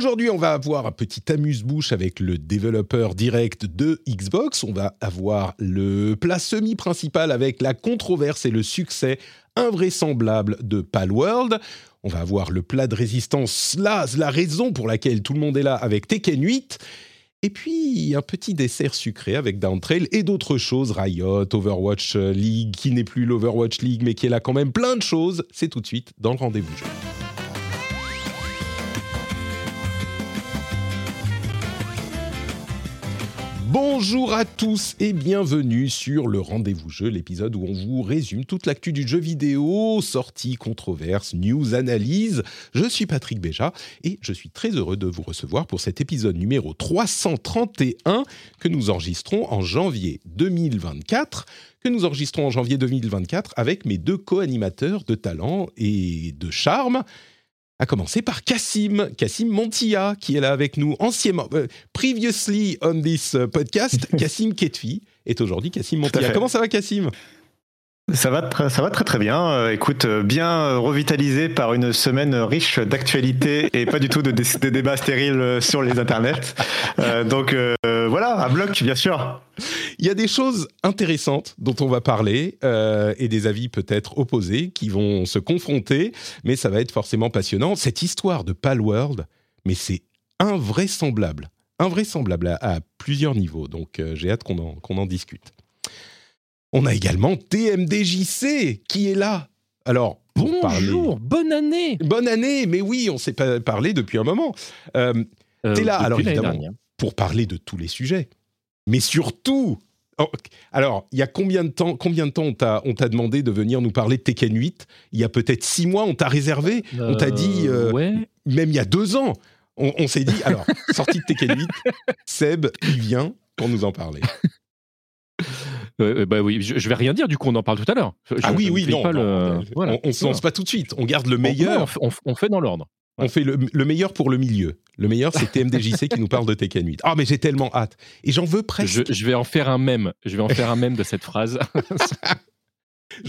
Aujourd'hui, on va avoir un petit amuse-bouche avec le développeur direct de Xbox. On va avoir le plat semi-principal avec la controverse et le succès invraisemblable de Palworld. On va avoir le plat de résistance, la raison pour laquelle tout le monde est là avec Tekken 8. Et puis un petit dessert sucré avec Downtrail et d'autres choses, Riot, Overwatch League, qui n'est plus l'Overwatch League, mais qui est là quand même, plein de choses. C'est tout de suite dans le rendez-vous. Bonjour à tous et bienvenue sur le Rendez-vous Jeu, l'épisode où on vous résume toute l'actu du jeu vidéo, sorties, controverses, news, analyses. Je suis Patrick Béja et je suis très heureux de vous recevoir pour cet épisode numéro 331 que nous enregistrons en janvier 2024 que nous enregistrons en janvier 2024 avec mes deux co-animateurs de talent et de charme à commencer par Cassim, Cassim Montilla, qui est là avec nous anciennement. Euh, previously on this euh, podcast, Cassim Ketfi est aujourd'hui Cassim Montilla. Comment ça va, Cassim ça va, très, très bien. Euh, écoute, bien revitalisé par une semaine riche d'actualités et pas du tout de, débats stériles sur les internets. donc voilà, à bloc, bien sûr. Il y a des choses intéressantes dont on va parler euh, et des avis peut-être opposés qui vont se confronter, mais ça va être forcément passionnant. Cette histoire de Palworld, mais c'est invraisemblable, invraisemblable à, plusieurs niveaux. Donc euh, j'ai hâte qu'on en discute. On a également TMDJC qui est là. Alors, Bonjour, bonne année. Bonne année, mais oui, on s'est pas parlé depuis un moment. Euh, euh T'es là, alors évidemment, pour parler de tous les sujets. Mais surtout, oh, alors, il y a combien de temps, combien de temps on t'a, demandé de venir nous parler de Tekken 8 Il y a peut-être six mois, on t'a réservé, on t'a dit, euh, même il y a deux ans, on, s'est dit, alors, sortie de Tekken 8, Seb, il vient pour nous en parler. Euh, bah oui, je, vais rien dire, du coup, on en parle tout à l'heure. ah oui, oui, non, on, ne se lance pas tout de suite, on garde le meilleur. on fait dans l'ordre. On fait le, meilleur pour le milieu. Le meilleur, c'est TMDJC qui nous parle de Tekken 8. Ah, mais j'ai tellement hâte. Et j'en veux presque. Je, vais en faire un mème. Je vais en faire un mème de cette phrase.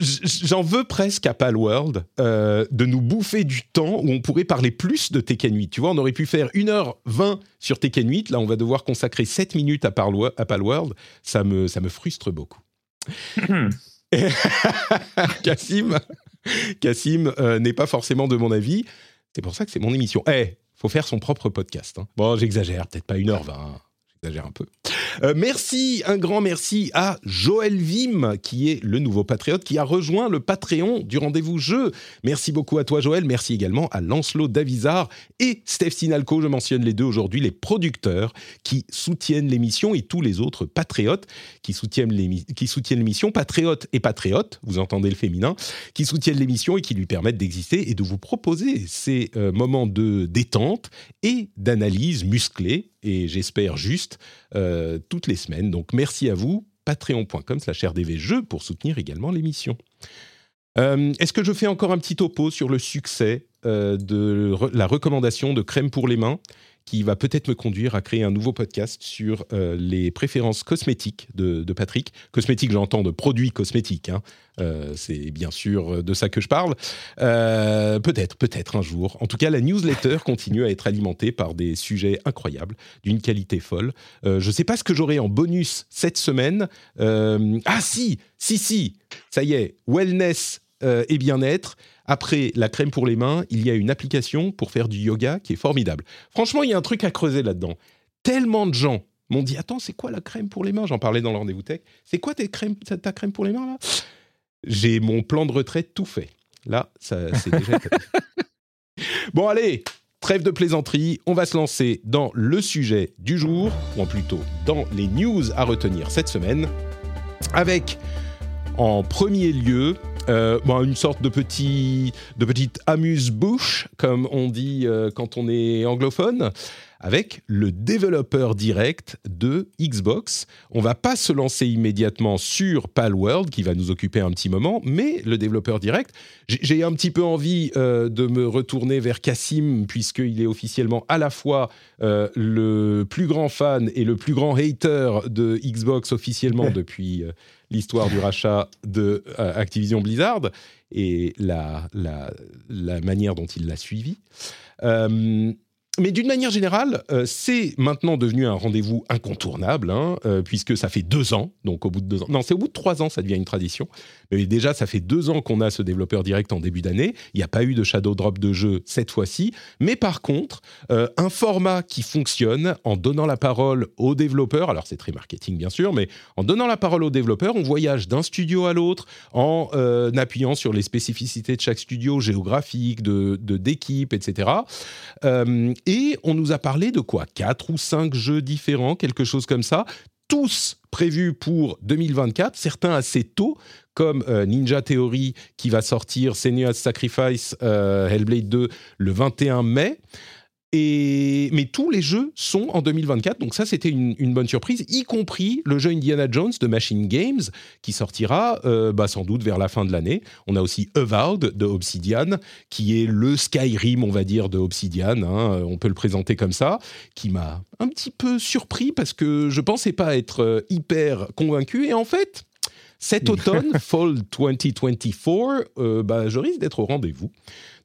J'en veux presque à Palworld euh, de nous bouffer du temps où on pourrait parler plus de Tekken 8. Tu vois, on aurait pu faire 1h20 sur Tekken 8. Là, on va devoir consacrer 7 minutes à, à Palworld. Ça me, ça me frustre beaucoup. Cassim, Cassim euh, n'est pas forcément de mon avis. C'est pour ça que c'est mon émission. Eh, faut faire son propre podcast. Hein. Bon, j'exagère, peut-être pas 1h20 un peu. Euh, merci, un grand merci à Joël Vim, qui est le nouveau patriote, qui a rejoint le Patreon du rendez-vous jeu. Merci beaucoup à toi, Joël. Merci également à Lancelot Davizard et Steph Sinalco. Je mentionne les deux aujourd'hui, les producteurs qui soutiennent l'émission et tous les autres patriotes qui soutiennent l'émission, patriotes et patriotes, vous entendez le féminin, qui soutiennent l'émission et qui lui permettent d'exister et de vous proposer ces euh, moments de détente et d'analyse musclée et j'espère juste euh, toutes les semaines. Donc merci à vous, patreon.com slash rdvjeux pour soutenir également l'émission. Euh, est-ce que je fais encore un petit topo sur le succès euh, de la recommandation de crème pour les mains? Qui va peut-être me conduire à créer un nouveau podcast sur euh, les préférences cosmétiques de, Patrick. Cosmétiques, j'entends de produits cosmétiques. Hein. Euh, c'est bien sûr de ça que je parle. Euh, peut-être, peut-être un jour. En tout cas, la newsletter continue à être alimentée par des sujets incroyables, d'une qualité folle. je ne sais pas ce que j'aurai en bonus cette semaine. ah si, si, si, ça y est, wellness et bien-être. Après la crème pour les mains, il y a une application pour faire du yoga qui est formidable. Franchement, il y a un truc à creuser là-dedans. Tellement de gens m'ont dit Attends, c'est quoi la crème pour les mains? J'en parlais dans le rendez-vous tech. C'est quoi tes crèmes, ta crème pour les mains là? J'ai mon plan de retraite tout fait. Là, ça, c'est déjà. bon, allez, trêve de plaisanterie. On va se lancer dans le sujet du jour, ou plutôt dans les news à retenir cette semaine, avec En premier lieu, euh, bon, une sorte de petit, de petite amuse-bouche, comme on dit euh, quand on est anglophone avec le développeur direct de Xbox. On va pas se lancer immédiatement sur Palworld, qui va nous occuper un petit moment, mais le développeur direct, j'ai un petit peu envie euh, de me retourner vers Cassim, puisqu'il est officiellement à la fois euh, le plus grand fan et le plus grand hater de Xbox officiellement depuis euh, l'histoire du rachat de Activision Blizzard et la, la, la, manière dont il l'a suivi mais d'une manière générale, euh, c'est maintenant devenu un rendez-vous incontournable, hein, euh, puisque ça fait deux ans, donc au bout de deux ans, non, c'est au bout de trois ans, ça devient une tradition. Mais déjà, ça fait deux ans qu'on a ce développeur direct en début d'année. Il n'y a pas eu de shadow drop de jeu cette fois-ci, mais par contre, euh, un format qui fonctionne en donnant la parole aux développeurs. Alors c'est très marketing bien sûr, mais en donnant la parole aux développeurs, on voyage d'un studio à l'autre en appuyant sur les spécificités de chaque studio géographique, de d'équipe, etc. Et on nous a parlé de quoi? Quatre ou cinq jeux différents, quelque chose comme ça, tous prévus pour 2024, certains assez tôt, comme euh, Ninja Theory qui va sortir Senua's Sacrifice euh, Hellblade 2 le 21 mai. Et, mais tous les jeux sont en 2024, donc ça c'était une, bonne surprise, y compris le jeu Indiana Jones de Machine Games, qui sortira euh, bah, sans doute vers la fin de l'année. On a aussi Avowed de Obsidian, qui est le Skyrim, on va dire, de Obsidian, hein, on peut le présenter comme ça, qui m'a un petit peu surpris parce que je pensais pas être euh, hyper convaincu, et en fait, cet automne, Fall 2024, euh, bah, je risque d'être au rendez-vous.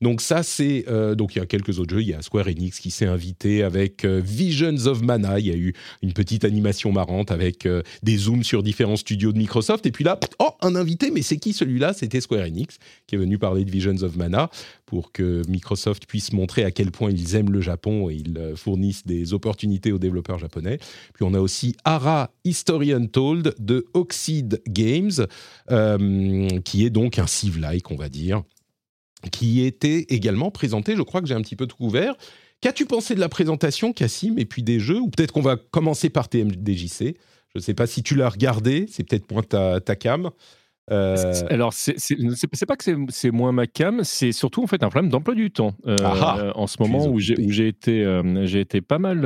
Donc ça, c'est euh, donc il y a quelques autres jeux. Il y a Square Enix qui s'est invité avec euh, Visions of Mana. Il y a eu une petite animation marrante avec euh, des zooms sur différents studios de Microsoft. Et puis là, oh, un invité, mais c'est qui celui-là? C'était Square Enix qui est venu parler de Visions of Mana pour que Microsoft puisse montrer à quel point ils aiment le Japon et ils fournissent des opportunités aux développeurs japonais. Puis on a aussi Ara Historian Told de Oxide Games, qui est donc un Civ-like, on va dire qui était également présenté. Je crois que j'ai un petit peu tout couvert. Qu'as-tu pensé de la présentation, Cassim, et puis des jeux Ou peut-être qu'on va commencer par TMDJC. Je ne sais pas si tu l'as regardé, c'est peut-être moins ta, ta cam. Euh, alors, c'est pas que c'est moins ma cam, c'est surtout en fait un problème d'emploi du temps. Euh, ah ah, en ce moment où j'ai été, euh, j'ai été pas mal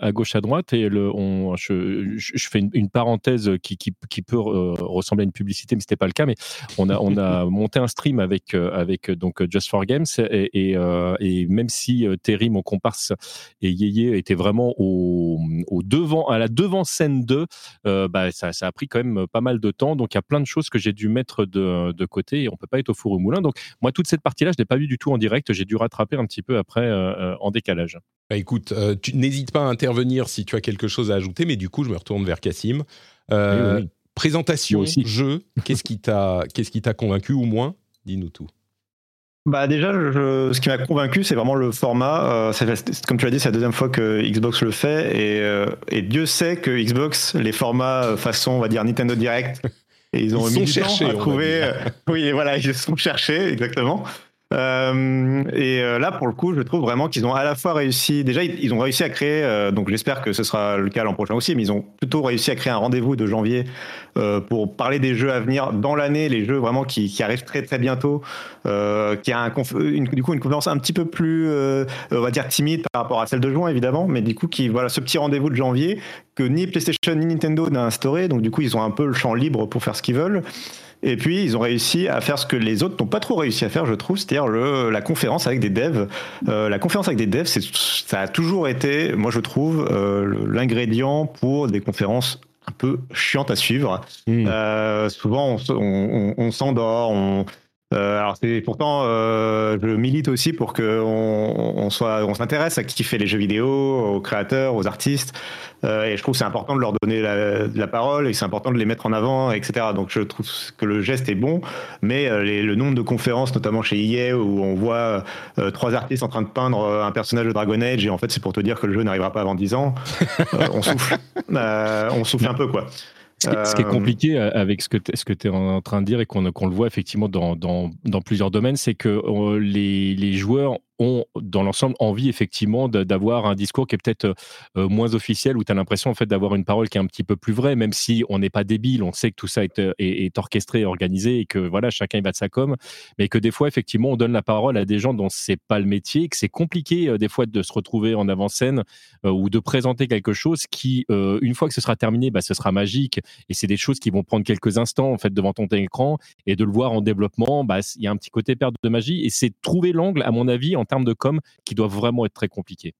à gauche à droite et le, on, je, je, fais une, parenthèse qui, qui, qui peut ressembler à une publicité, mais c'était pas le cas. Mais on a, on a monté un stream avec, avec donc Just for Games et, et, et même si Terry, mon comparse, et Yeye étaient vraiment au, au devant, à la devant scène 2, bah, ça, ça a pris quand même pas mal de temps. Donc il y a plein de choses que j'ai dû mettre de, côté et on peut pas être au four au moulin. Donc moi, toute cette partie-là, je l'ai pas vue du tout en direct. J'ai dû rattraper un petit peu après euh, euh, en décalage. Bah, écoute, euh, tu n'hésites pas à intervenir si tu as quelque chose à ajouter, mais du coup, je me retourne vers Cassim. Présentation, jeu, qu'est-ce qui t'a qu'est-ce qui t'a convaincu ou moins? Dis-nous tout. Bah déjà, ce qui m'a convaincu, c'est vraiment le format. comme tu l'as dit, c'est la deuxième fois que Xbox le fait, et, et, Dieu sait que Xbox, les formats façon, on va dire Nintendo Direct, Et ils ont mis du temps à trouver. Euh, oui, voilà, ils se sont cherchés, exactement. Euh, et euh, là, pour le coup, je trouve vraiment qu'ils ont à la fois réussi. Déjà, ils, ont réussi à créer. Euh, donc, j'espère que ce sera le cas l'an prochain aussi. Mais ils ont plutôt réussi à créer un rendez-vous de janvier pour parler des jeux à venir dans l'année, les jeux vraiment qui, qui, arrivent très très bientôt. qui a un une, du coup une conférence un petit peu plus, on va dire timide par rapport à celle de juin évidemment, mais du coup qui voilà ce petit rendez-vous de janvier que ni PlayStation ni Nintendo n'a instauré. Donc, du coup, ils ont un peu le champ libre pour faire ce qu'ils veulent. Et puis, ils ont réussi à faire ce que les autres n'ont pas trop réussi à faire, je trouve, c'est-à-dire la conférence avec des devs. Euh, la conférence avec des devs, ça a toujours été, moi je trouve, euh, l'ingrédient pour des conférences un peu chiantes à suivre. Hmm. Euh, souvent, on, s'endort, on, alors c'est pourtant, je milite aussi pour que on, soit, on s'intéresse à qui fait les jeux vidéo, aux créateurs, aux artistes. Euh, et je trouve que c'est important de leur donner la, parole et c'est important de les mettre en avant, etc. Donc je trouve que le geste est bon, mais euh, le nombre de conférences, notamment chez EA, où on voit euh, trois artistes en train de peindre un personnage de Dragon Age, et en fait c'est pour te dire que le jeu n'arrivera pas avant 10 ans, on souffle. on souffle un peu, quoi. Ce qui, est, compliqué avec ce que tu es en train de dire et qu'on le voit effectivement dans, dans, dans plusieurs domaines, c'est que les, les, joueurs ont dans l'ensemble envie effectivement d'avoir un discours qui est peut-être moins officiel, où tu as l'impression en fait d'avoir une parole qui est un petit peu plus vraie, même si on n'est pas débile, on sait que tout ça est, est, orchestré, organisé et que voilà chacun y va de sa com, mais que des fois effectivement on donne la parole à des gens dont c'est pas le métier, que c'est compliqué des fois de se retrouver en avant-scène ou de présenter quelque chose qui une fois que ce sera terminé, bah, ce sera magique et c'est des choses qui vont prendre quelques instants en fait devant ton écran et de le voir en développement, bah, il y a un petit côté perte de magie et c'est trouver l'angle à mon avis en termes de com qui doit vraiment être très compliqué.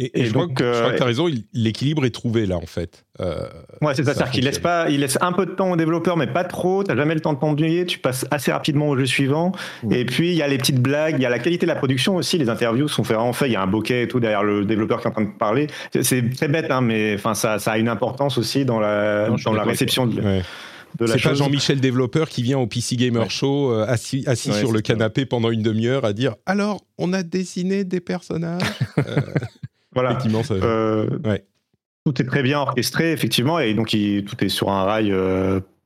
Et, je, donc, crois que, je, crois que, tu as raison, l'équilibre est trouvé là en fait. Euh, ouais, c'est ça, c'est-à-dire qu'il laisse, pas, il laisse un peu de temps aux développeurs, mais pas trop, tu n'as jamais le temps de t'ennuyer, tu passes assez rapidement au jeu suivant. Et puis il y a les petites blagues, il y a la qualité de la production aussi, les interviews sont vraiment faites, il y a un bokeh et tout derrière le développeur qui est en train de parler. C'est très bête, hein, mais ça, ça a une importance aussi dans la, dans la réception de. Ouais. C'est pas Jean-Michel développeur qui vient au PC Gamer Show euh, assis, assis sur le canapé pendant une demi-heure à dire alors on a dessiné des personnages. euh, voilà. Effectivement, ça... euh, ouais. Tout est très bien orchestré effectivement et donc il, tout est sur un rail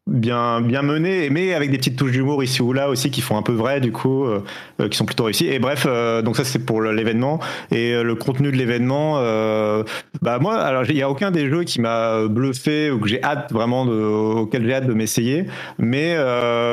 bien bien mené mais avec des petites touches d'humour ici ou là aussi qui font un peu vrai du coup euh, euh qui sont plutôt réussis et bref euh, donc ça c'est pour l'événement. Et euh, le contenu de l'événement euh, bah moi alors il y a aucun des jeux qui m'a bluffé ou que j'ai hâte vraiment de, auquel j'ai hâte de m'essayer. Mais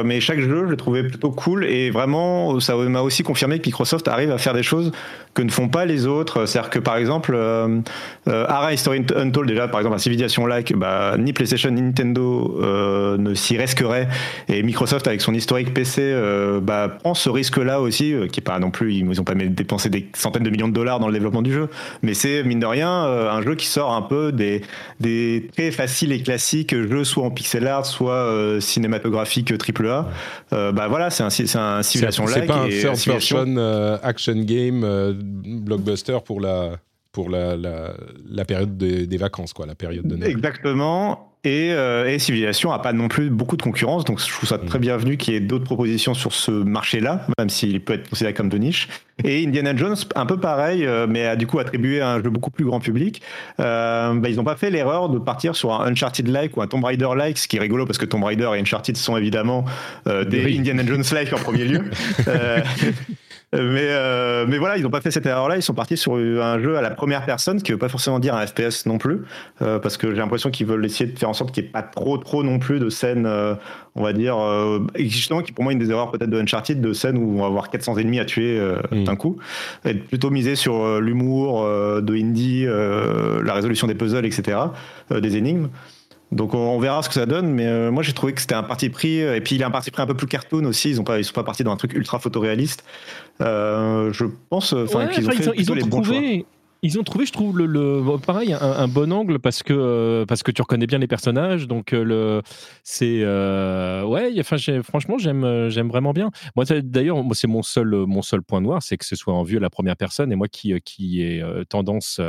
mais chaque jeu je l'ai trouvé plutôt cool. Et vraiment ça m'a aussi confirmé que Microsoft arrive à faire des choses que ne font pas les autres. C'est-à-dire que par exemple euh, Ara History Untold déjà par exemple à Civilization Like bah, ni PlayStation ni Nintendo ne s'y risquerait. Et Microsoft, avec son historique PC, euh, bah, prend ce risque-là aussi, euh, qui est pas non plus, ils n'ont pas dépensé des centaines de millions de dollars dans le développement du jeu, mais c'est mine de rien euh, un jeu qui sort un peu des, des très faciles et classiques jeux, soit en pixel art, soit cinématographique AAA. bah voilà, c'est un, c'est un simulation-like. C'est pas un third-person action game blockbuster pour la pour la, la, la période des vacances, quoi, la période de Noël. Exactement. Et, euh, et, Civilization n'a pas non plus beaucoup de concurrence, donc je trouve ça très mm. bienvenu qu'il y ait d'autres propositions sur ce marché-là, même s'il peut être considéré comme de niche. Et Indiana Jones, un peu pareil, euh, mais a du coup attribué à un jeu beaucoup plus grand public. Euh, bah, ils n'ont pas fait l'erreur de partir sur un Uncharted-like ou un Tomb Raider-like, ce qui est rigolo parce que Tomb Raider et Uncharted sont évidemment euh, des Indiana Jones-like en premier lieu. Mais, euh, mais voilà, ils n'ont pas fait cette erreur-là. Ils sont partis sur un jeu à la première personne, ce qui ne veut pas forcément dire un FPS non plus, euh, parce que j'ai l'impression qu'ils veulent essayer de faire en sorte qu'il n'y ait pas trop, trop non plus de scènes, euh, on va dire, euh, justement, qui pour moi une des erreurs peut-être de Uncharted, de scènes où on va avoir 400 ennemis à tuer euh, mm. d'un coup. Être plutôt misé sur euh, l'humour de indie, la résolution des puzzles, etc., des énigmes. Donc on, verra ce que ça donne, mais euh, moi j'ai trouvé que c'était un parti pris, et puis il a un parti pris un peu plus cartoon aussi, ils ont pas, ils sont pas partis dans un truc ultra photoréaliste. Euh, je pense ouais, qu'ils ont fait ils ont, ils ont les trouvé, bons choix. Ils ont trouvé, je trouve, le, le pareil, un, un, bon angle parce que, euh, parce que tu reconnais bien les personnages. Donc, euh, le, c'est. Euh, ouais, enfin, franchement, j'aime, j'aime vraiment bien. Moi, d'ailleurs, moi, c'est mon seul, mon seul point noir, c'est que ce soit en vue à la première personne. Et moi qui, qui ai tendance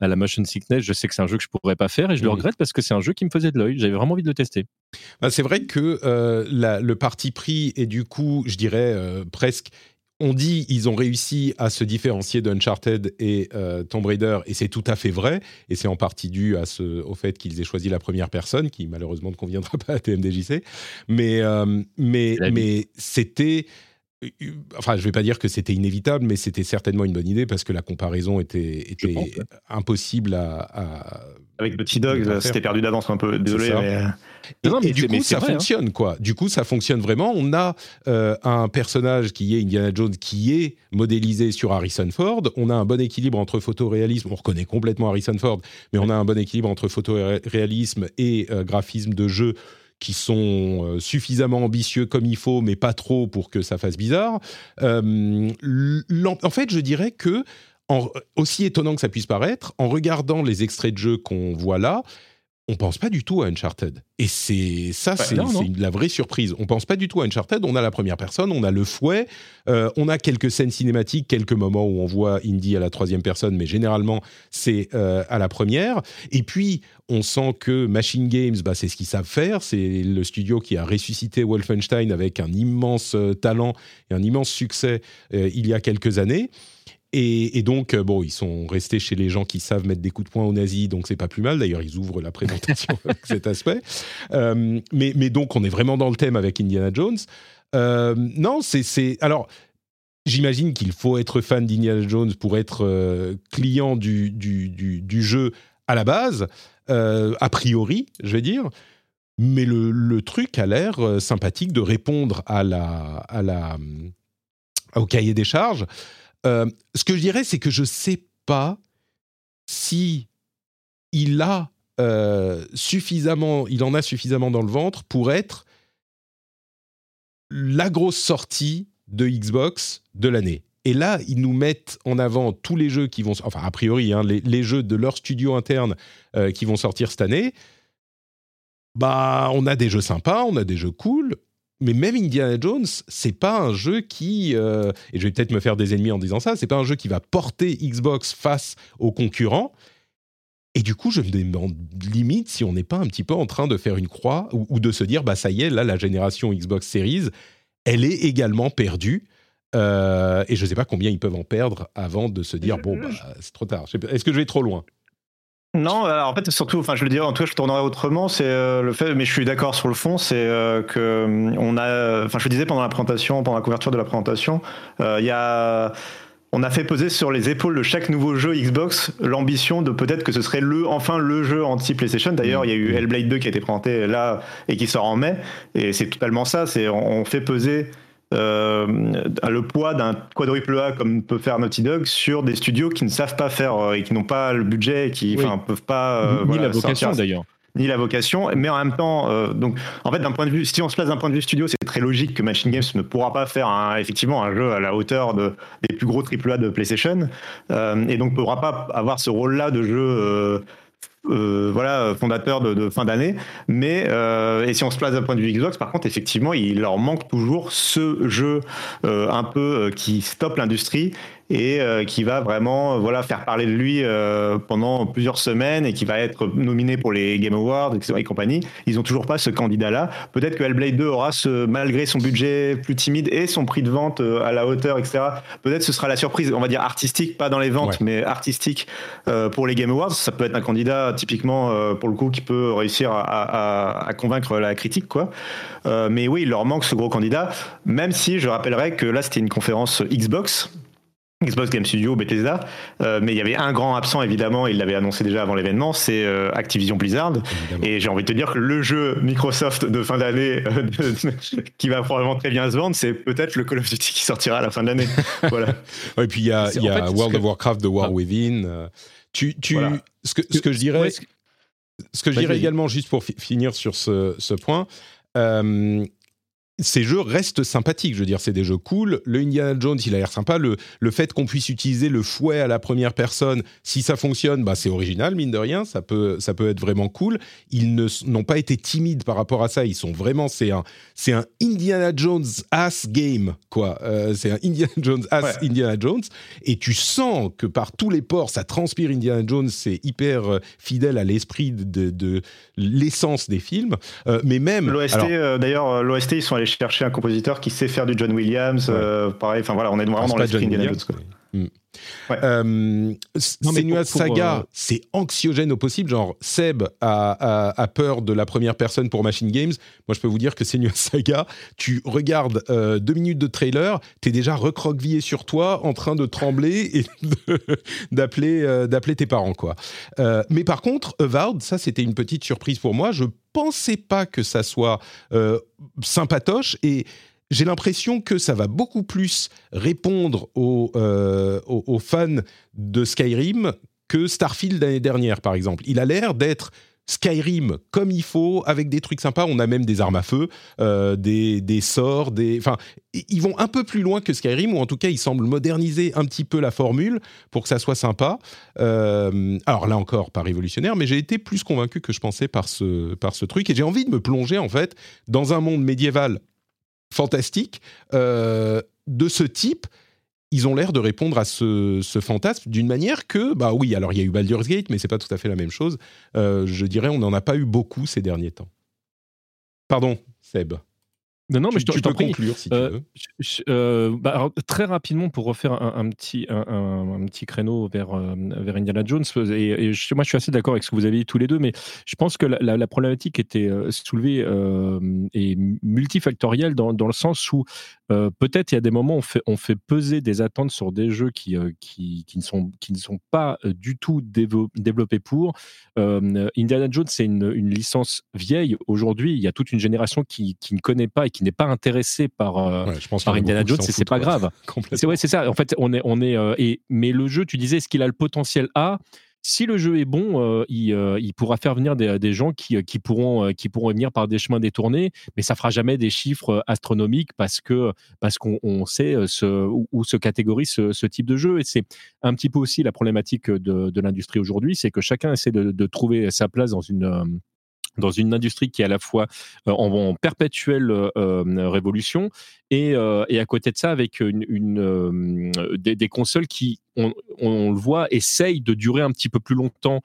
à la motion sickness, je sais que c'est un jeu que je pourrais pas faire et je mmh. le regrette parce que c'est un jeu qui me faisait de l'œil. J'avais vraiment envie de le tester. Bah, c'est vrai que la, le parti pris est du coup, je dirais, presque on dit ils ont réussi à se différencier d'Uncharted et euh, Tomb Raider, et c'est tout à fait vrai, et c'est en partie dû à ce, au fait qu'ils aient choisi la première personne, qui malheureusement ne conviendra pas à TMDJC, mais, euh, mais, mais c'était... Enfin, je ne vais pas dire que c'était inévitable, mais c'était certainement une bonne idée parce que la comparaison était, était impossible à, à avec Petit Dog, c'était perdu d'avance un peu. Désolé, mais... Et, non, mais et du coup, ça vrai, hein. fonctionne, hein. quoi. Du coup, ça fonctionne vraiment. On a euh, un personnage qui est Indiana Jones, qui est modélisé sur Harrison Ford. On a un bon équilibre entre photoréalisme. On reconnaît complètement Harrison Ford, mais on a un bon équilibre entre photoréalisme et euh, graphisme de jeu qui sont euh, suffisamment ambitieux comme il faut, mais pas trop pour que ça fasse bizarre. Euh, en fait, je dirais que en, aussi étonnant que ça puisse paraître, en regardant les extraits de jeu qu'on voit là, on pense pas du tout à Uncharted. Et c'est ça, c'est la vraie surprise. On pense pas du tout à Uncharted. On a la première personne, on a le fouet, euh, on a quelques scènes cinématiques, quelques moments où on voit Indy à la troisième personne, mais généralement c'est euh, à la première. Et puis on sent que Machine Games, bah, c'est ce qu'ils savent faire. C'est le studio qui a ressuscité Wolfenstein avec un immense euh, talent et un immense succès euh, il y a quelques années. Et, et, donc, euh, bon, ils sont restés chez les gens qui savent mettre des coups de poing aux nazis, donc c'est pas plus mal. D'ailleurs, ils ouvrent la présentation avec cet aspect. Euh, mais, mais, donc, on est vraiment dans le thème avec Indiana Jones. Euh, non, c'est. Alors, j'imagine qu'il faut être fan d'Indiana Jones pour être client du, du, du, jeu à la base, a priori, je vais dire. Mais le, le truc a l'air sympathique de répondre à la, à la, au cahier des charges. Ce que je dirais, c'est que je ne sais pas si il a euh, suffisamment, il en a suffisamment dans le ventre pour être la grosse sortie de Xbox de l'année. Et là, ils nous mettent en avant tous les jeux qui vont, enfin a priori, hein, les, jeux de leur studio interne euh, qui vont sortir cette année. Bah, on a des jeux sympas, on a des jeux cool, mais même Indiana Jones, c'est pas un jeu qui, euh, et je vais peut-être me faire des ennemis en disant ça, c'est pas un jeu qui va porter Xbox face aux concurrents. Et du coup, je me demande limite si on n'est pas un petit peu en train de faire une croix ou, de se dire, bah ça y est, là, la génération Xbox Series, elle est également perdue. Euh, et je ne sais pas combien ils peuvent en perdre avant de se dire, bon, bah, c'est trop tard. Est-ce que je vais trop loin? Non, en fait, surtout, enfin, je le dirais, en tout cas, je tournerais autrement. C'est euh, le fait, mais je suis d'accord sur le fond, c'est euh, que on a, enfin, je le disais pendant la présentation, pendant la couverture de la présentation, il y a on a fait poser sur les épaules de chaque nouveau jeu Xbox l'ambition de peut-être que ce serait le, enfin le jeu anti-PlayStation. D'ailleurs, il y a eu. Hellblade 2 qui a été présenté là et qui sort en mai. Et c'est totalement ça. C'est on fait peser euh, le poids d'un quadruple A comme peut faire Naughty Dog sur des studios qui ne savent pas faire euh, et qui n'ont pas le budget et qui ne peuvent pas. Euh, ni la vocation d'ailleurs ni la vocation, mais en même temps, euh, donc en fait d'un point de vue, si on se place d'un point de vue studio, c'est très logique que Machine Games ne pourra pas faire un, effectivement un jeu à la hauteur de, des plus gros AAA de PlayStation, euh, et donc ne pourra pas avoir ce rôle-là de jeu. Euh, euh voilà, fondateur de, fin d'année. Mais euh, et si on se place d'un point de vue Xbox, par contre, effectivement, il leur manque toujours ce jeu euh, un peu qui stoppe l'industrie et euh, qui va vraiment euh, voilà faire parler de lui euh, pendant plusieurs semaines et qui va être nominé pour les Game Awards etc., et compagnie. Ils ont toujours pas ce candidat-là. Peut-être que Hellblade 2 aura ce malgré son budget plus timide et son prix de vente à la hauteur etc. Peut-être ce sera la surprise, on va dire artistique, pas dans les ventes, mais artistique pour les Game Awards. Ça peut être un candidat typiquement pour le coup qui peut réussir à, à convaincre la critique quoi. mais oui, il leur manque ce gros candidat. Même si je rappellerai que là c'était une conférence Xbox Xbox Game Studio, Bethesda, euh, mais il y avait un grand absent évidemment, il l'avait annoncé déjà avant l'événement, c'est euh, Activision Blizzard. Et j'ai envie de te dire que le jeu Microsoft de fin d'année euh, qui va probablement très bien se vendre, c'est peut-être le Call of Duty qui sortira à la fin de l'année. voilà. et puis il y a, World of Warcraft, The War ah. Within. Tu, tu, ce, que, ce que je dirais, ce que je dirais également, juste pour finir sur ce, ce point, ces jeux restent sympathiques. Je veux dire, c'est des jeux cool. Le Indiana Jones, il a l'air sympa. Le, le fait qu'on puisse utiliser le fouet à la première personne, si ça fonctionne, bah, c'est original, mine de rien. Ça peut, ça peut être vraiment cool. Ils n'ont pas été timides par rapport à ça. Ils sont vraiment. C'est un, c'est un Indiana Jones ass game, quoi. Euh, c'est un Indiana Jones ass Indiana Jones. Et tu sens que par tous les ports, ça transpire Indiana Jones. C'est hyper euh, fidèle à l'esprit de, de, l'essence des films. Euh, mais même. L'OST, d'ailleurs, l'OST, ils sont allés chercher un compositeur qui sait faire du John Williams. Euh, pareil, enfin voilà, on est vraiment dans l'esprit Indiana Jones. Mm. Euh, Saga, euh, c'est anxiogène au possible. Genre, Seb a, peur de la première personne pour Machine Games. Moi, je peux vous dire que Senua Saga, tu regardes deux minutes de trailer, tu es déjà recroquevillé sur toi, en train de trembler et d'appeler d'appeler tes parents. quoi. mais par contre, Avowed, ça, c'était une petite surprise pour moi. Je pensais pas que ça soit sympatoche et j'ai l'impression que ça va beaucoup plus répondre euh, aux, aux, fans de Skyrim que Starfield l'année dernière, par exemple. Il a l'air d'être Skyrim comme il faut, avec des trucs sympas. On a même des armes à feu, euh, des, des, sorts. Enfin, ils vont un peu plus loin que Skyrim, ou en tout cas, ils semblent moderniser un petit peu la formule pour que ça soit sympa. Euh, alors là encore, pas révolutionnaire, mais j'ai été plus convaincu que je pensais par ce, par ce truc, et j'ai envie de me plonger en fait dans un monde médiéval fantastique euh, de ce type, ils ont l'air de répondre à ce, fantasme d'une manière que, bah oui, alors il y a eu Baldur's Gate, mais c'est pas tout à fait la même chose. Euh, je dirais, on n'en a pas eu beaucoup ces derniers temps. Pardon, Seb. Non, non, mais tu, je, peux conclure si tu euh, veux. Euh, bah, très rapidement, pour refaire un, petit, un, petit créneau vers, euh, vers Indiana Jones, et, moi je suis assez d'accord avec ce que vous avez dit tous les deux, mais je pense que la, problématique était soulevée et multifactorielle dans, dans, le sens où peut-être il y a des moments où on fait, on fait peser des attentes sur des jeux qui, qui, qui, ne, sont, qui ne sont pas du tout développés pour. Indiana Jones, c'est une, une, licence vieille. Aujourd'hui, il y a toute une génération qui, qui ne connaît pas et qui n'est pas intéressé par, euh, par Indiana Jones, c'est pas grave. c'est ouais, c'est ça. En fait, on est, on est, euh, et, mais le jeu, tu disais, est-ce qu'il a le potentiel A? Si le jeu est bon, euh, il, il, pourra faire venir des, des gens qui, qui, pourront, qui pourront venir par des chemins détournés, mais ça fera jamais des chiffres astronomiques parce que parce qu'on sait ce, où, se catégorise ce, ce, type de jeu. Et c'est un petit peu aussi la problématique de, de l'industrie aujourd'hui, c'est que chacun essaie de, de, trouver sa place dans une dans une industrie qui est à la fois euh, en, perpétuelle euh, révolution et, euh, et, à côté de ça avec une, des, consoles qui, on, on, le voit, essayent de durer un petit peu plus longtemps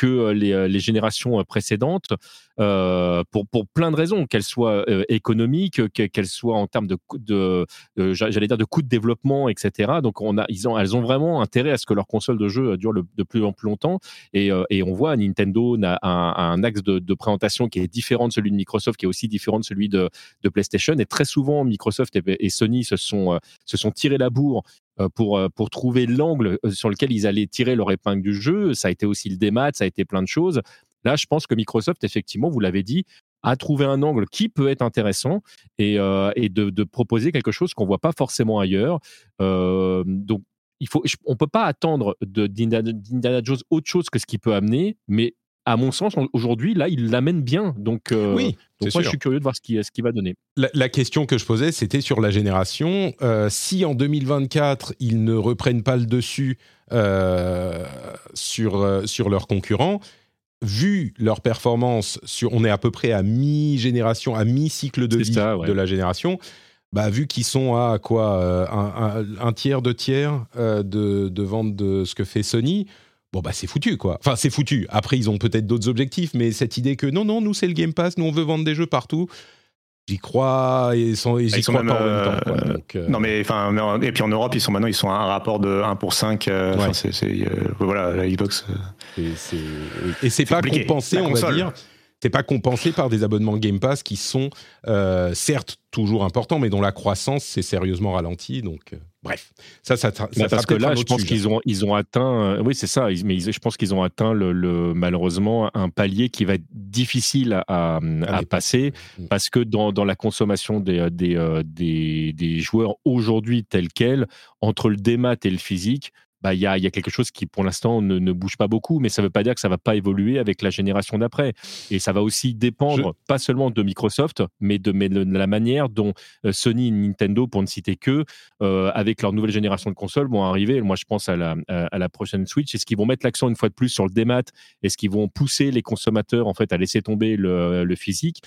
que euh, euh, les, générations euh, précédentes, pour, pour plein de raisons, qu'elles soient économiques, qu'elles soient en termes de, de, j'allais dire de coûts de développement, etc. Donc on a, ils ont, elles ont vraiment intérêt à ce que leur console de jeu dure de plus en plus longtemps. Et, et on voit Nintendo a un, axe de, présentation qui est différent de celui de Microsoft, qui est aussi différent de celui de, de PlayStation. Et très souvent, Microsoft et, Sony se sont, se sont tirés la bourre pour, euh, pour trouver l'angle euh, sur lequel ils allaient tirer leur épingle du jeu. Ça a été aussi le démat, ça a été plein de choses. Là, je pense que Microsoft, effectivement, vous l'avez dit, a trouvé un angle qui peut être intéressant et, et de, proposer quelque chose qu'on ne voit pas forcément ailleurs. donc, il faut, on ne peut pas attendre d'Indiana Jones autre chose que ce qu'il peut amener, mais à mon sens, aujourd'hui, là, il l'amène bien. Donc, euh, oui, donc moi, je suis curieux de voir ce qu'il ce va donner. La, question que je posais, c'était sur la génération. Euh, si en 2024, ils ne reprennent pas le dessus euh, sur, sur leurs concurrents, vu leur performance, sur, on est à peu près à mi-génération, à mi-cycle de vie de la génération. Bah, vu qu'ils sont à quoi un, tiers, de tiers de, de vente de ce que fait Sony, bon bah c'est foutu quoi. Enfin c'est foutu. Après ils ont peut-être d'autres objectifs, mais cette idée que non non nous c'est le Game Pass, nous on veut vendre des jeux partout. J'y crois et, sont, ils croient pas en même temps. Euh, euh, non mais enfin et puis en Europe ils sont maintenant ils sont à un rapport de 1 pour 5. Euh, c'est, voilà la Xbox. Et c'est pas compensé on va dire c'est pas compensé par des abonnements Game Pass qui sont euh, certes toujours importants, mais dont la croissance s'est sérieusement ralentie. Donc, euh, bref, ça, ça, ça, bah, parce que là, je pense qu'ils ont, ils ont atteint, euh, oui, c'est ça, mais je pense qu'ils ont atteint le, malheureusement un palier qui va être difficile à, à, passer, mm. parce que dans, dans, la consommation des, des, des, des joueurs aujourd'hui tels quels, entre le démat et le physique, bah, il y, a, y, a, quelque chose qui, pour l'instant, ne, ne, bouge pas beaucoup, mais ça ne veut pas dire que ça ne va pas évoluer avec la génération d'après. Et ça va aussi dépendre, pas seulement de Microsoft, mais de, mais de la manière dont euh, Sony et Nintendo, pour ne citer que, euh, avec leur nouvelle génération de consoles, vont arriver. Moi, je pense à la, à la prochaine Switch. Est-ce qu'ils vont mettre l'accent une fois de plus sur le démat? Est-ce qu'ils vont pousser les consommateurs en fait, à laisser tomber le, le physique?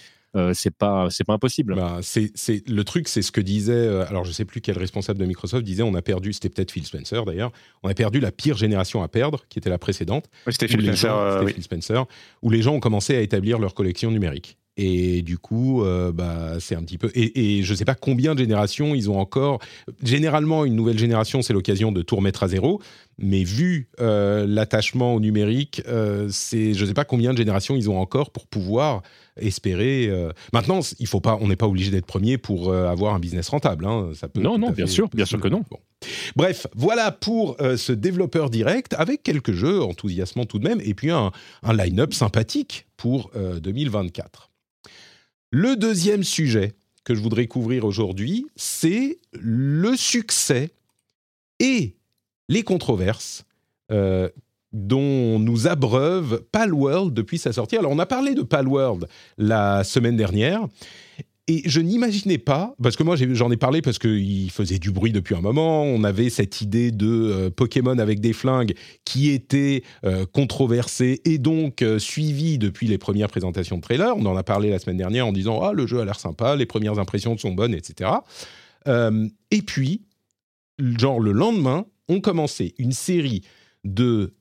C'est pas c'est pas impossible. Bah, c'est le truc, c'est ce que disait euh, alors je sais plus quel responsable de Microsoft disait on a perdu c'était peut-être Phil Spencer d'ailleurs on a perdu la pire génération à perdre qui était la précédente. c'était Phil, euh, Phil Spencer où les gens ont commencé à établir leur collection numérique. Et du coup, bah, c'est un petit peu. Et, et je ne sais pas combien de générations ils ont encore. Généralement, une nouvelle génération, c'est l'occasion de tout remettre à zéro. Mais vu l'attachement au numérique, c'est, je ne sais pas combien de générations ils ont encore pour pouvoir espérer. Euh, maintenant, il faut pas, on n'est pas obligé d'être premier pour euh, avoir un business rentable. Hein. Ça peut non, non, bien sûr, bien sûr que non. Bref, voilà pour euh, ce développeur direct avec quelques jeux enthousiasmants tout de même et puis un, un line-up sympathique pour 2024. Le deuxième sujet que je voudrais couvrir aujourd'hui, c'est le succès et les controverses dont nous abreuve Palworld depuis sa sortie. Alors, on a parlé de Palworld la semaine dernière. Et je n'imaginais pas, parce que moi j'en ai parlé parce qu'il faisait du bruit depuis un moment, on avait cette idée de euh, Pokémon avec des flingues qui était euh, controversée et donc euh, suivie depuis les premières présentations de trailer. On en a parlé la semaine dernière en disant Ah, le jeu a l'air sympa, les premières impressions sont bonnes, etc. et puis, genre le lendemain, on commençait une série de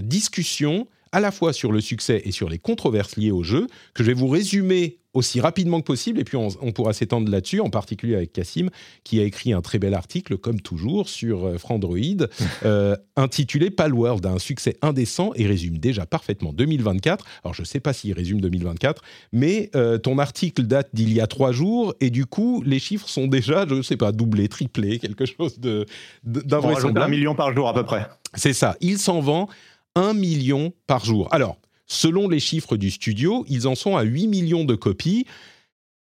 discussions à la fois sur le succès et sur les controverses liées au jeu, que je vais vous résumer aussi rapidement que possible, et puis on, pourra s'étendre là-dessus, en particulier avec Cassim, qui a écrit un très bel article, comme toujours, sur euh, Frandroid, euh, intitulé Palworld, un succès indécent, et résume déjà parfaitement 2024. Alors je ne sais pas s'il résume 2024, mais euh, ton article date d'il y a trois jours, et du coup, les chiffres sont déjà, je ne sais pas, doublés, triplés, quelque chose de, d'invraisemblable. Un million par jour à peu près. C'est ça, il s'en vend un million par jour. Alors, Selon les chiffres du studio, ils en sont à 8 millions de copies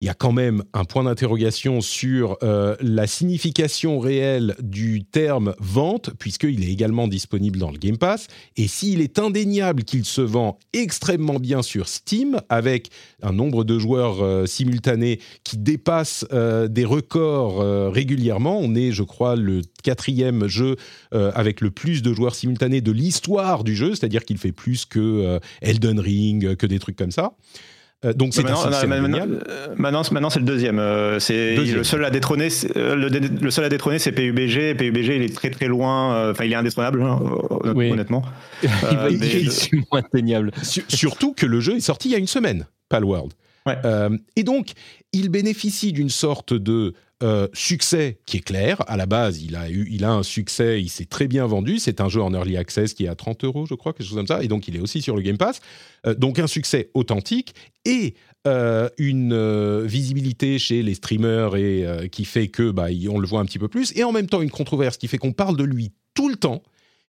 il y a quand même un point d'interrogation sur euh, la signification réelle du terme vente, puisqu'il est également disponible dans le Game Pass. Et s'il est indéniable qu'il se vend extrêmement bien sur Steam, avec un nombre de joueurs euh, simultanés qui dépasse euh, des records régulièrement, on est, je crois, le quatrième jeu avec le plus de joueurs simultanés de l'histoire du jeu, c'est-à-dire qu'il fait plus que Elden Ring, que des trucs comme ça. Euh, donc c'est maintenant, maintenant, maintenant, maintenant c'est le deuxième. Euh, c'est le seul à détrôner. Euh, le, seul à détrôner, c'est PUBG. PUBG, il est très très loin. Enfin, il est indétrônable, hein, honnêtement. il est moins atteignable. Surtout que le jeu est sorti il y a une semaine, Palworld. Ouais. et donc, il bénéficie d'une sorte de euh, succès qui est clair. À la base, il a, eu, il a un succès, il s'est très bien vendu. C'est un jeu en early access qui est à 30 euros, je crois, quelque chose comme ça. Et donc, il est aussi sur le Game Pass. Euh, donc, un succès authentique et euh, une visibilité chez les streamers et qui fait que bah, on le voit un petit peu plus. Et en même temps, une controverse qui fait qu'on parle de lui tout le temps.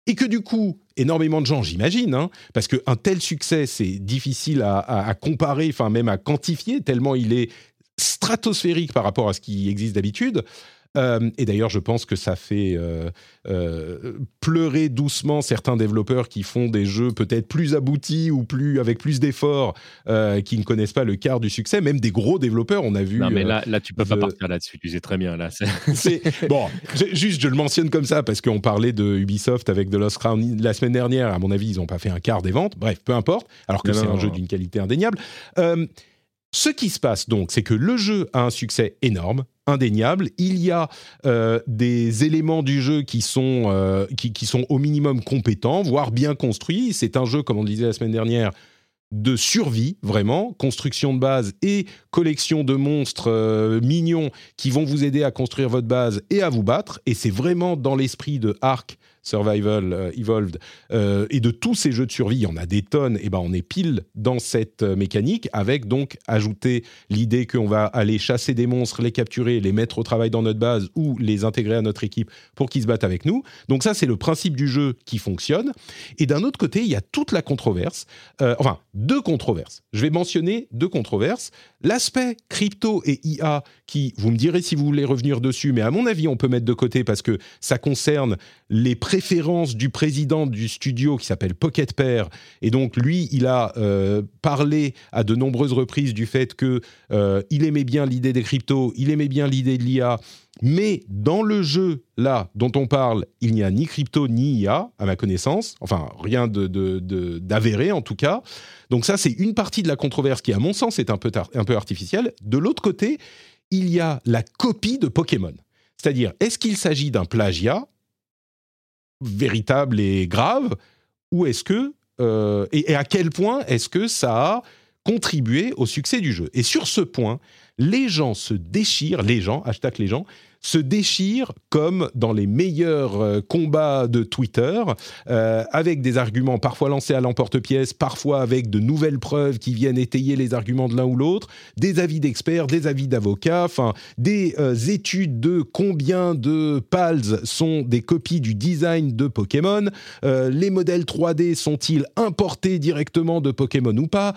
Et que du coup, énormément de gens, j'imagine, hein, parce qu'un tel succès, c'est difficile à, à, comparer, enfin même à quantifier, tellement il est stratosphérique par rapport à ce qui existe d'habitude. Euh, et d'ailleurs, je pense que ça fait euh, euh, pleurer doucement certains développeurs qui font des jeux peut-être plus aboutis ou plus avec plus d'efforts, qui ne connaissent pas le quart du succès. Même des gros développeurs, on a vu. Non, mais là, là tu peux pas partir là-dessus. Tu sais très bien là. C'est bon. Juste, je le mentionne comme ça parce qu'on parlait de Ubisoft avec The Lost Crown la semaine dernière. À mon avis, ils n'ont pas fait un quart des ventes. Bref, peu importe. Alors que c'est un jeu d'une qualité indéniable. Ce qui se passe donc, c'est que le jeu a un succès énorme, indéniable. Il y a euh, des éléments du jeu qui sont, euh, qui, sont au minimum compétents, voire bien construits. C'est un jeu, comme on le disait la semaine dernière, de survie, vraiment, construction de base et collection de monstres euh, mignons qui vont vous aider à construire votre base et à vous battre. Et c'est vraiment dans l'esprit de Ark Survival euh, Evolved euh, et de tous ces jeux de survie, il y en a des tonnes, et ben on est pile dans cette euh, mécanique avec donc ajouter l'idée qu'on va aller chasser des monstres, les capturer, les mettre au travail dans notre base ou les intégrer à notre équipe pour qu'ils se battent avec nous. Donc ça c'est le principe du jeu qui fonctionne. Et d'un autre côté, il y a toute la controverse, enfin deux controverses. Je vais mentionner deux controverses. L'aspect crypto et IA qui, vous me direz si vous voulez revenir dessus, mais à mon avis on peut mettre de côté parce que ça concerne les préférence du président du studio qui s'appelle Pocket Pair. Et donc, lui, il a euh, parlé à de nombreuses reprises du fait que euh, il aimait bien l'idée des cryptos, il aimait bien l'idée de l'IA. Mais dans le jeu, là, dont on parle, il n'y a ni crypto ni IA, à ma connaissance. Enfin, rien d'avéré, en tout cas. Donc ça, c'est une partie de la controverse qui, à mon sens, est un peu, un peu artificielle. De l'autre côté, il y a la copie de Pokémon. C'est-à-dire, est-ce qu'il s'agit d'un plagiat véritable et grave Ou est-ce que, euh, et, à quel point est-ce que ça a contribué au succès du jeu? Et sur ce point, les gens se déchirent, les gens, hashtag les gens, se déchirent comme dans les meilleurs euh, combats de Twitter, euh, avec des arguments parfois lancés à l'emporte-pièce, parfois avec de nouvelles preuves qui viennent étayer les arguments de l'un ou l'autre, des avis d'experts, des avis d'avocats, enfin des euh, études de combien de PALs sont des copies du design de Pokémon, les modèles 3D sont-ils importés directement de Pokémon ou pas,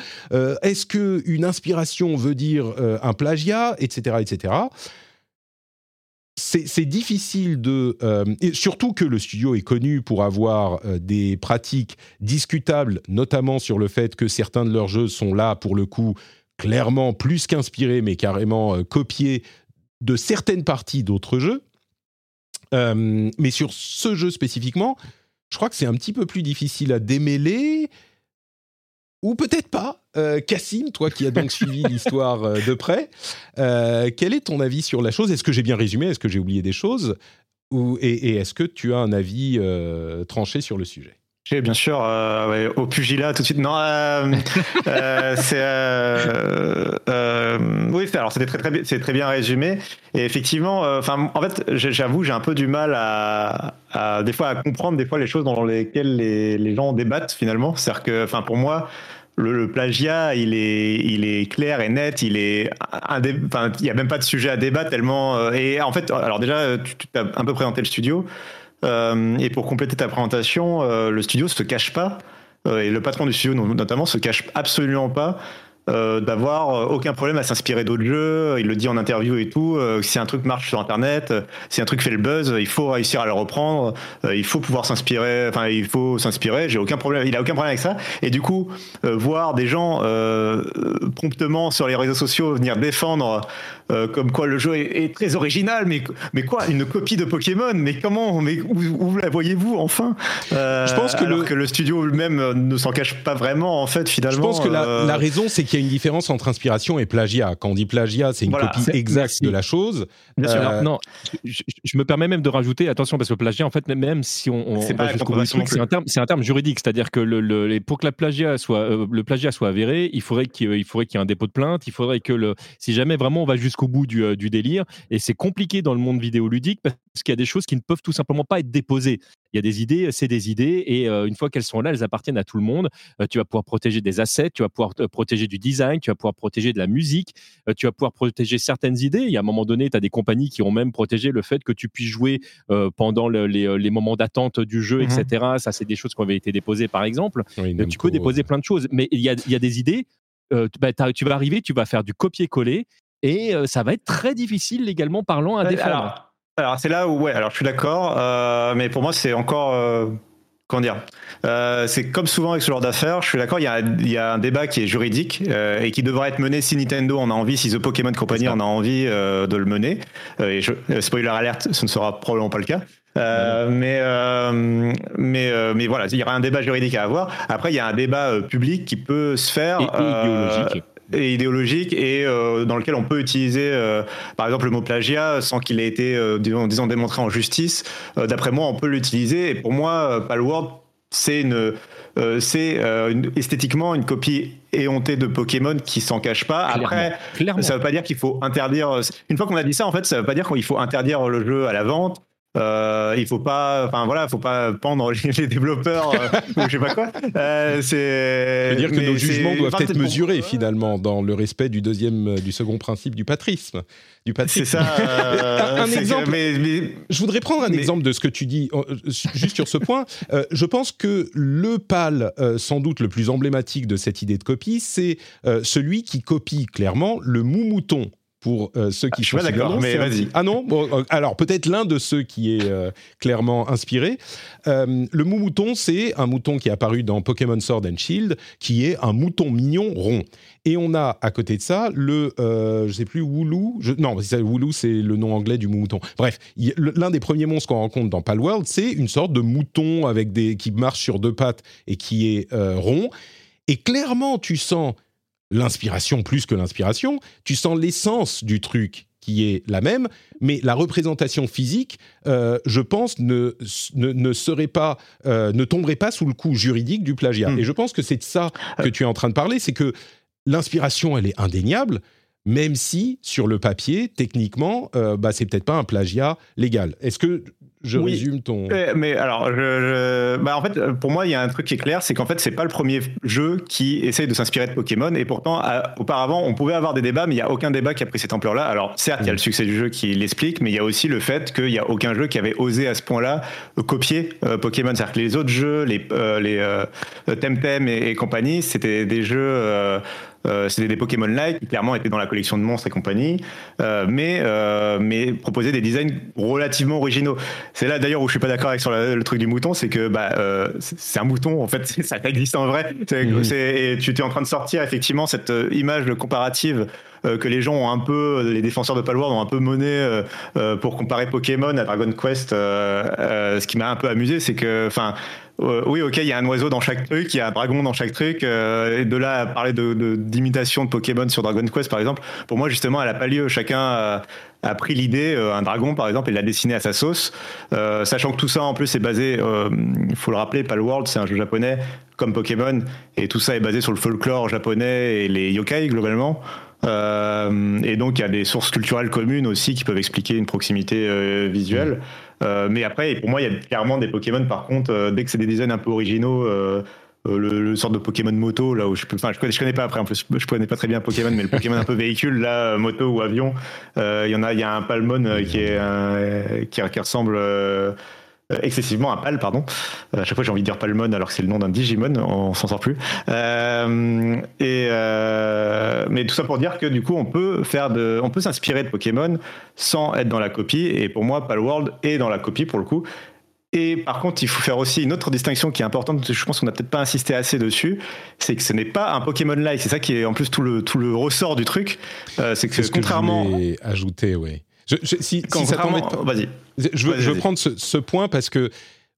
est-ce que une inspiration veut dire un plagiat, etc., etc c'est difficile de... Euh, surtout que le studio est connu pour avoir euh, des pratiques discutables, notamment sur le fait que certains de leurs jeux sont là, pour le coup, clairement plus qu'inspirés, mais carrément euh, copiés de certaines parties d'autres jeux. mais sur ce jeu spécifiquement, je crois que c'est un petit peu plus difficile à démêler ou peut-être pas. Euh, Cassim, toi qui as donc suivi l'histoire euh, de près, euh, quel est ton avis sur la chose? Est-ce que j'ai bien résumé? Est-ce que j'ai oublié des choses? Ou, Et, est-ce que tu as un avis tranché sur le sujet? Bien sûr, euh, au pugilat tout de suite. Non, euh, euh, c'est oui, alors c'était très très c'est très bien résumé. Et effectivement, enfin, en fait, j'avoue, j'ai un peu du mal à, des fois à comprendre des fois les choses dans lesquelles les, les gens débattent finalement. C'est-à-dire que, enfin, pour moi. Le, plagiat, il est, il est clair et net. Il est, il y a même pas de sujet à débattre tellement. et en fait, alors déjà, tu, tu as un peu présenté le studio. Euh, et pour compléter ta présentation, euh, le studio se cache pas, euh, et le patron du studio notamment se cache absolument pas d'avoir aucun problème à s'inspirer d'autres jeux. Il le dit en interview et tout. Si un truc marche sur Internet, si un truc fait le buzz, il faut réussir à le reprendre. il faut pouvoir s'inspirer. Enfin, il faut s'inspirer. J'ai aucun problème. Il a aucun problème avec ça. Et du coup, voir des gens promptement sur les réseaux sociaux venir défendre comme quoi le jeu est, très original, mais mais quoi, une copie de Pokémon Mais comment Mais où, la voyez-vous enfin? Je pense que le... que le studio lui-même ne s'en cache pas vraiment en fait finalement. Je pense que la, la raison c'est qu'il y a une différence entre inspiration et plagiat. Quand on dit plagiat, c'est une copie exacte de la chose. Bien sûr. Euh, non, je, me permets même de rajouter, attention, parce que plagiat, en fait, même si on, on va jusqu'au bout c'est un terme, c'est un terme juridique, c'est-à-dire que le, pour que la plagiat soit, euh, le plagiat soit avéré, il faudrait qu'il faudrait qu'il y ait un dépôt de plainte, il faudrait que le, si jamais vraiment on va jusqu'au bout du, euh, du délire, et c'est compliqué dans le monde vidéoludique parce qu'il y a des choses qui ne peuvent tout simplement pas être déposées. Il y a des idées, c'est des idées, et une fois qu'elles sont là, elles appartiennent à tout le monde. tu vas pouvoir protéger des assets, tu vas pouvoir protéger du design, tu vas pouvoir protéger de la musique, euh, tu vas pouvoir protéger certaines idées. Il y a un moment donné, tu as des compagnies qui ont même protégé le fait que tu puisses jouer euh, pendant euh, les, moments d'attente du jeu, etc. Mhm. Ça, c'est des choses qui avaient été déposées, par exemple. tu peux déposer plein de choses, mais il y a, des idées. Bah, tu vas arriver, tu vas faire du copier-coller et ça va être très difficile légalement parlant à défendre. Alors, c'est là où, ouais, alors je suis d'accord, mais pour moi, c'est encore comment dire euh, C'est comme souvent avec ce genre d'affaires, je suis d'accord, il, y a un débat qui est juridique euh, et qui devrait être mené si Nintendo en a envie, si The Pokémon Company en a envie euh, de le mener. et je, spoiler alerte, ce ne sera probablement pas le cas. mais mais mais voilà, il y aura un débat juridique à avoir. Après, il y a un débat public qui peut se faire. Et idéologique et idéologique et euh, dans lequel on peut utiliser euh, par exemple le mot plagiat sans qu'il ait été euh, disons, démontré en justice d'après moi on peut l'utiliser et pour moi Palworld c'est une c'est esthétiquement une copie éhontée de Pokémon qui s'en cache pas. Après, ça veut pas dire qu'il faut interdire. Une fois qu'on a dit ça, en fait, ça veut pas dire qu'il faut interdire le jeu à la vente. Euh, il faut pas, enfin voilà, faut pas pendre les, développeurs euh, ou je sais pas quoi. Euh, c'est. dire que nos jugements doivent être mesurés finalement dans le respect du deuxième, euh, du second principe du patrisme. Du C'est ça. un, exemple. mais, je voudrais prendre un exemple de ce que tu dis juste sur ce point. je pense que le pal, sans doute le plus emblématique de cette idée de copie, c'est celui qui copie clairement le mou-mouton pour euh, ceux qui ah, sont d'accord, mais vas-y. Ah non bon, euh, Alors peut-être l'un de ceux qui est euh, clairement inspiré. le mou-mouton, c'est un mouton qui est apparu dans Pokémon Sword and Shield, qui est un mouton mignon rond. Et on a à côté de ça le, je sais plus, Wooloo. Je, non, Wooloo, c'est le nom anglais du mouton. Bref, l'un des premiers monstres qu'on rencontre dans Palworld, c'est une sorte de mouton avec des qui marche sur deux pattes et qui est rond. Et clairement, tu sens l'inspiration plus que l'inspiration, tu sens l'essence du truc qui est la même, mais la représentation physique, euh, je pense, ne, ne, serait pas, euh, ne tomberait pas sous le coup juridique du plagiat. Hmm. Et je pense que c'est de ça que tu es en train de parler, c'est que l'inspiration, elle est indéniable, même si sur le papier, techniquement, euh, bah, c'est peut-être pas un plagiat légal. Est-ce que je résume ton. Euh, mais alors, je, Bah, en fait, pour moi, il y a un truc qui est clair, c'est qu'en fait, c'est pas le premier jeu qui essaye de s'inspirer de Pokémon. Et pourtant, auparavant, on pouvait avoir des débats, mais il y a aucun débat qui a pris cette ampleur-là. Alors, certes, il y a le mm. succès du jeu qui l'explique, mais il y a aussi le fait qu'il y a aucun jeu qui avait osé à ce point-là copier euh, Pokémon. C'est-à-dire que les autres jeux, les, euh, les Temtem et, et compagnie, c'était des jeux euh, c'était des Pokémon like qui clairement étaient dans la collection de monstres et compagnie, euh, mais euh, mais proposaient des designs relativement originaux. C'est là d'ailleurs où je suis pas d'accord avec sur le truc du mouton, c'est que bah c'est un mouton en fait, ça existe en vrai. Mhm. et tu es en train de sortir effectivement cette image comparative que les gens ont un peu, les défenseurs de Palworld ont un peu mené pour comparer Pokémon à Dragon Quest. ce qui m'a un peu amusé, c'est que, enfin, oui, ok, il y a un oiseau dans chaque truc, il y a un dragon dans chaque truc. et de là à parler de d'imitation de, Pokémon sur Dragon Quest, par exemple, pour moi, justement, elle a pas lieu. Chacun a pris l'idée, euh, un dragon par exemple, et l'a dessiné à sa sauce, euh, sachant que tout ça en plus est basé, euh, il faut le rappeler, Palworld c'est un jeu japonais comme Pokémon, et tout ça est basé sur le folklore japonais et les yokai globalement. Et donc il y a des sources culturelles communes aussi qui peuvent expliquer une proximité visuelle. mais après, pour moi, il y a clairement des Pokémon. Par contre, dès que c'est des designs un peu originaux euh, le, le, sorte de Pokémon moto là où je enfin je connais, je connais pas. Après en plus je connais pas très bien Pokémon mais le Pokémon un peu véhicule là moto ou avion euh, il y en a il y a un Palmon euh, qui est qui, qui, ressemble excessivement à Pal pardon à chaque fois j'ai envie de dire Palmon alors que c'est le nom d'un Digimon on s'en sort plus et mais tout ça pour dire que du coup on peut faire de on peut s'inspirer de Pokémon sans être dans la copie et pour moi Palworld est dans la copie pour le coup et par contre, il faut faire aussi une autre distinction qui est importante, je pense qu'on n'a peut-être pas insisté assez dessus, c'est que ce n'est pas un Pokémon-like. C'est ça qui est en plus tout le, tout le ressort du truc. Euh, c'est que contrairement. Que je ajouter, oui. Je, si, Vas-y. Je veux, je veux prendre ce, point parce que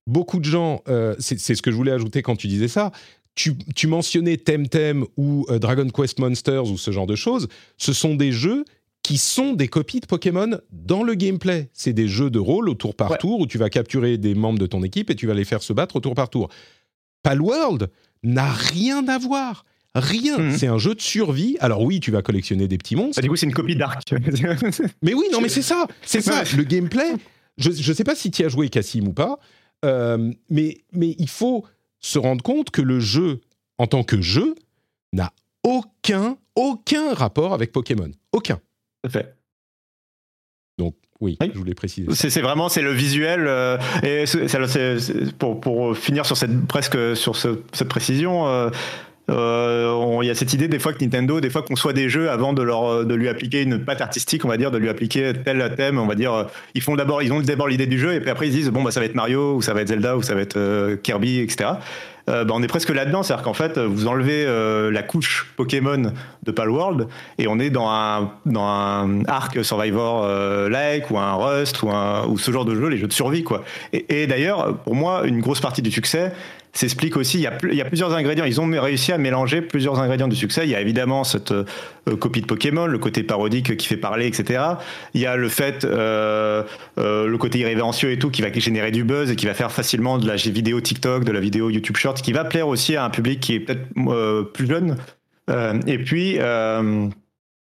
beaucoup de gens, euh, c'est ce que je voulais ajouter quand tu disais ça. Tu, tu mentionnais Temtem ou euh, Dragon Quest Monsters ou ce genre de choses. Ce sont des jeux qui sont des copies de Pokémon dans le gameplay. C'est des jeux de rôle au tour par tour où tu vas capturer des membres de ton équipe et tu vas les faire se battre au tour par tour. Palworld n'a rien à voir. Rien. Mhm. C'est un jeu de survie. Alors oui, tu vas collectionner des petits monstres. du coup, c'est une copie d'Ark. mais oui, non, mais c'est ça. C'est ça. Le gameplay. Je ne sais pas si tu as joué Cassim ou pas, euh, mais, mais il faut se rendre compte que le jeu, en tant que jeu, n'a aucun, aucun rapport avec Pokémon. Aucun fait. Donc oui, je voulais préciser. C'est vraiment c'est le visuel euh, et pour, pour finir sur cette presque sur cette précision. Euh, euh, il y a cette idée des fois que Nintendo, des fois qu'on soit des jeux avant de leur de lui appliquer une patte artistique, on va dire, de lui appliquer tel thème, on va dire, ils font d'abord, ils ont d'abord l'idée du jeu et puis après ils disent bon bah ça va être Mario ou ça va être Zelda ou ça va être Kirby, etc. Euh, bah, on est presque là-dedans. C'est-à-dire qu'en fait, vous enlevez euh, la couche Pokémon de Palworld et on est dans un, dans un arc Survivor euh, like ou un Rust ou, un, ou ce genre de jeu, les jeux de survie. quoi. Et, d'ailleurs, pour moi, une grosse partie du succès, s'explique aussi, il y, a, il y, a, plusieurs ingrédients, ils ont réussi à mélanger plusieurs ingrédients du succès. Il y a évidemment cette copie de Pokémon, le côté parodique qui fait parler, etc. Il y a le fait, le côté irrévérencieux et tout, qui va générer du buzz et qui va faire facilement de la vidéo TikTok, de la vidéo YouTube Short, qui va plaire aussi à un public qui est peut-être euh, plus jeune. Euh, et puis,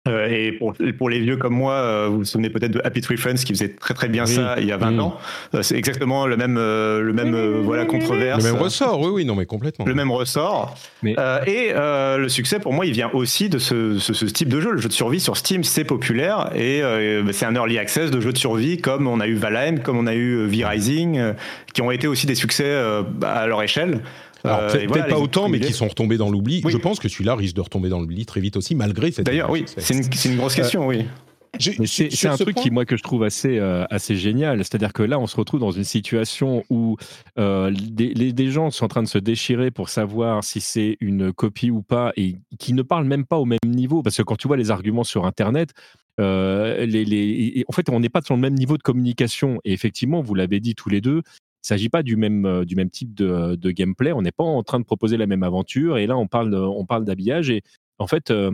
euh, et pour, pour, les vieux comme moi, vous vous souvenez peut-être de Happy Tree Friends qui faisait très très bien ça il y a 20 ans. c'est exactement le même, le même voilà, controverse. Le même ressort, oui, oui, non, mais complètement. Le même ressort. Mais... et le succès, pour moi, il vient aussi de ce, ce, type de jeu. Le jeu de survie sur Steam, c'est populaire et bah, c'est un early access de jeux de survie comme on a eu Valheim, comme on a eu V-Rising, qui ont été aussi des succès à leur échelle. Euh, peut-être pas autant, mais qui sont retombés dans l'oubli. Je pense que celui-là risque de retomber dans l'oubli très vite aussi, malgré cette. D'ailleurs, oui, c'est une, grosse question, oui. C'est un truc qui, moi, que je trouve assez, euh, assez génial. C'est-à-dire que là, on se retrouve dans une situation où euh, des, gens sont en train de se déchirer pour savoir si c'est une copie ou pas et qui ne parlent même pas au même niveau. Parce que quand tu vois les arguments sur Internet, les, en fait, on n'est pas sur le même niveau de communication. Et effectivement, vous l'avez dit tous les deux, il ne s'agit pas du même, euh, du même type de, de gameplay. On n'est pas en train de proposer la même aventure. Et là, on parle, on parle d'habillage. Et en fait, euh,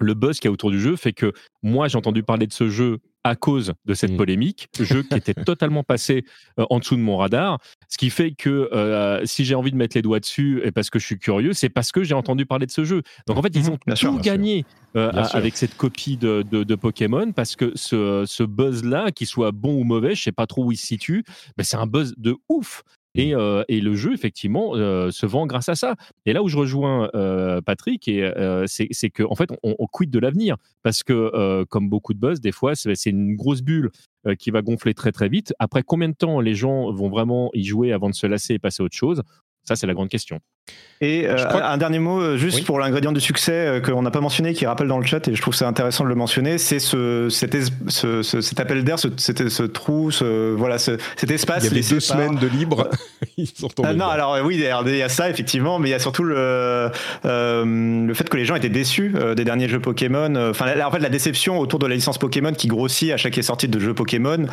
le buzz qu'il y a autour du jeu fait que moi, j'ai entendu parler de ce jeu à cause de cette mmh. polémique, jeu qui était totalement passé euh, en dessous de mon radar. Ce qui fait que euh, si j'ai envie de mettre les doigts dessus et parce que je suis curieux, c'est parce que j'ai entendu parler de ce jeu. Donc en fait, ils mmh. ont tout gagné euh, avec cette copie de, de, Pokémon parce que ce, ce buzz-là, qu'il soit bon ou mauvais, je sais pas trop où il se situe, mais c'est un buzz de ouf. Et, euh, et, le jeu, effectivement, euh, se vend grâce à ça. Et là où je rejoins euh, Patrick, c'est qu'en en fait, on, on quitte de l'avenir. Parce que, comme beaucoup de buzz, des fois, c'est une grosse bulle qui va gonfler très très vite. Après combien de temps les gens vont vraiment y jouer avant de se lasser et passer à autre chose? Ça, c'est la grande question. Et euh, un dernier mot, euh, juste pour l'ingrédient du succès euh, qu'on n'a pas mentionné, qui rappelle dans le chat, et je trouve c'est intéressant de le mentionner, c'est ce, cet, cet, appel d'air, ce, ce, trou, ce, voilà, cet espace. Il y avait deux semaines de libre. Ils sont tombés ah, non, alors oui, il y a ça effectivement, mais il y a surtout le, le fait que les gens étaient déçus des derniers jeux Pokémon. Enfin, en fait, la déception autour de la licence Pokémon qui grossit à chaque sortie de jeu Pokémon,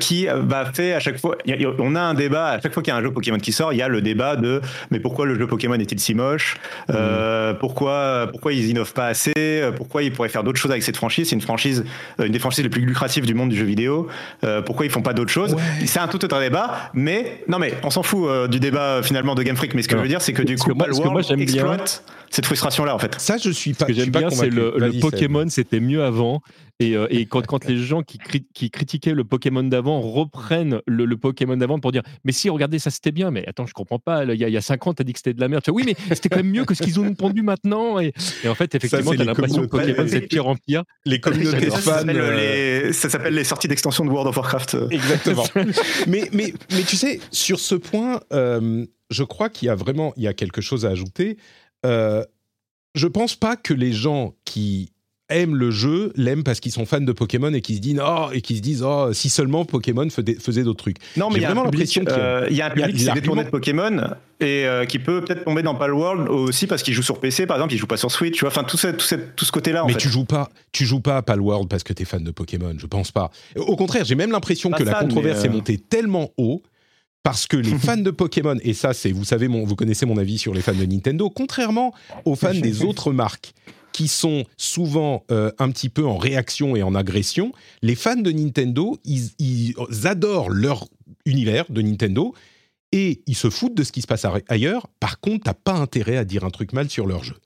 qui va fait à chaque fois. on a un débat à chaque fois qu'il y a un jeu Pokémon qui sort, il y a le débat de mais pourquoi le jeu Pokémon est-il si moche? Euh, mm. pourquoi, pourquoi ils innovent pas assez? Pourquoi ils pourraient faire d'autres choses avec cette franchise? C'est une franchise, euh, une des franchises les plus lucratives du monde du jeu vidéo. Euh, pourquoi ils font pas d'autres choses? C'est un tout autre débat, mais non, mais on s'en fout du débat finalement de Game Freak. Mais ce que je veux dire, c'est que du coup, Palworld exploite cette frustration-là en fait. Ça, je suis pas. Ce que j'aime bien, c'est le, le Pokémon, c'était mieux avant. Et, euh, et quand, quand, les gens qui, qui critiquaient le Pokémon d'avant reprennent le, le Pokémon d'avant pour dire Mais si, regardez, ça c'était bien, mais attends, je comprends pas, il y, a, il y a 5 ans, t'as dit que c'était de la merde. Oui, mais c'était quand même mieux que ce qu'ils ont pondu maintenant. Et, et, en fait, effectivement, t'as l'impression que Pokémon, c'est pire en pire. Les communautés fans. Euh, ça s'appelle les sorties d'extension de World of Warcraft. Exactement. mais, mais, mais tu sais, sur ce point, euh, je crois qu'il y a vraiment il y a quelque chose à ajouter. Euh, je pense pas que les gens qui aiment le jeu l'aiment parce qu'ils sont fans de Pokémon et qui se disent oh, et qui se disent oh si seulement Pokémon faisait d'autres trucs. Non mais il y a vraiment l'impression qu'il y a un public qui s'est détourné de Pokémon et euh, qui peut peut-être tomber dans Palworld aussi parce qu'il joue sur PC par exemple, il joue pas sur Switch, tu vois, enfin tout, ce, tout, tout ce côté-là. Mais tu joues pas, tu joues pas à Palworld parce que tu es fan de Pokémon, je pense pas. Au contraire, j'ai même l'impression que la controverse est euh, montée tellement haut parce que les fans de Pokémon, et ça, c'est, vous savez, mon, vous connaissez mon avis sur les fans de Nintendo, contrairement aux fans des autres marques qui sont souvent euh, un petit peu en réaction et en agression, les fans de Nintendo, ils, adorent leur univers de Nintendo et ils se foutent de ce qui se passe ailleurs. Par contre, t'as pas intérêt à dire un truc mal sur leur jeu.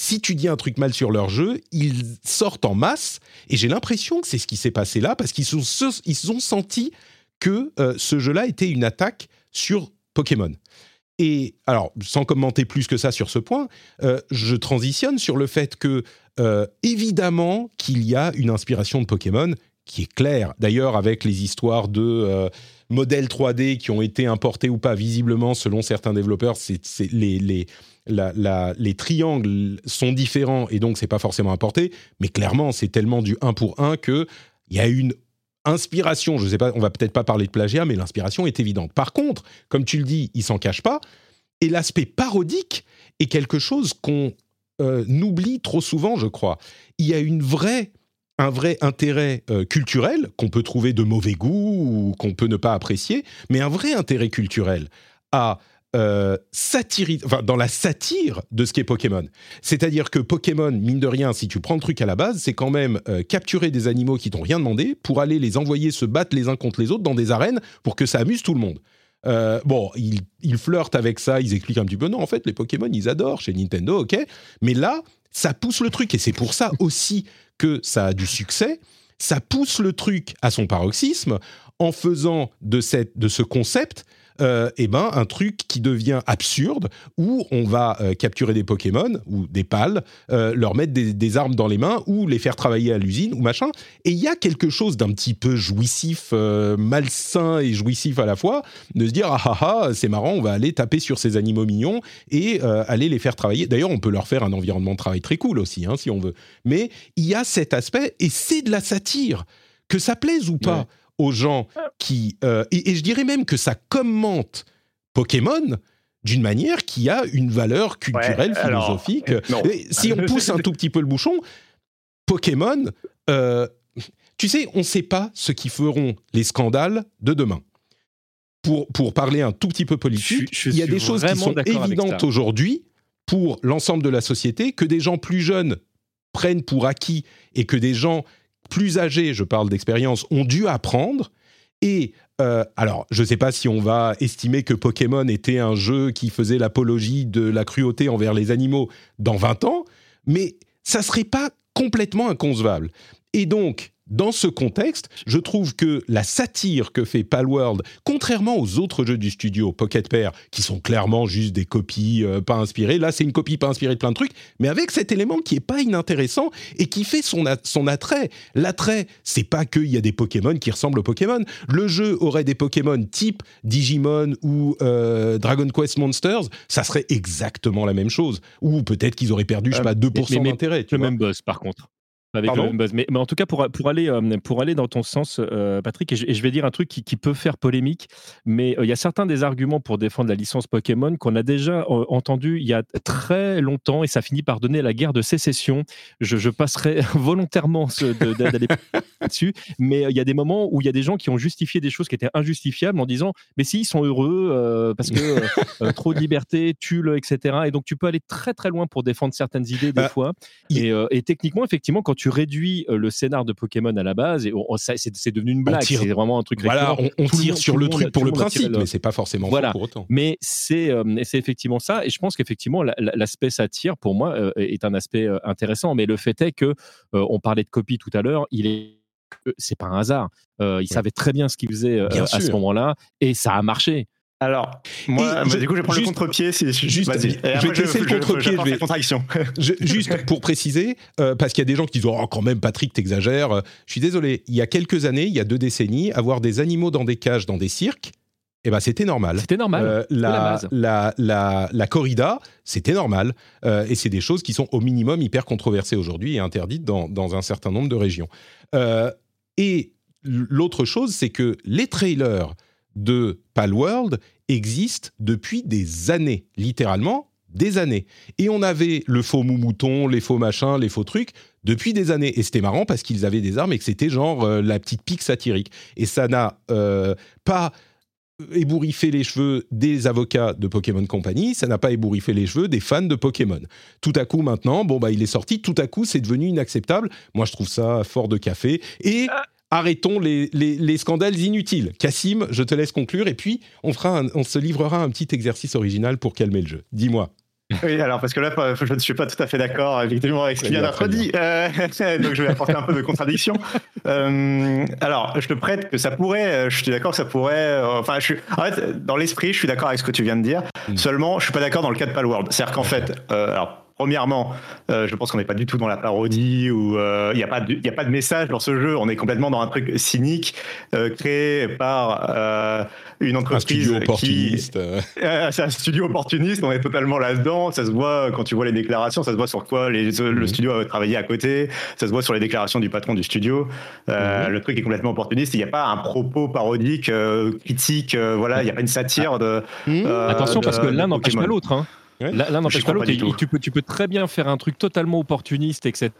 Si tu dis un truc mal sur leur jeu, ils sortent en masse et j'ai l'impression que c'est ce qui s'est passé là parce qu'ils ils ont senti que euh, ce jeu-là était une attaque sur Pokémon. Et alors, sans commenter plus que ça sur ce point, euh, je transitionne sur le fait que, euh, évidemment, qu'il y a une inspiration de Pokémon qui est claire. D'ailleurs, avec les histoires de modèles 3D qui ont été importés ou pas, visiblement, selon certains développeurs, c'est, les, les, les triangles sont différents et donc c'est pas forcément importé. Mais clairement, c'est tellement du 1 pour 1 qu'il y a une inspiration, je sais pas, on va peut-être pas parler de plagiat, mais l'inspiration est évidente. Par contre, comme tu le dis, il s'en cache pas, et l'aspect parodique est quelque chose qu'on euh, oublie trop souvent, je crois. Il y a une vraie, un vrai intérêt euh, culturel qu'on peut trouver de mauvais goût ou qu'on peut ne pas apprécier, mais un vrai intérêt culturel à euh, dans la satire de ce qu'est Pokémon. C'est-à-dire que Pokémon, mine de rien, si tu prends le truc à la base, c'est quand même euh, capturer des animaux qui t'ont rien demandé pour aller les envoyer se battre les uns contre les autres dans des arènes pour que ça amuse tout le monde. Euh, bon, ils, ils, flirtent avec ça, ils expliquent un petit peu. Non, en fait, les Pokémon, ils adorent chez Nintendo, ok. Mais là, ça pousse le truc et c'est pour ça aussi que ça a du succès. Ça pousse le truc à son paroxysme en faisant de, cette, de ce concept euh, eh ben, un truc qui devient absurde où on va euh, capturer des Pokémon ou des pales, euh, leur mettre des, armes dans les mains ou les faire travailler à l'usine ou machin. Et il y a quelque chose d'un petit peu jouissif, malsain et jouissif à la fois, de se dire ah ah ah, c'est marrant, on va aller taper sur ces animaux mignons et aller les faire travailler. D'ailleurs, on peut leur faire un environnement de travail très cool aussi, hein, si on veut. Mais il y a cet aspect et c'est de la satire, que ça plaise ou pas aux gens qui... Euh, et, je dirais même que ça commente Pokémon d'une manière qui a une valeur culturelle, philosophique. Euh, si on pousse un tout petit peu le bouchon, Pokémon, euh, tu sais, on ne sait pas ce qui feront les scandales de demain. Pour, pour parler un tout petit peu politique, il y a des choses qui sont évidentes aujourd'hui pour l'ensemble de la société, que des gens plus jeunes prennent pour acquis et que des gens plus âgés, je parle d'expérience, ont dû apprendre. Et euh, alors, je ne sais pas si on va estimer que Pokémon était un jeu qui faisait l'apologie de la cruauté envers les animaux dans 20 ans, mais ça serait pas complètement inconcevable. Et donc, dans ce contexte, je trouve que la satire que fait Palworld, contrairement aux autres jeux du studio, Pocket Pair, qui sont clairement juste des copies euh, pas inspirées, là c'est une copie pas inspirée de plein de trucs, mais avec cet élément qui est pas inintéressant et qui fait son, son attrait. L'attrait, c'est pas qu'il y a des Pokémon qui ressemblent aux Pokémon. Le jeu aurait des Pokémon type Digimon ou euh, Dragon Quest Monsters, ça serait exactement la même chose. Ou peut-être qu'ils auraient perdu, je sais pas, 2% d'intérêt. Le même buzz par contre. Avec Mais, mais, en tout cas, pour, pour, aller, euh, pour aller dans ton sens, euh, Patrick, et je, vais dire un truc qui, qui peut faire polémique, mais euh, il y a certains des arguments pour défendre la licence Pokémon qu'on a déjà entendu il y a très longtemps et ça finit par donner la guerre de sécession. Je, je passerai volontairement d'aller dessus, mais il y a des moments où il y a des gens qui ont justifié des choses qui étaient injustifiables en disant Mais si, ils sont heureux parce que trop de liberté, tulle, etc. Et donc, tu peux aller très très loin pour défendre certaines idées des bah, fois. Et, et techniquement, effectivement, quand tu tu réduis le scénar de Pokémon à la base et c'est devenu une blague. C'est vraiment un truc. Voilà, on, tire sur le, truc pour le principe, mais c'est pas forcément voilà. pour autant. Mais c'est effectivement ça, et je pense qu'effectivement l'aspect satire pour moi est un aspect intéressant. Mais le fait est que on parlait de copie tout à l'heure, il est c'est pas un hasard. il savait très bien ce qu'il faisait à ce moment-là et ça a marché. Alors, moi, du coup, je vais prendre le contre-pied. Si, juste, vas-y. Je vais te laisser le contre-pied. Je, contradiction. juste pour préciser, euh, parce qu'il y a des gens qui disent Oh, quand même, Patrick, t'exagères. Je suis désolé. Il y a quelques années, il y a deux décennies, avoir des animaux dans des cages, dans des cirques, eh ben, c'était normal. C'était normal. Euh, la, la, la, la, corrida, c'était normal. Euh, et c'est des choses qui sont au minimum hyper controversées aujourd'hui et interdites dans, dans, un certain nombre de régions. et l'autre chose, c'est que les trailers de Palworld existe depuis des années, littéralement des années. Et on avait le faux mouton, les faux machins, les faux trucs depuis des années. Et c'était marrant parce qu'ils avaient des armes et que c'était genre euh, la petite pique satirique. Et ça n'a euh, pas ébouriffé les cheveux des avocats de Pokémon Company, ça n'a pas ébouriffé les cheveux des fans de Pokémon. Tout à coup maintenant, bon bah il est sorti, tout à coup c'est devenu inacceptable. Moi je trouve ça fort de café et ah arrêtons les, scandales inutiles. Cassim, je te laisse conclure et puis on, fera on se livrera un petit exercice original pour calmer le jeu. Dis-moi. Oui, alors parce que là, je ne suis pas tout à fait d'accord effectivement avec ce qu'il vient d'être dit, euh, donc je vais apporter un peu de contradiction. Euh, alors, je te prête que ça pourrait, je suis d'accord que ça pourrait, euh, enfin, je suis, en fait, dans l'esprit, je suis d'accord avec ce que tu viens de dire. Mm. Seulement, je suis pas d'accord dans le cas de Palworld. C'est-à-dire qu'en fait, alors Premièrement, euh, je pense qu'on n'est pas du tout dans la parodie ou euh, il n'y a, pas de, a pas de message dans ce jeu. On est complètement dans un truc cynique euh, créé par une entreprise. Un studio opportuniste. c'est un studio opportuniste. On est totalement là-dedans. Ça se voit quand tu vois les déclarations. Ça se voit sur quoi les, le mhm. studio a travaillé à côté. Ça se voit sur les déclarations du patron du studio. Mhm. Le truc est complètement opportuniste. Il n'y a pas un propos parodique, critique. voilà, il n'y a pas une satire de. Mhm. Attention, parce que l'un n'empêche pas l'autre. Hein. Là, n'empêche pas l'autre. Tu peux, tu peux très bien faire un truc totalement opportuniste, etc.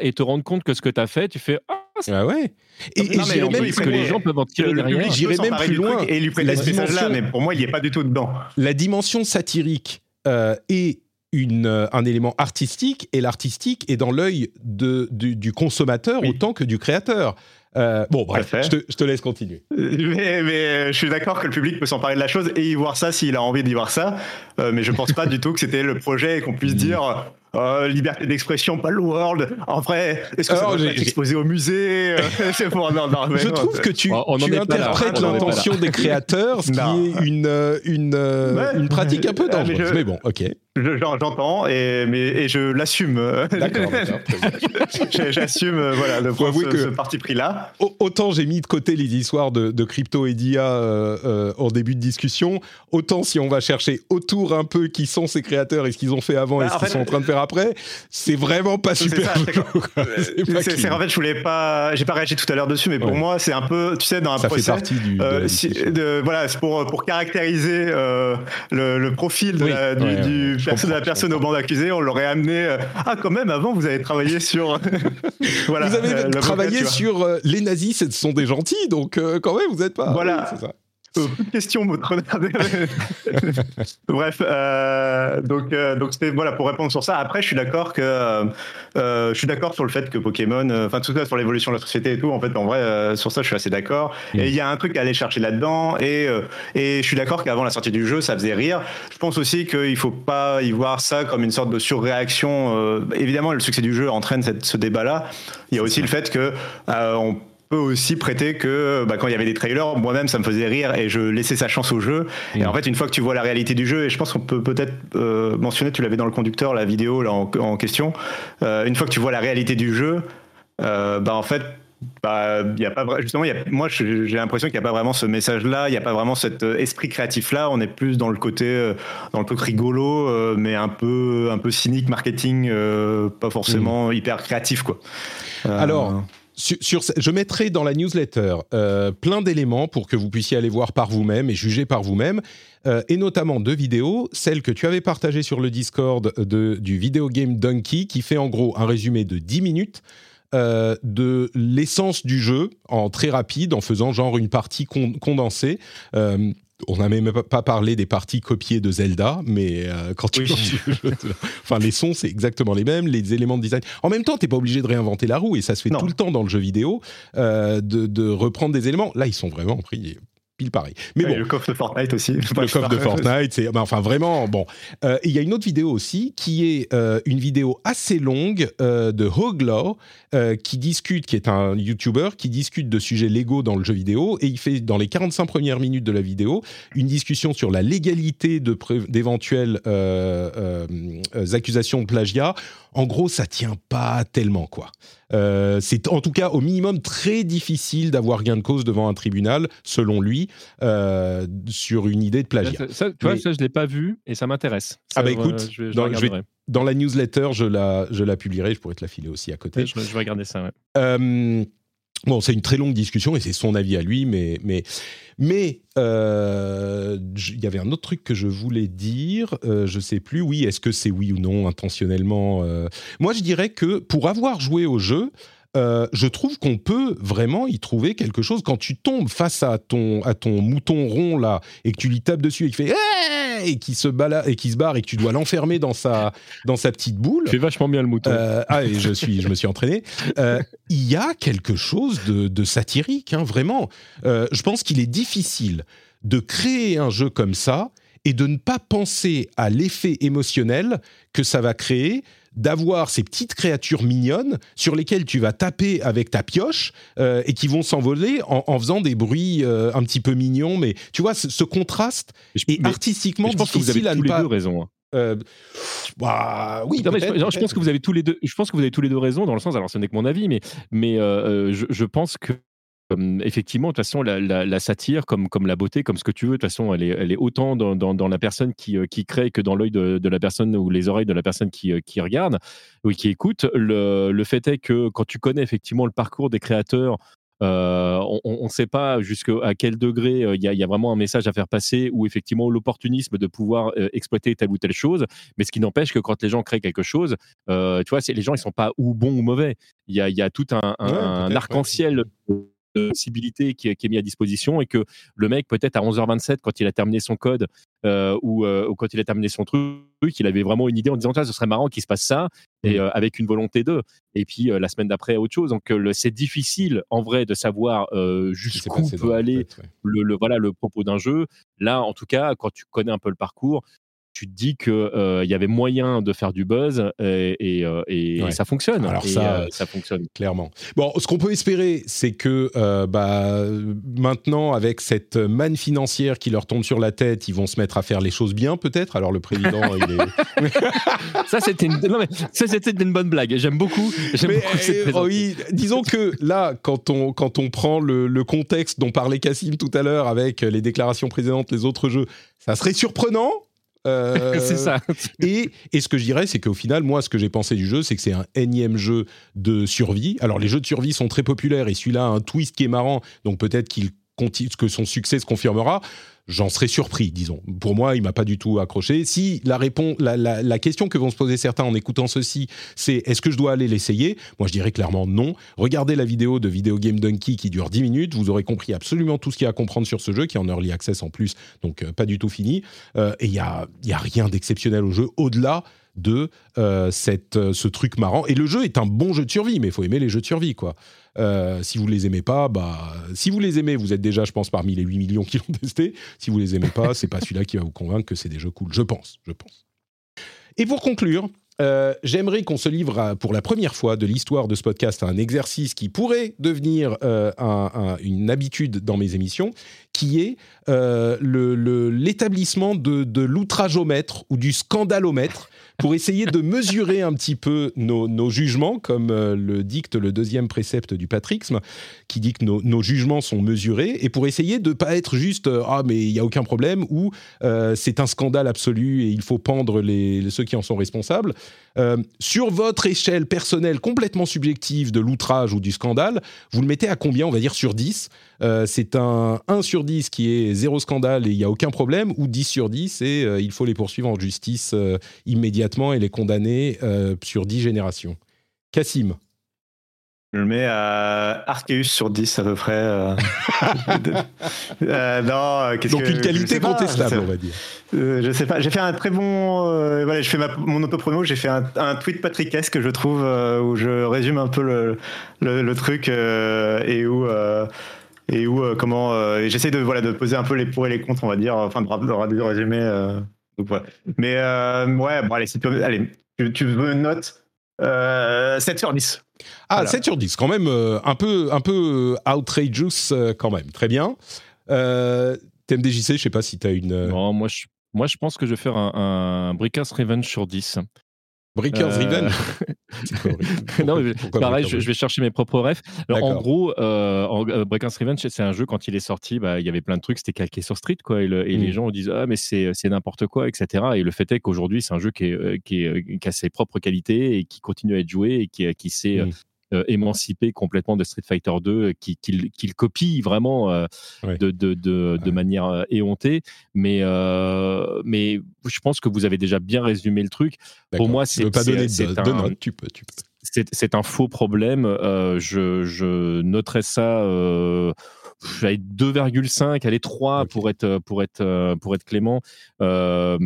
et te rendre compte que ce que tu as fait, tu fais Ah, ah ouais. Et, et j'irais même que les gens peuvent en tirer derrière. J'irais même plus loin. Et lui prêter ce message-là, mais pour moi, il n'y est pas du tout dedans. La dimension satirique euh, est une, euh, un élément artistique, et l'artistique est dans l'œil du, du, consommateur autant que du créateur. Euh, bon, bref, je te, je te, laisse continuer. Mais, mais, je suis d'accord que le public peut s'emparer de la chose et y voir ça s'il a envie d'y voir ça. Euh, mais je pense pas du tout que c'était le projet et qu'on puisse dire euh, liberté d'expression, pas le world. En vrai, est-ce que ça doit être exposé au musée pour... non, non, Je trouve que tu, tu interprètes l'intention des créateurs, ce qui est une, une, une pratique un peu dangereuse. Mais bon, ok. J'entends et, mais, et je l'assume. D'accord. J'assume euh, voilà, de prendre ce, ce, parti pris-là. Autant j'ai mis de côté les histoires de, de crypto et d'IA euh, euh, en début de discussion, autant si on va chercher autour un peu qui sont ces créateurs et ce qu'ils ont fait avant bah, et ce qu'ils sont en train de faire après, c'est vraiment pas super. C'est en fait, je voulais pas, j'ai pas réagi tout à l'heure dessus, mais pour moi, c'est un peu, tu sais, dans un Ça procès. Fait partie du, de, voilà, c'est pour, pour caractériser le, le, profil de la, du de la personne au banc d'accusés, on l'aurait amené. Euh, ah, quand même, avant, vous avez travaillé sur. voilà, vous avez euh, travaillé sur euh, les nazis, ce sont des gentils, donc quand même, vous n'êtes pas. Voilà. De questions, Bref, euh, donc euh, donc c'était voilà pour répondre sur ça. Après, je suis d'accord que euh, je suis d'accord sur le fait que Pokémon, enfin tout ça sur l'évolution de la société et tout. En fait, en vrai, sur ça, je suis assez d'accord. Mm. Et il y a un truc à aller chercher là-dedans. Et et je suis d'accord qu'avant la sortie du jeu, ça faisait rire. Je pense aussi qu'il faut pas y voir ça comme une sorte de surréaction. évidemment, le succès du jeu entraîne cette, ce débat-là. Il y a aussi le fait que on peut aussi prêter que bah, quand il y avait des trailers, moi-même ça me faisait rire et je laissais sa chance au jeu. Et en fait, une fois que tu vois la réalité du jeu, et je pense qu'on peut peut-être euh, mentionner, tu l'avais dans le conducteur, la vidéo là en, question, euh, une fois que tu vois la réalité du jeu, euh, bah en fait, bah, y a pas justement, y a, moi j'ai l'impression qu'il n'y a pas vraiment ce message-là, il n'y a pas vraiment cet esprit créatif-là. On est plus dans le côté, dans le truc rigolo, mais un peu, un peu cynique, marketing, pas forcément mmh. hyper créatif, quoi. Alors, je mettrai dans la newsletter euh, plein d'éléments pour que vous puissiez aller voir par vous-même et juger par vous-même, euh, et notamment deux vidéos, celle que tu avais partagée sur le Discord du Video Game Donkey, qui fait en gros un résumé de 10 minutes euh, de l'essence du jeu en très rapide, en faisant genre une partie condensée on n'a même pas parlé des parties copiées de Zelda, mais euh, quand tu enfin les sons c'est exactement les mêmes, les éléments de design. En même temps, t'es pas obligé de réinventer la roue et ça se fait tout le temps dans le jeu vidéo euh, de, reprendre des éléments. Là, ils sont vraiment pris pareil. Mais bon, le coffre de Fortnite aussi. Le coffre de Fortnite, c'est ben, enfin vraiment bon. Euh, il y a une autre vidéo aussi qui est euh, une vidéo assez longue euh, de Hoglaw qui discute, qui est un YouTuber qui discute de sujets légaux dans le jeu vidéo et il fait dans les 45 premières minutes de la vidéo une discussion sur la légalité d'éventuelles accusations de plagiat. En gros, ça tient pas tellement quoi. Euh, c'est en tout cas au minimum très difficile d'avoir gain de cause devant un tribunal, selon lui, euh, sur une idée de plagiat. Ça, tu vois, ça je l'ai pas vu et ça m'intéresse. Ah bah écoute, je, dans, la newsletter, je la, je la publierai, je pourrais te la filer aussi à côté. je, vais regarder ça. Ouais. Bon, c'est une très longue discussion et c'est son avis à lui, mais mais mais euh, il y avait un autre truc que je voulais dire, euh, je sais plus. Oui, est-ce que c'est oui ou non intentionnellement euh? Moi, je dirais que pour avoir joué au jeu, euh, je trouve qu'on peut vraiment y trouver quelque chose quand tu tombes face à ton à ton mouton rond là et que tu lui tapes dessus et qu'il fait et qui se balade et qui se barre et que tu dois l'enfermer dans sa dans sa petite boule. Tu fais vachement bien le mouton. Euh, ah et je suis je me suis entraîné. Euh, il y a quelque chose de, de satirique hein, vraiment. je pense qu'il est difficile de créer un jeu comme ça et de ne pas penser à l'effet émotionnel que ça va créer d'avoir ces petites créatures mignonnes sur lesquelles tu vas taper avec ta pioche euh, et qui vont s'envoler en, faisant des bruits euh, un petit peu mignons. Mais tu vois, ce, contraste est artistiquement je pense difficile que vous avez tous les deux raison. Hein. Euh, bah, oui, je, pense que vous avez tous les deux. Je pense que vous avez tous les deux raison dans le sens. Alors, ce n'est que mon avis, mais mais je, pense que effectivement, de toute façon, la, satire, comme, comme la beauté, comme ce que tu veux, de toute façon, elle est, elle est autant dans, dans, la personne qui, euh, qui crée que dans l'œil de, de, la personne ou les oreilles de la personne qui, euh, qui regarde ou qui écoute. Le, le, fait est que quand tu connais effectivement le parcours des créateurs, euh, on ne sait pas jusqu'à quel degré il y, y, a vraiment un message à faire passer ou effectivement l'opportunisme de pouvoir exploiter telle ou telle chose. Mais ce qui n'empêche que quand les gens créent quelque chose, tu vois, les gens ils sont pas ou bons ou mauvais. Il y a, y a, tout un, un, arc-en-ciel de possibilité qui, est mis à disposition et que le mec, peut-être à 11h27, quand il a terminé son code euh, euh, ou, quand il a terminé son truc, il avait vraiment une idée en disant, ce serait marrant qu'il se passe ça, et mmh. euh, avec une volonté d'eux. Et puis la semaine d'après, autre chose. Donc c'est difficile en vrai de savoir jusqu'où peut aller le, voilà, le propos d'un jeu. Là, en tout cas, quand tu connais un peu le parcours, tu te dis qu'il euh, y avait moyen de faire du buzz et, et, ça fonctionne. Alors ça, ça fonctionne clairement. Bon, ce qu'on peut espérer, c'est que bah, maintenant, avec cette manne financière qui leur tombe sur la tête, ils vont se mettre à faire les choses bien, peut-être. Alors le président, il est. ça, c'était une... ça, c'était une bonne blague. J'aime beaucoup. J'aime beaucoup cette oui, disons que là, quand on quand on prend le, le contexte dont parlait Cassim tout à l'heure avec les déclarations précédentes, les autres jeux, ça serait surprenant euh, c'est ça. et, et, ce que je dirais, c'est qu'au final, moi, ce que j'ai pensé du jeu, c'est que c'est un énième jeu de survie. Alors, les jeux de survie sont très populaires et celui-là a un twist qui est marrant, donc peut-être qu'il que son succès se confirmera, j'en serais surpris, disons. Pour moi, il m'a pas du tout accroché. Si la, réponse, la, question que vont se poser certains en écoutant ceci, c'est est-ce que je dois aller l'essayer? Moi, je dirais clairement non. Regardez la vidéo de Video Game Donkey qui dure 10 minutes, vous aurez compris absolument tout ce qu'il y a à comprendre sur ce jeu, qui est en early access en plus, donc euh, pas du tout fini. Euh, et il y a, y a rien d'exceptionnel au jeu, au-delà de euh, cette, ce truc marrant. Et le jeu est un bon jeu de survie, mais il faut aimer les jeux de survie, quoi. Euh, si vous les aimez pas, bah, si vous les aimez, vous êtes déjà, je pense, parmi les 8 millions qui l'ont testé. Si vous les aimez pas, c'est pas celui-là qui va vous convaincre que c'est des jeux cool. Je pense, je pense. Et pour conclure, euh, j'aimerais qu'on se livre pour la première fois de l'histoire de ce podcast à un exercice qui pourrait devenir euh, une habitude dans mes émissions, qui est l'établissement de, de l'outrageomètre ou du scandalomètre pour essayer de mesurer un petit peu nos, jugements, comme euh, le dicte le deuxième précepte du patrixme, qui dit que nos, jugements sont mesurés, et pour essayer de ne pas être juste euh, ah mais il y a aucun problème ou euh, c'est un scandale absolu et il faut pendre les, ceux qui en sont responsables. Sur votre échelle personnelle complètement subjective de l'outrage ou du scandale, vous le mettez à combien On va dire sur 10. c'est un 1 sur 10 qui est zéro scandale et il n'y a aucun problème, ou 10 sur 10 et il faut les poursuivre en justice immédiatement et les condamner euh, sur 10 générations? Cassim je le mets à Arceus sur 10 à peu près. Euh. Euh, non, Donc une qualité contestable, on va dire. je sais pas. J'ai fait un très bon. voilà, je fais ma, mon autopromo. J'ai fait un, tweet patrickesque, je trouve, où je résume un peu le, le, truc et où et où comment. J'essaie de voilà de poser un peu les pour et les contre, on va dire, enfin de, de, résumer mais euh, ouais, bon, allez, allez tu, veux une note 7 euh, sur 10. Ah, 7 sur 10, quand même euh, un peu, un peu outrageous quand même. Très bien. TMDJC, je sais pas si tu as une. Non, moi je, moi je pense que je vais faire un, un Revenge sur 10. Breakers euh... Revenge Non, pareil, je, vais chercher mes propres refs. en gros, euh, euh, Breakers Revenge, c'est un jeu, quand il est sorti, bah, il y avait plein de trucs, c'était calqué sur Street, quoi. Et, les mm. gens disent, ah, mais c'est n'importe quoi, etc. Et le fait est qu'aujourd'hui, c'est un jeu qui, est, euh, qui, est, qui, a ses propres qualités et qui continue à être joué et qui, qui s'est mm. Euh, émancipé complètement de Street Fighter 2, euh, qu'il qui, copie vraiment euh, de, de, de, manière éhontée. Mais, mais je pense que vous avez déjà bien résumé le truc. Pour moi, c'est pas donner de, un, tu peux, tu peux. C'est un faux problème. je, je noterais ça être 2,5, allez 3 pour être pour être pour être clément. Euh,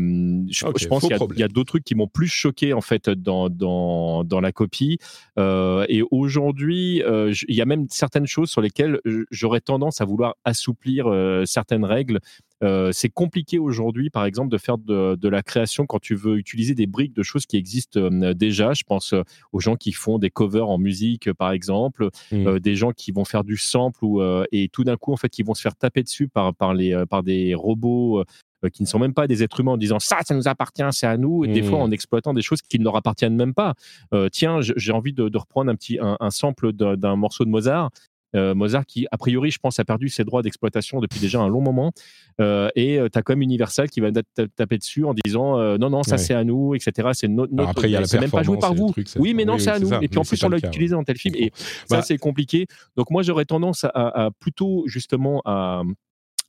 je, pense qu'il y a, d'autres trucs qui m'ont plus choqué en fait dans dans, dans la copie. Euh, et aujourd'hui, euh, il y a même certaines choses sur lesquelles j'aurais tendance à vouloir assouplir certaines règles euh, c'est compliqué aujourd'hui, par exemple, de faire de, la création quand tu veux utiliser des briques de choses qui existent euh, déjà. Je pense euh, aux gens qui font des covers en musique, par exemple, mmh. des gens qui vont faire du sample ou, et tout d'un coup, en fait, qui vont se faire taper dessus par, par, les, par des robots qui ne sont même pas des êtres humains en disant ça, ça nous appartient, c'est à nous, et des fois mmh. en exploitant des choses qui ne leur appartiennent même pas. tiens, j'ai envie de, reprendre un petit un sample d'un morceau de Mozart. Euh, Mozart qui, a priori, je pense, a perdu ses droits d'exploitation depuis déjà un long moment. Euh, et euh, tu as comme Universal qui va taper dessus en disant non, non, ça c'est à nous, etc. C'est notre. Après, il y a même pas joué par vous. oui, mais non, c'est à nous. Et puis en plus, on l'a utilisé dans tel film. Et ça, bah c'est compliqué. Donc moi, j'aurais tendance à, plutôt justement à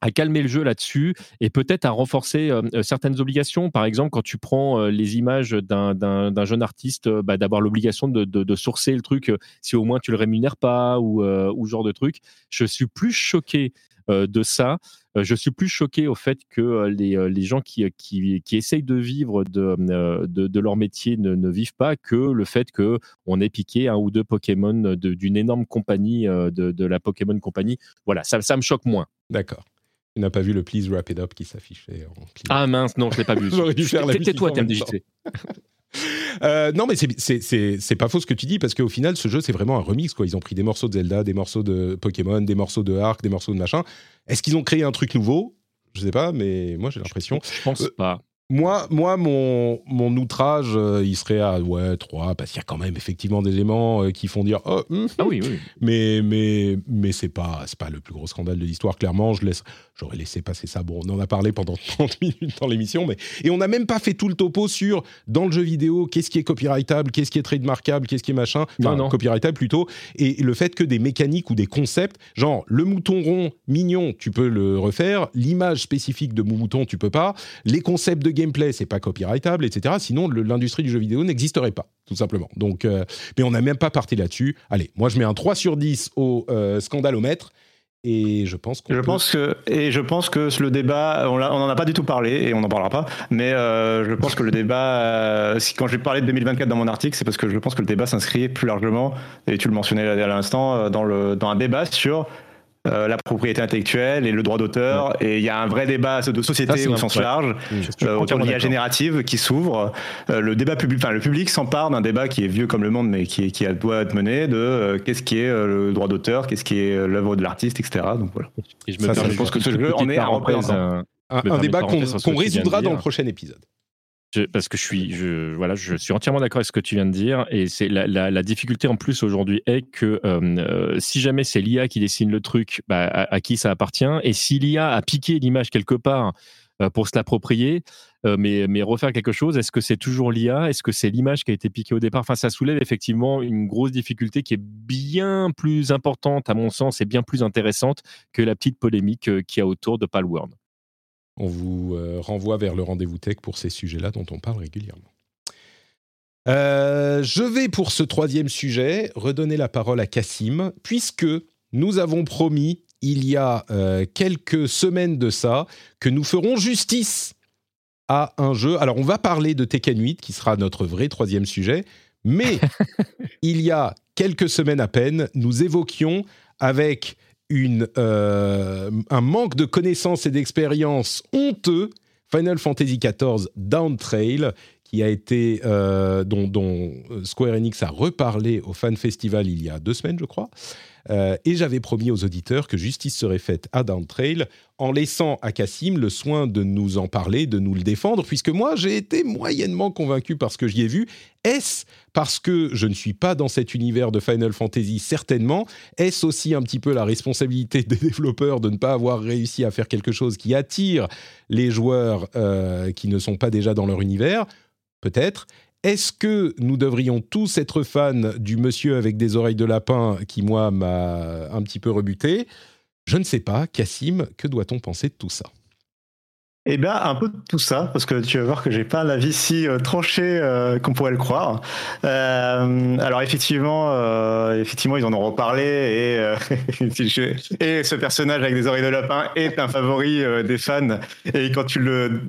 à calmer le jeu là-dessus et peut-être à renforcer euh, euh, certaines obligations. Par exemple, quand tu prends euh, les images d'un jeune artiste, bah, d'avoir l'obligation de, sourcer le truc si au moins tu le rémunères pas ou, ou genre de truc. Je suis plus choqué de ça. je suis plus choqué au fait que les, gens qui, essayent de vivre de, leur métier ne, vivent pas que le fait qu'on ait piqué un ou deux Pokémon d'une énorme compagnie, de, la Pokémon Company. Voilà, ça me choque moins. D'accord. Tu n'as pas vu le Please Wrap It Up qui s'affichait en Ah mince, non, je ne l'ai pas vu. J'aurais dû faire la toi, TMDJC. euh, non, mais c'est pas faux ce que tu dis parce qu'au final, ce jeu, c'est vraiment un remix. Quoi. Ils ont pris des morceaux de Zelda, des morceaux de Pokémon, des morceaux de Ark, des morceaux de machin. Est-ce qu'ils ont créé un truc nouveau? Je sais pas, mais moi j'ai l'impression. Je pense euh, pas. Moi, moi, mon, mon outrage, euh, il serait à ouais 3, parce qu'il y a quand même effectivement des éléments euh, qui font dire oh, hum, ah oui, oui. Mais, mais, mais c'est pas, c'est pas le plus gros scandale de l'histoire, clairement. Laisse, j'aurais laissé passer ça. Bon, on en a parlé pendant 30 minutes dans l'émission, mais et on n'a même pas fait tout le topo sur dans le jeu vidéo qu'est-ce qui est copyrightable, qu'est-ce qui est trademarkable, qu'est-ce qui est machin, enfin non, copyrightable plutôt, et le fait que des mécaniques ou des concepts, genre le mouton rond mignon, tu peux le refaire, l'image spécifique de mouton, tu peux pas, les concepts de gameplay, c'est pas copyrightable, etc. Sinon, l'industrie du jeu vidéo n'existerait pas, tout simplement. Donc, euh, mais on n'a même pas parti là-dessus. Allez, moi je mets un 3 sur 10 au euh, scandalomètre. Et je pense qu'on. Je pense que et je pense que le débat, on n'en a pas du tout parlé et on n'en parlera pas. Mais euh, je pense que le débat, si, quand j'ai parlé de 2024 dans mon article, c'est parce que je pense que le débat s'inscrit plus largement, et tu le mentionnais à l'instant, dans le dans un débat sur euh, la propriété intellectuelle et le droit d'auteur. Et il y a un vrai débat de société au sens large euh, autour de l'IA générative qui s'ouvre. Euh, le débat public, enfin le public s'empare d'un débat qui est vieux comme le monde, mais qui, qui doit être mené de qu'est-ce qui est le droit d'auteur, qu'est-ce qui est l'œuvre de l'artiste, etc. Donc voilà. Et je, me Ça, je pense que ce jeu en est un, un débat qu'on résoudra dans le prochain épisode parce que je suis, voilà, je suis entièrement d'accord avec ce que tu viens de dire. Et c'est la, difficulté en plus aujourd'hui est que euh, euh, si jamais c'est l'IA qui dessine le truc, bah, à, qui ça appartient Et si l'IA a piqué l'image quelque part euh, pour se l'approprier, mais, mais refaire quelque chose, est-ce que c'est toujours l'IA Est-ce que c'est l'image qui a été piquée au départ? Enfin, ça soulève effectivement une grosse difficulté qui est bien plus importante, à mon sens, et bien plus intéressante que la petite polémique qu'il y a autour de Palworld. On vous euh, renvoie vers le rendez-vous tech pour ces sujets-là dont on parle régulièrement. Euh, je vais pour ce troisième sujet redonner la parole à Cassim, puisque nous avons promis il y a euh, quelques semaines de ça que nous ferons justice à un jeu. Alors on va parler de Tekken 8 qui sera notre vrai troisième sujet, mais il y a quelques semaines à peine, nous évoquions avec une, euh, un manque de connaissances et d'expérience honteux, Final Fantasy XIV Down Trail, qui a été, euh, dont, dont, Square Enix a reparlé au Fan Festival il y a deux semaines, je crois. Euh, et j'avais promis aux auditeurs que justice serait faite à Downtrail en laissant à Cassim le soin de nous en parler, de nous le défendre, puisque moi j'ai été moyennement convaincu par ce que j'y ai vu. Est-ce parce que je ne suis pas dans cet univers de Final Fantasy? Certainement. Est-ce aussi un petit peu la responsabilité des développeurs de ne pas avoir réussi à faire quelque chose qui attire les joueurs euh, qui ne sont pas déjà dans leur univers? Peut-être. Est-ce que nous devrions tous être fans du monsieur avec des oreilles de lapin qui, moi, m'a un petit peu rebuté? Je ne sais pas. Cassim, que doit-on penser de tout ça? Eh bien, un peu de tout ça, parce que tu vas voir que j'ai pas l'avis si euh, tranché euh, qu'on pourrait le croire. Euh, alors effectivement, euh, effectivement, ils en ont reparlé et, et ce personnage avec des oreilles de lapin est un favori des fans. Et quand tu le,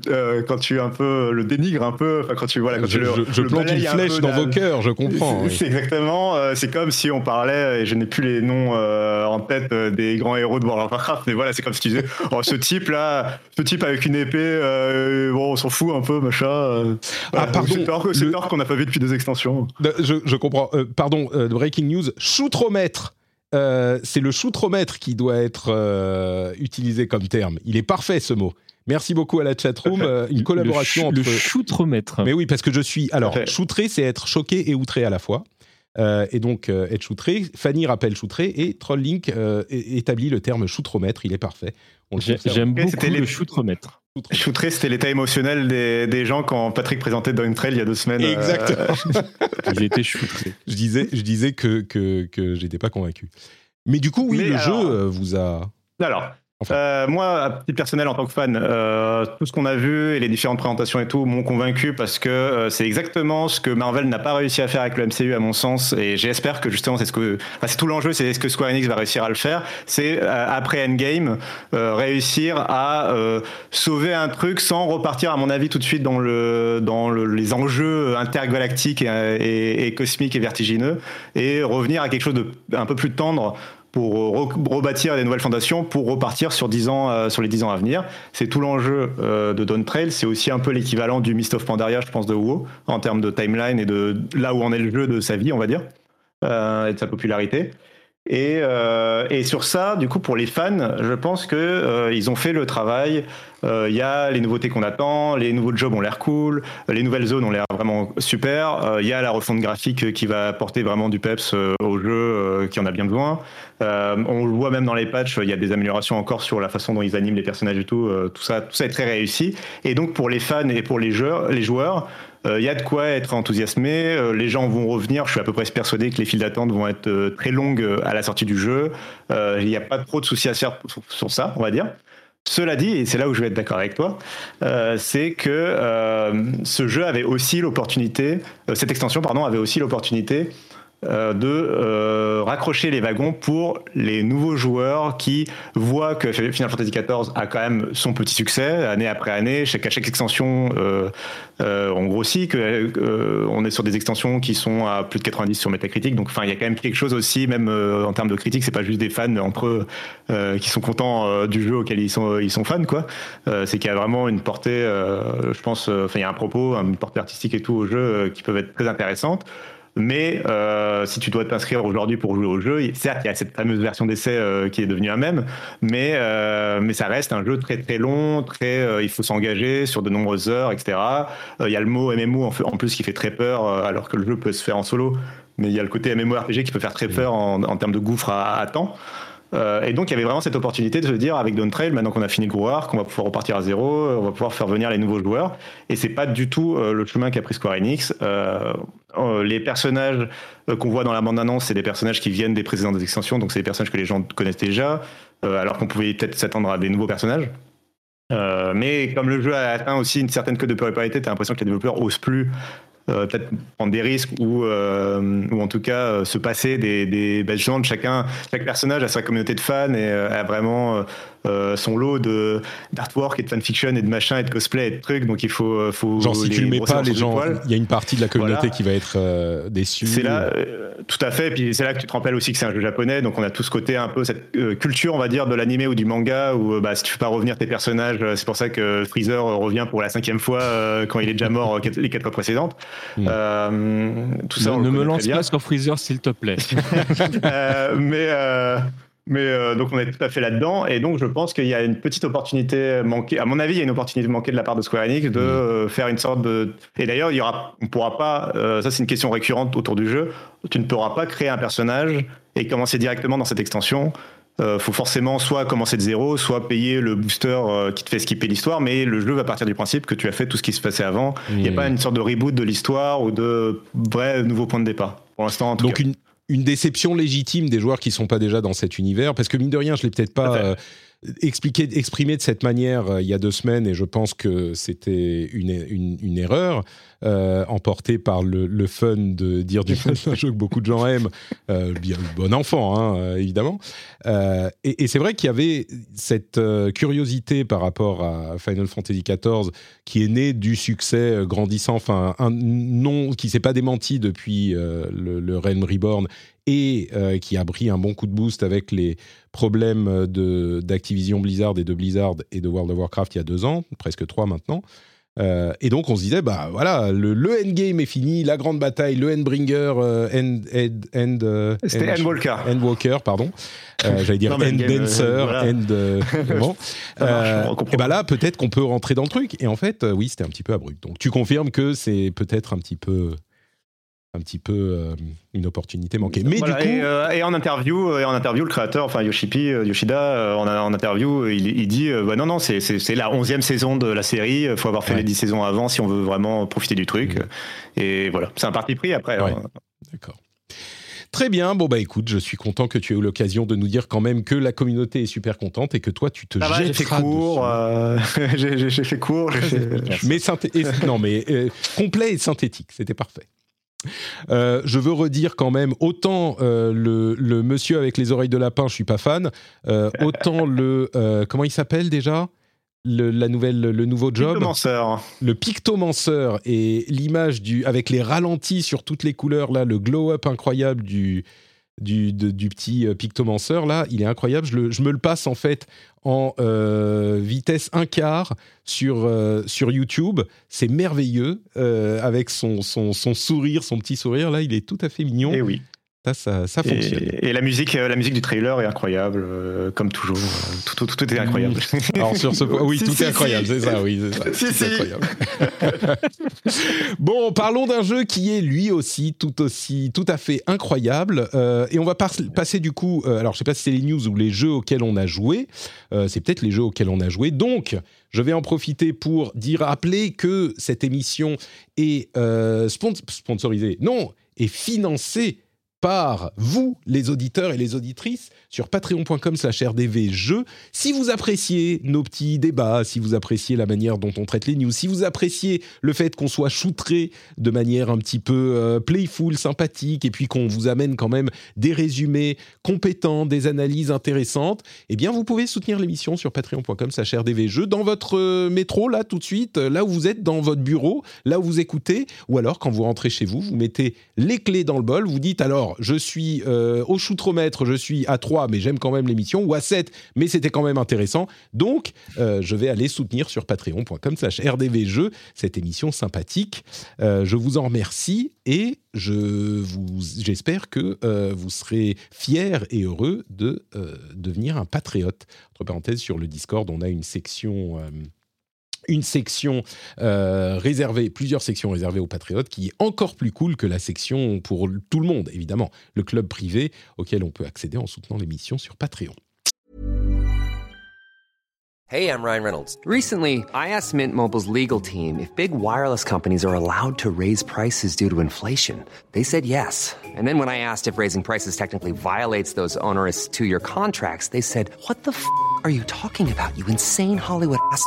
quand tu un peu le dénigres un peu, enfin quand tu voilà, quand je, tu le, je, plante une flèche dans vos cœurs, je comprends. C'est exactement. c'est comme si on parlait, et je n'ai plus les noms en tête des grands héros de World of Warcraft, mais voilà, c'est comme si tu disais, oh, ce type là, ce type avec une euh, bon, on s'en fout un peu, machin. Euh. ah, pardon. C'est peur, qu'on n'a pas vu depuis des extensions. Je, comprends. Euh, pardon, breaking news. Choutromètre. c'est le choutromètre qui doit être utilisé comme terme. Il est parfait ce mot. Merci beaucoup à la chatroom. une collaboration le entre. Le choutromètre. Mais oui, parce que je suis. Alors, choutrer, c'est être choqué et outré à la fois. et donc, être choutré. Fanny rappelle choutré et Trolllink établit le terme choutromètre. Il est parfait. J'aime beaucoup le choutromètre. Shooter, c'était l'état émotionnel des, des, gens quand Patrick présentait Down Trail il y a deux semaines. Euh, Exactement. Ils étaient shootés. Je disais, je disais que, que, que j'étais pas convaincu. Mais du coup, oui, le jeu euh, vous a. Alors, euh, moi, à petit personnel en tant que fan, euh, tout ce qu'on a vu et les différentes présentations et tout m'ont convaincu parce que euh, c'est exactement ce que Marvel n'a pas réussi à faire avec le MCU à mon sens et j'espère que justement c'est ce que, enfin, c'est tout l'enjeu, c'est ce que Square Enix va réussir à le faire, c'est après Endgame réussir à sauver un truc sans repartir à mon avis tout de suite dans le dans le, les enjeux intergalactiques et, et, et, cosmiques et vertigineux et revenir à quelque chose de un peu plus tendre pour rebâtir des nouvelles fondations, pour repartir sur, 10 ans, euh, les 10 ans à venir. C'est tout l'enjeu euh, de Dawn Trail. C'est aussi un peu l'équivalent du Mist of Pandaria, je pense, de WoW, en termes de timeline et de là où en est le jeu de sa vie, on va dire, euh, et de sa popularité. Et, euh, et, sur ça, du coup, pour les fans, je pense que euh, ils ont fait le travail. Euh, il y a les nouveautés qu'on attend, les nouveaux jobs ont l'air cool, les nouvelles zones ont l'air vraiment super. Il y a la refonte graphique qui va apporter vraiment du peps au jeu, qui en a bien besoin. on le voit même dans les patchs, il y a des améliorations encore sur la façon dont ils animent les personnages et tout. tout ça, tout ça est très réussi. Et donc pour les fans et pour les joueurs, les joueurs il euh, y a de quoi être enthousiasmé. Euh, les gens vont revenir. Je suis à peu près persuadé que les files d'attente vont être euh, très longues à la sortie du jeu. Il n'y a pas trop de soucis à faire sur, ça, on va dire. Cela dit, et c'est là où je vais être d'accord avec toi, c'est que ce jeu avait aussi l'opportunité, cette extension, pardon, avait aussi l'opportunité euh, de euh, raccrocher les wagons pour les nouveaux joueurs qui voient que Final Fantasy XIV a quand même son petit succès année après année. Chaque, chaque extension, euh, on grossit, que, on est sur des extensions qui sont à plus de 90 sur Metacritic. Donc, il y a quand même quelque chose aussi, même en termes de critique, c'est pas juste des fans entre eux qui sont contents du jeu auquel ils sont, ils sont fans, quoi. c'est qu'il y a vraiment une portée, je pense, enfin, il y a un propos, une portée artistique et tout au jeu qui peuvent être très intéressantes. Mais euh, si tu dois t'inscrire aujourd'hui pour jouer au jeu, certes, il y a cette fameuse version d'essai euh, qui est devenue un même, mais, euh, mais ça reste un jeu très très long, très, il faut s'engager sur de nombreuses heures, etc. Il y a le mot MMO en, plus qui fait très peur, alors que le jeu peut se faire en solo, mais il y a le côté MMORPG qui peut faire très peur en, en termes de gouffre à, à temps. Euh, et donc, il y avait vraiment cette opportunité de se dire, avec Dawn Trail, maintenant qu'on a fini le qu'on va pouvoir repartir à zéro, on va pouvoir faire venir les nouveaux joueurs. Et c'est pas du tout euh, le chemin qu'a pris Square Enix. Euh, les personnages qu'on voit dans la bande-annonce, c'est des personnages qui viennent des précédentes extensions, donc c'est des personnages que les gens connaissent déjà, alors qu'on pouvait peut-être s'attendre à des nouveaux personnages. mais comme le jeu a atteint aussi une certaine cote de popularité, tu as l'impression que les développeurs osent plus euh, peut-être prendre des risques ou, euh, ou en tout cas euh, se passer des, des ben, de chacun, chaque personnage a sa communauté de fans et a vraiment euh, son lot de d'artwork et de fanfiction et de machin et de cosplay et de trucs. Donc il faut, euh, faut genre si tu le mets pas, les gens, il y a une partie de la communauté qui va être euh, déçue. C'est là, tout à fait. Puis c'est là que tu te rappelles aussi que c'est un jeu japonais, donc on a tout ce côté un peu cette culture, on va dire, de l'animé ou du manga où bah, si tu fais pas revenir tes personnages, c'est pour ça que Freezer revient pour la cinquième fois quand il est déjà mort les quatre fois précédentes. Hmm. tout ça, ne, me lance pas sur Freezer s'il te plaît. mais mais euh, donc on est tout à fait là-dedans et donc je pense qu'il y a une petite opportunité manquée. À mon avis, il y a une opportunité manquée de la part de Square Enix de mm. euh, faire une sorte de. Et d'ailleurs, il y aura, on pourra pas. Euh, ça, c'est une question récurrente autour du jeu. Tu ne pourras pas créer un personnage et commencer directement dans cette extension. Il faut forcément soit commencer de zéro, soit payer le booster qui te fait skipper l'histoire, mais le jeu va partir du principe que tu as fait tout ce qui se passait avant. Il n'y a mm. pas une sorte de reboot de l'histoire ou de vrai nouveau point de départ. Pour l'instant, en tout Donc cas. Une une déception légitime des joueurs qui sont pas déjà dans cet univers, parce que mine de rien, je l'ai peut-être pas euh, expliqué, exprimé de cette manière euh, il y a deux semaines, et je pense que c'était une, erreur euh, emporté par le, fun de dire du mal d'un jeu que beaucoup de gens aiment, euh, bien bon enfant hein, euh, évidemment. Et, c'est vrai qu'il y avait cette curiosité par rapport à Final Fantasy XIV qui est née du succès grandissant, enfin un nom qui s'est pas démenti depuis le, le Realm Reborn et qui a pris un bon coup de boost avec les problèmes d'Activision Blizzard et de Blizzard et de World of Warcraft il y a deux ans, presque trois maintenant. Euh, et donc on se disait, bah voilà, le, le endgame est fini, la grande bataille, le endbringer, euh, end, end, end, euh, C'était Endwalker. Endwalker, pardon. Euh, J'allais dire Enddancer, euh, End. Euh, bon. et bah là, peut-être qu'on peut rentrer dans le truc. Et en fait, oui, c'était un petit peu abrupt. Donc tu confirmes que c'est peut-être un petit peu un petit peu euh, une opportunité manquée. Mais du coup, euh, et, en interview, euh, et en interview, le créateur, enfin Yoshipi, Yoshida, en, en, interview, il, dit, bah non non, c'est la onzième saison de la série. Il faut avoir fait les dix saisons avant si on veut vraiment profiter du truc. Mm. Et voilà, c'est un parti pris après. Hein. D'accord. Très bien, bon bah écoute, je suis content que tu aies eu l'occasion de nous dire quand même que la communauté est super contente et que toi tu te jettes. J'ai fait court, j'ai fait court. Mais non mais complet et synthétique, c'était parfait. Euh, je veux redire quand même, autant euh, le, monsieur avec les oreilles de lapin, je suis pas fan, euh, autant le... comment il s'appelle déjà? Le, la nouvelle, le nouveau job. Pictomanceur. Le pictomanceur et l'image du, avec les ralentis sur toutes les couleurs, là, le glow-up incroyable du, du, du petit pictomanceur, là, il est incroyable. Je, je, me le passe en fait en euh, vitesse un quart sur, euh, sur YouTube. C'est merveilleux, euh, avec son, son, son, sourire, son petit sourire, là, il est tout à fait mignon. Et eh oui. Ça, ça, fonctionne. Et, la musique, euh, la musique du trailer est incroyable, euh, comme toujours. Tout, tout, est incroyable. Alors sur ce point, oui, tout est incroyable, c'est ça, oui, c'est ça. incroyable. bon, parlons d'un jeu qui est lui aussi tout aussi, tout à fait incroyable. Euh, et on va passer du coup. alors, je sais pas si c'est les news ou les jeux auxquels on a joué. c'est peut-être les jeux auxquels on a joué. Donc, je vais en profiter pour dire, rappeler que cette émission est sponsorisée. Non, est financée par vous, les auditeurs et les auditrices, sur patreon.com slash rdvjeux. Si vous appréciez nos petits débats, si vous appréciez la manière dont on traite les news, si vous appréciez le fait qu'on soit choutré de manière un petit peu euh, playful, sympathique, et puis qu'on vous amène quand même des résumés compétents, des analyses intéressantes, eh bien vous pouvez soutenir l'émission sur patreon.com slash rdvjeux dans votre euh, métro, là tout de suite, là où vous êtes, dans votre bureau, là où vous écoutez, ou alors quand vous rentrez chez vous, vous mettez les clés dans le bol, vous dites alors je suis euh, au choutromètre, je suis à 3, mais j'aime quand même l'émission, ou à 7, mais c'était quand même intéressant. Donc, euh, je vais aller soutenir sur patreon.com slash cette émission sympathique. Euh, je vous en remercie et je vous, j'espère que vous serez fiers et heureux de devenir un patriote. Entre parenthèses, sur le Discord, on a une section une section euh, réservée, plusieurs sections réservées aux patriotes, qui est encore plus cool que la section pour tout le monde, évidemment, le club privé auquel on peut accéder en soutenant l'émission sur Patreon. Hey, I'm Ryan Reynolds. Recently, I asked Mint Mobile's legal team if big wireless companies are allowed to raise prices due to inflation. They said yes. And then when I asked if raising prices technically violates those onerous two-year contracts, they said, "What the f*** are you talking about? You insane Hollywood ass?"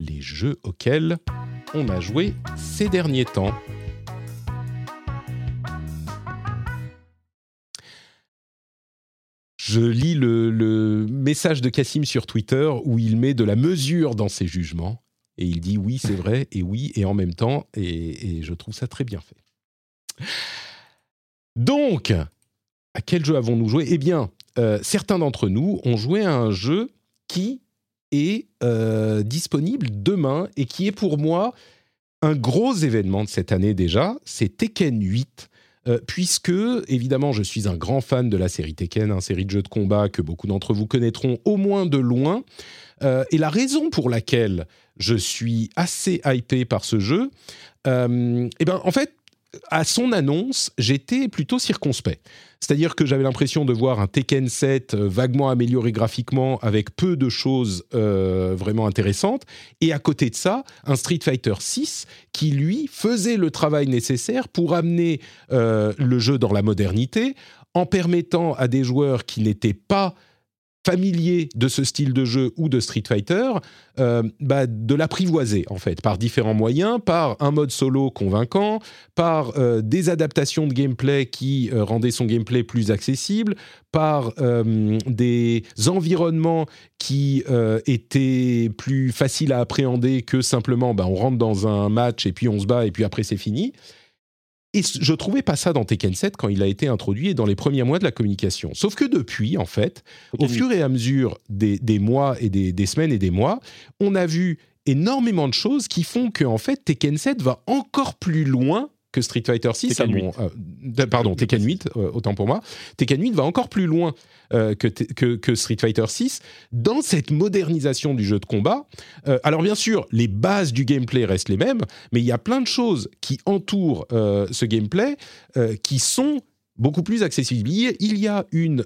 les jeux auxquels on a joué ces derniers temps. Je lis le, message de Cassim sur Twitter où il met de la mesure dans ses jugements. Et il dit oui, c'est vrai, et oui, et en même temps, et, je trouve ça très bien fait. Donc, à quel jeu avons-nous joué? Eh bien, euh, certains d'entre nous ont joué à un jeu qui est euh, disponible demain et qui est pour moi un gros événement de cette année déjà, c'est Tekken 8. Euh, puisque, évidemment, je suis un grand fan de la série Tekken, une série de jeux de combat que beaucoup d'entre vous connaîtront au moins de loin. Euh, et la raison pour laquelle je suis assez hypé par ce jeu, eh ben, en fait, à son annonce, j'étais plutôt circonspect. C'est-à-dire que j'avais l'impression de voir un Tekken 7 euh, vaguement amélioré graphiquement avec peu de choses euh, vraiment intéressantes. Et à côté de ça, un Street Fighter 6 qui, lui, faisait le travail nécessaire pour amener euh, le jeu dans la modernité en permettant à des joueurs qui n'étaient pas familier de ce style de jeu ou de Street Fighter, euh, bah, de l'apprivoiser en fait par différents moyens, par un mode solo convaincant, par euh, des adaptations de gameplay qui euh, rendaient son gameplay plus accessible, par des environnements qui étaient plus faciles à appréhender que simplement bah, on rentre dans un match et puis on se bat et puis après c'est fini. Et je trouvais pas ça dans Tekken 7 quand il a été introduit et dans les premiers mois de la communication. Sauf que depuis, en fait, au fur et à mesure des, mois et des, semaines et des mois, on a vu énormément de choses qui font que, en fait, Tekken 7 va encore plus loin que Street Fighter 6, Tekken 8. Euh, pardon, Tekken 8, euh, autant pour moi. Tekken 8 va encore plus loin euh, que, que, Street Fighter 6 dans cette modernisation du jeu de combat. alors bien sûr, les bases du gameplay restent les mêmes, mais il y a plein de choses qui entourent ce gameplay qui sont beaucoup plus accessibles. Il y a une,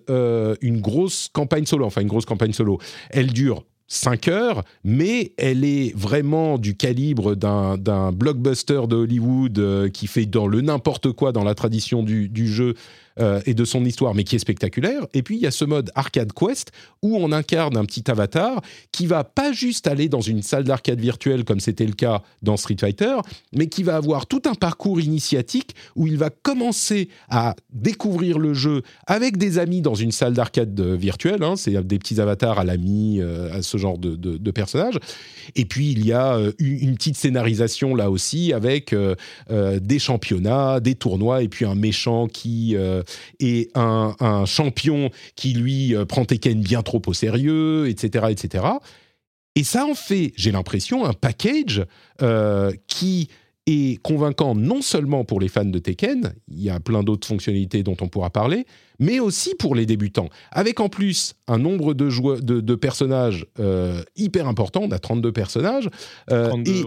une grosse campagne solo, enfin une grosse campagne solo. Elle dure 5 heures, mais elle est vraiment du calibre d'un blockbuster de Hollywood qui fait dans le n'importe quoi dans la tradition du, du jeu euh, et de son histoire, mais qui est spectaculaire. Et puis il y a ce mode arcade quest où on incarne un petit avatar qui va pas juste aller dans une salle d'arcade virtuelle comme c'était le cas dans Street Fighter, mais qui va avoir tout un parcours initiatique où il va commencer à découvrir le jeu avec des amis dans une salle d'arcade virtuelle. Hein, c'est des petits avatars à l'ami, euh, à ce genre de, de, personnages. Et puis il y a euh, une petite scénarisation là aussi avec des championnats, des tournois et puis un méchant qui et un, champion qui lui euh, prend Tekken bien trop au sérieux, etc., etc. Et ça en fait, j'ai l'impression, un package euh, qui est convaincant non seulement pour les fans de Tekken, il y a plein d'autres fonctionnalités dont on pourra parler, mais aussi pour les débutants. Avec en plus un nombre de, joueurs, de, personnages euh, hyper important, on a 32 personnages. 32, et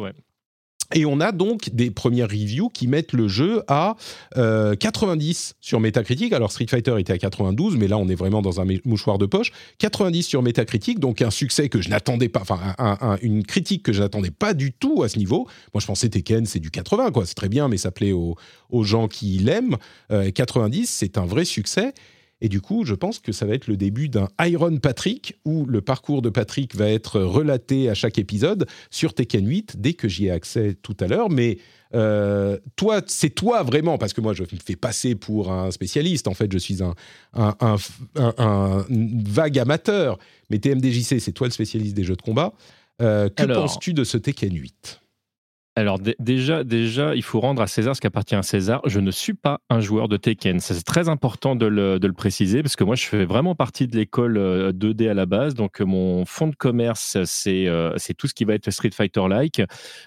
on a donc des premières reviews qui mettent le jeu à 90 euh, sur Metacritic. Alors Street Fighter était à 92, mais là on est vraiment dans un mouchoir de poche. 90 sur Metacritic, donc un succès que je n'attendais pas, enfin une critique que je n'attendais pas du tout à ce niveau. Moi je pensais Tekken c'est du 80 quoi, c'est très bien, mais ça plaît aux, gens qui l'aiment. 90 euh, c'est un vrai succès. Et du coup, je pense que ça va être le début d'un Iron Patrick, où le parcours de Patrick va être relaté à chaque épisode sur Tekken 8, dès que j'y ai accès tout à l'heure. Mais euh, toi, c'est toi vraiment, parce que moi, je me fais passer pour un spécialiste. En fait, je suis un, un, vague amateur. Mais TMDJC, c'est toi le spécialiste des jeux de combat. Euh, que penses-tu de ce Tekken 8 alors déjà, déjà, il faut rendre à César ce qui appartient à César. Je ne suis pas un joueur de Tekken. C'est très important de le, de le, préciser parce que moi, je fais vraiment partie de l'école 2D euh, à la base. Donc, mon fond de commerce, c'est euh, c'est tout ce qui va être Street Fighter-like.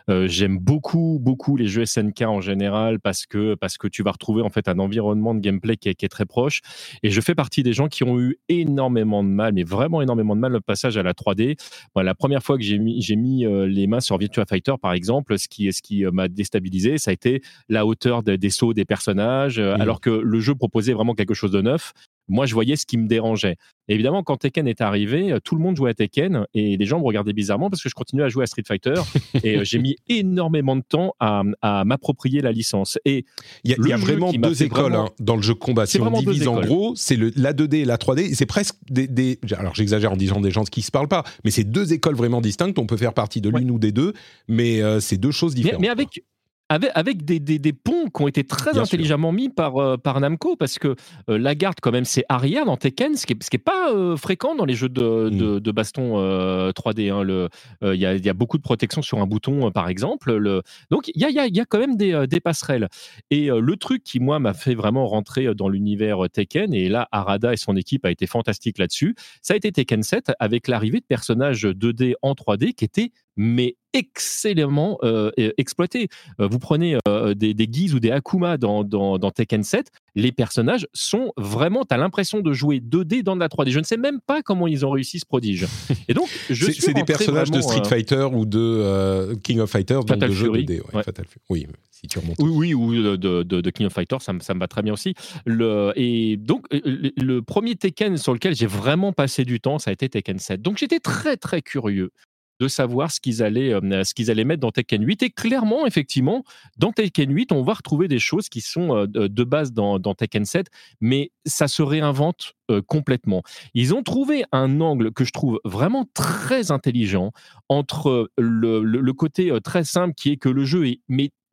Euh, j'aime beaucoup, beaucoup les jeux SNK en général parce que, parce que tu vas retrouver en fait un environnement de gameplay qui est, qui est très proche. Et je fais partie des gens qui ont eu énormément de mal, mais vraiment énormément de mal, le passage à la 3D. la première fois que j'ai mis, mis les mains sur Virtua Fighter, par exemple, ce qui ce qui euh, m'a déstabilisé, ça a été la hauteur des, sauts des personnages, euh, mmh. alors que le jeu proposait vraiment quelque chose de neuf. Moi, je voyais ce qui me dérangeait. évidemment, quand Tekken est arrivé, euh, tout le monde jouait à Tekken et les gens me regardaient bizarrement parce que je continuais à jouer à Street Fighter et j'ai mis énormément de temps à, m'approprier la licence. Et il y a, vraiment deux écoles hein, dans le jeu de combat. Si on divise en gros, c'est la 2D et la 3D. C'est presque des, Alors j'exagère en disant des gens qui se parlent pas, mais c'est deux écoles vraiment distinctes. On peut faire partie de l'une ou des deux, mais c'est deux choses différentes. mais avec avec, avec des, des, des, ponts qui ont été très intelligemment mis par, euh, par Namco, parce que euh, la garde, quand même, c'est arrière dans Tekken, ce qui n'est pas euh, fréquent dans les jeux de, mm. de, de baston 3D. Hein, il y, a, y, a, beaucoup de protection sur un bouton, par exemple. Le, donc, il y a, y, a, y a, quand même des, des passerelles. Et le truc qui, moi, m'a fait vraiment rentrer dans l'univers Tekken, et là, Arada et son équipe a été fantastique là-dessus, ça a été Tekken 7 avec l'arrivée de personnages 2D en 3D qui étaient mais excellemment euh, exploité. Euh, vous prenez euh, des, des Giz ou des Akuma dans, dans, dans, Tekken 7, les personnages sont vraiment, tu as l'impression de jouer 2D dans de la 3D. Je ne sais même pas comment ils ont réussi ce prodige. Et donc, je C'est des personnages de Street Fighter ou de King of Fighters, dans de jeux 2D. Oui, si tu remontes. Oui, oui ou de, de, King of Fighters, ça, ça, me va très bien aussi. Le, et donc, le, le premier Tekken sur lequel j'ai vraiment passé du temps, ça a été Tekken 7. Donc, j'étais très, très curieux de savoir ce qu'ils allaient, euh, allaient mettre dans Tekken 8. Et clairement, effectivement, dans Tekken 8, on va retrouver des choses qui sont euh, de base dans, Tekken 7, mais ça se réinvente euh, complètement. Ils ont trouvé un angle que je trouve vraiment très intelligent entre le, côté très simple qui est que le jeu est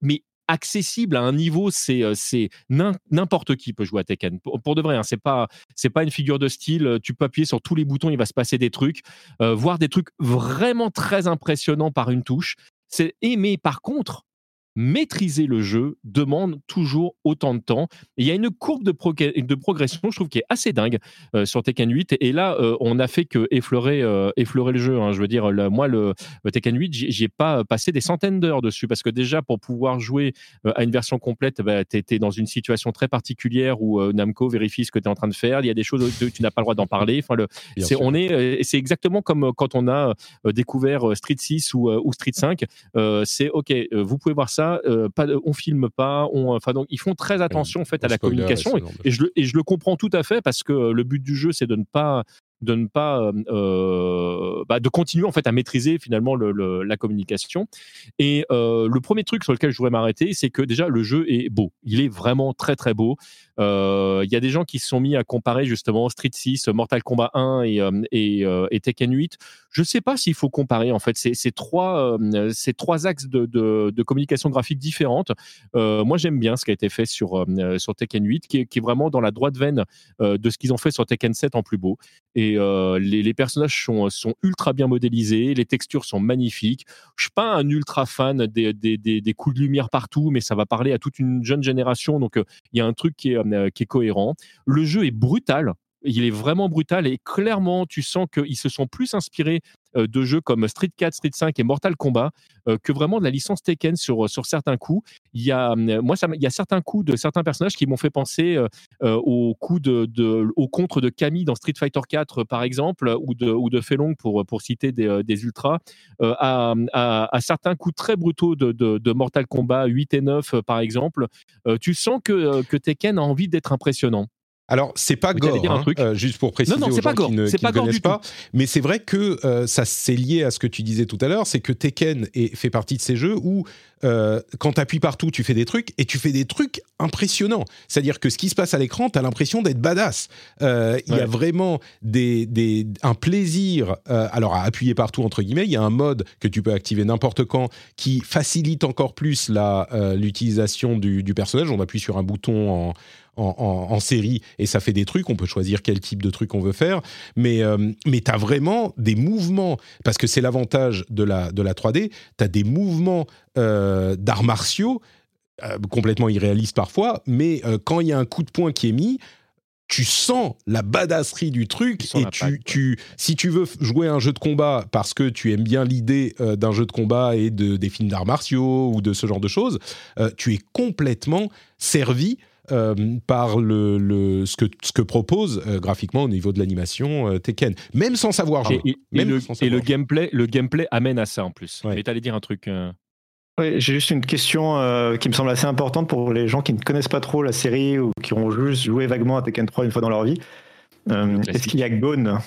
mais accessible à un niveau, c'est euh, c'est n'importe qui peut jouer à Tekken. Pour, de vrai, hein, c'est pas c'est pas une figure de style. Euh, tu peux appuyer sur tous les boutons, il va se passer des trucs, euh, voir des trucs vraiment très impressionnants par une touche. C'est mais par contre, maîtriser le jeu demande toujours autant de temps. il y a une courbe de, de, progression, je trouve, qui est assez dingue euh, sur Tekken 8. Et, là, euh, on a fait que effleurer, euh, effleurer le jeu. Hein. Je veux dire, moi, le, Tekken 8, j'y ai pas passé des centaines d'heures dessus parce que déjà, pour pouvoir jouer à une version complète, bah, tu étais dans une situation très particulière où Namco vérifie ce que tu es en train de faire. Il y a des choses où tu n'as pas le droit d'en parler. Enfin, le, c'est, on est, c'est exactement comme quand on a découvert Street 6 ou, ou Street 5. c'est OK, vous pouvez voir ça euh, pas, on filme pas, on, enfin donc ils font très attention en fait à la communication et, je le, et je le comprends tout à fait parce que le but du jeu c'est de ne pas de ne pas bah, de continuer en fait à maîtriser finalement la communication. Et le premier truc sur lequel je voudrais m'arrêter, c'est que déjà le jeu est beau. Il est vraiment très très beau. Il y a des gens qui se sont mis à comparer justement Street 6, Mortal Kombat 1 et, et, et Tekken 8. Je ne sais pas s'il faut comparer en fait ces, trois, ces trois axes de, communication graphique différentes. moi j'aime bien ce qui a été fait sur, sur Tekken 8, qui est, vraiment dans la droite veine de ce qu'ils ont fait sur Tekken 7 en plus beau. Et les, personnages sont, ultra bien modélisés, les textures sont magnifiques. Je suis pas un ultra fan des, coups de lumière partout, mais ça va parler à toute une jeune génération, donc il y a un truc qui est cohérent. Le jeu est brutal il est vraiment brutal et clairement, tu sens qu'ils se sont plus inspirés euh, de jeux comme Street 4, Street 5 et Mortal Kombat euh, que vraiment de la licence Tekken sur, sur certains coups. Il y a, euh, moi, il y a certains coups de certains personnages qui m'ont fait penser au coup de, de, au contre de Camille dans Street Fighter 4, par exemple, ou de, ou de Felong pour, pour citer des, des ultras, à, à, certains coups très brutaux de, de, Mortal Kombat 8 et 9, par exemple. tu sens que, que Tekken a envie d'être impressionnant. Alors, c'est pas gore, hein, euh, juste pour préciser non, non, aux gens qui ne, qui ne connaissent pas. Mais c'est vrai que euh, ça c'est lié à ce que tu disais tout à l'heure, c'est que Tekken est, fait partie de ces jeux où euh, quand tu appuies partout, tu fais des trucs et tu fais des trucs impressionnants. C'est-à-dire que ce qui se passe à l'écran, tu as l'impression d'être badass. Il y a vraiment des, des, un plaisir, alors à appuyer partout, entre guillemets, il y a un mode que tu peux activer n'importe quand qui facilite encore plus l'utilisation du, du personnage. On appuie sur un bouton en en, série et ça fait des trucs. On peut choisir quel type de truc on veut faire, mais euh, mais t'as vraiment des mouvements parce que c'est l'avantage de la de la 3D. T'as des mouvements euh, d'arts martiaux euh, complètement irréalistes parfois, mais quand il y a un coup de poing qui est mis, tu sens la badasserie du truc et tu, tu, si tu veux jouer un jeu de combat parce que tu aimes bien l'idée d'un jeu de combat et de, des films d'arts martiaux ou de ce genre de choses, tu es complètement servi euh, par le, ce, que, ce que propose euh, graphiquement au niveau de l'animation euh, Tekken, même sans savoir jouer. Et, le, gameplay, le gameplay amène à ça en plus. Ouais. Mais t'allais dire un truc. Oui, j'ai juste une question qui me semble assez importante pour les gens qui ne connaissent pas trop la série ou qui ont juste joué vaguement à Tekken 3 une fois dans leur vie. Est-ce qu'il y a Gone?